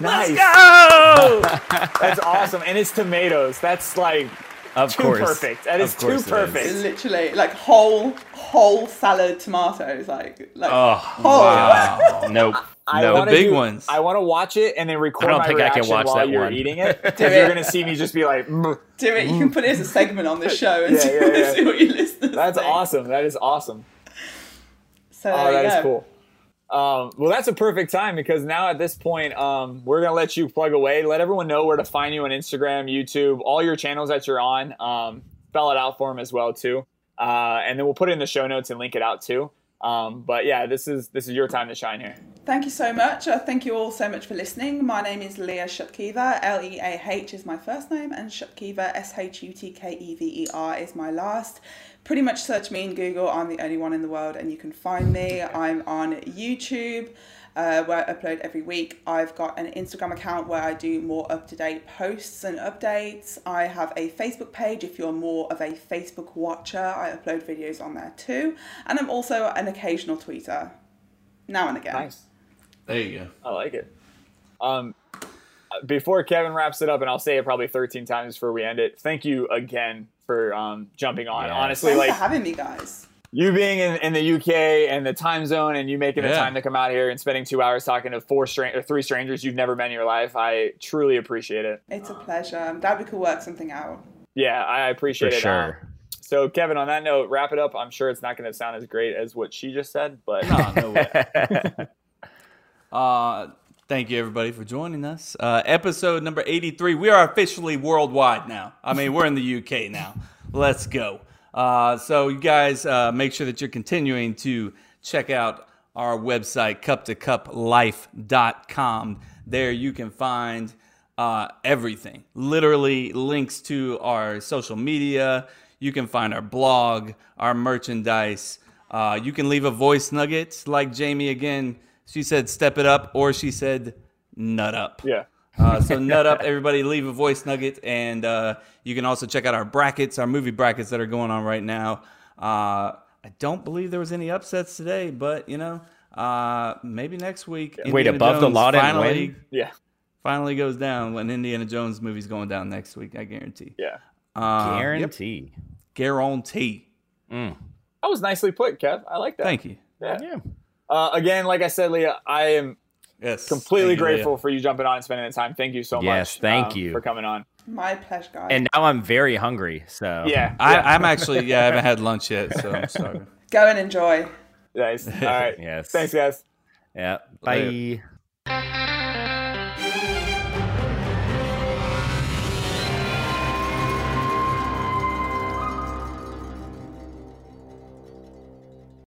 Speaker 6: Nice.
Speaker 5: go!
Speaker 6: That's awesome, and it's tomatoes. That's like
Speaker 5: Of
Speaker 6: too
Speaker 5: course.
Speaker 6: perfect. That is
Speaker 5: Of
Speaker 6: too
Speaker 5: course it is.
Speaker 6: perfect.
Speaker 1: Literally, like whole whole salad tomatoes, like like
Speaker 5: Oh,
Speaker 1: whole.
Speaker 5: wow. nope.
Speaker 6: I
Speaker 5: Nope.
Speaker 6: wanna
Speaker 2: big
Speaker 6: do-
Speaker 2: ones.
Speaker 6: I want to watch it and then record
Speaker 5: I don't
Speaker 6: my
Speaker 5: think I can
Speaker 6: reaction
Speaker 5: watch
Speaker 6: while
Speaker 5: that
Speaker 6: you're
Speaker 5: one.
Speaker 6: eating it.
Speaker 1: Do
Speaker 6: Because you're gonna see me just be like, "Mm."
Speaker 1: Do it. You can put it as a segment on this show and
Speaker 6: Yeah,
Speaker 1: see,
Speaker 6: yeah, yeah.
Speaker 1: see what your listeners
Speaker 6: that's
Speaker 1: think.
Speaker 6: awesome. That is awesome.
Speaker 1: So
Speaker 6: Oh,
Speaker 1: there
Speaker 6: that
Speaker 1: you
Speaker 6: is cool. Um, well, that's a perfect time because now at this point, um, we're gonna let you plug away. Let everyone know where to find you on Instagram, YouTube, all your channels that you're on. Um, spell it out for them as well too, uh, and then we'll put it in the show notes and link it out too. Um, but yeah, this is this is your time to shine here.
Speaker 1: Thank you so much. Uh, thank you all so much for listening. My name is Leah Shutkever. L E A H is my first name, and Shutkever, S H U T K E V E R, is my last. Pretty much search me in Google. I'm the only one in the world, and you can find me. I'm on YouTube. Uh, where I upload every week. I've got an Instagram account where I do more up to date posts and updates. I have a Facebook page if you're more of a Facebook watcher. I upload videos on there too. And I'm also an occasional tweeter now and again.
Speaker 6: Nice.
Speaker 2: There you go.
Speaker 6: I like it. Um, before Kevin wraps it up, and I'll say it probably 13 times before we end it. Thank you again for um, jumping on.
Speaker 5: Yeah.
Speaker 6: Honestly,
Speaker 1: Thanks
Speaker 6: like
Speaker 1: for having me, guys.
Speaker 6: You being in, in the UK and the time zone, and you making the
Speaker 2: Yeah.
Speaker 6: time to come out here and spending two hours talking to four stra- or three strangers you've never met in your life, I truly appreciate it.
Speaker 1: It's a pleasure. I'm glad we could work something out.
Speaker 6: Yeah, I appreciate
Speaker 5: For
Speaker 6: it.
Speaker 5: sure.
Speaker 6: Um, so, Kevin, on that note, wrap it up. I'm sure it's not going to sound as great as what she just said, but
Speaker 2: No, no way. Uh, thank you everybody for joining us. Uh, episode number 83. We are officially worldwide now. I mean, we're in the UK now. Let's go. Uh, so you guys uh, make sure that you're continuing to check out our website, cup2cuplife.com. There you can find uh, everything, literally links to our social media. You can find our blog, our merchandise. Uh, you can leave a voice nugget like Jamie again. She said, step it up, or she said, nut up.
Speaker 6: yeah.
Speaker 2: Uh, so nut up, everybody. Leave a voice nugget, and uh, you can also check out our brackets, our movie brackets that are going on right now. Uh, I don't believe there was any upsets today, but you know, uh, maybe next week.
Speaker 5: Wait, above the
Speaker 2: Jones
Speaker 5: law didn't
Speaker 2: finally,
Speaker 5: win?
Speaker 6: Yeah.
Speaker 2: finally goes down when Indiana Jones movie's going down next week. I guarantee.
Speaker 6: Yeah.
Speaker 2: Uh, yep.
Speaker 5: Guarantee.
Speaker 2: Guarantee.
Speaker 6: That was nicely put, Kev. I like that.
Speaker 2: Thank you.
Speaker 6: Yeah. Uh, again, like I said, Leah, I am
Speaker 2: Yes.
Speaker 6: completely
Speaker 2: Thank you,
Speaker 6: grateful for you jumping on and spending the time. Thank you so much.
Speaker 5: Yes, thank
Speaker 6: um,
Speaker 5: you.
Speaker 6: for coming on.
Speaker 1: My pleasure, guys.
Speaker 5: And now I'm very hungry. So
Speaker 6: Yeah,
Speaker 2: I,
Speaker 6: yeah.
Speaker 2: I'm actually yeah, I haven't had lunch yet, so I'm sorry.
Speaker 1: Go and enjoy.
Speaker 6: nice. All right.
Speaker 5: yes.
Speaker 6: Thanks, guys.
Speaker 5: Yeah.
Speaker 2: Later.
Speaker 5: Bye.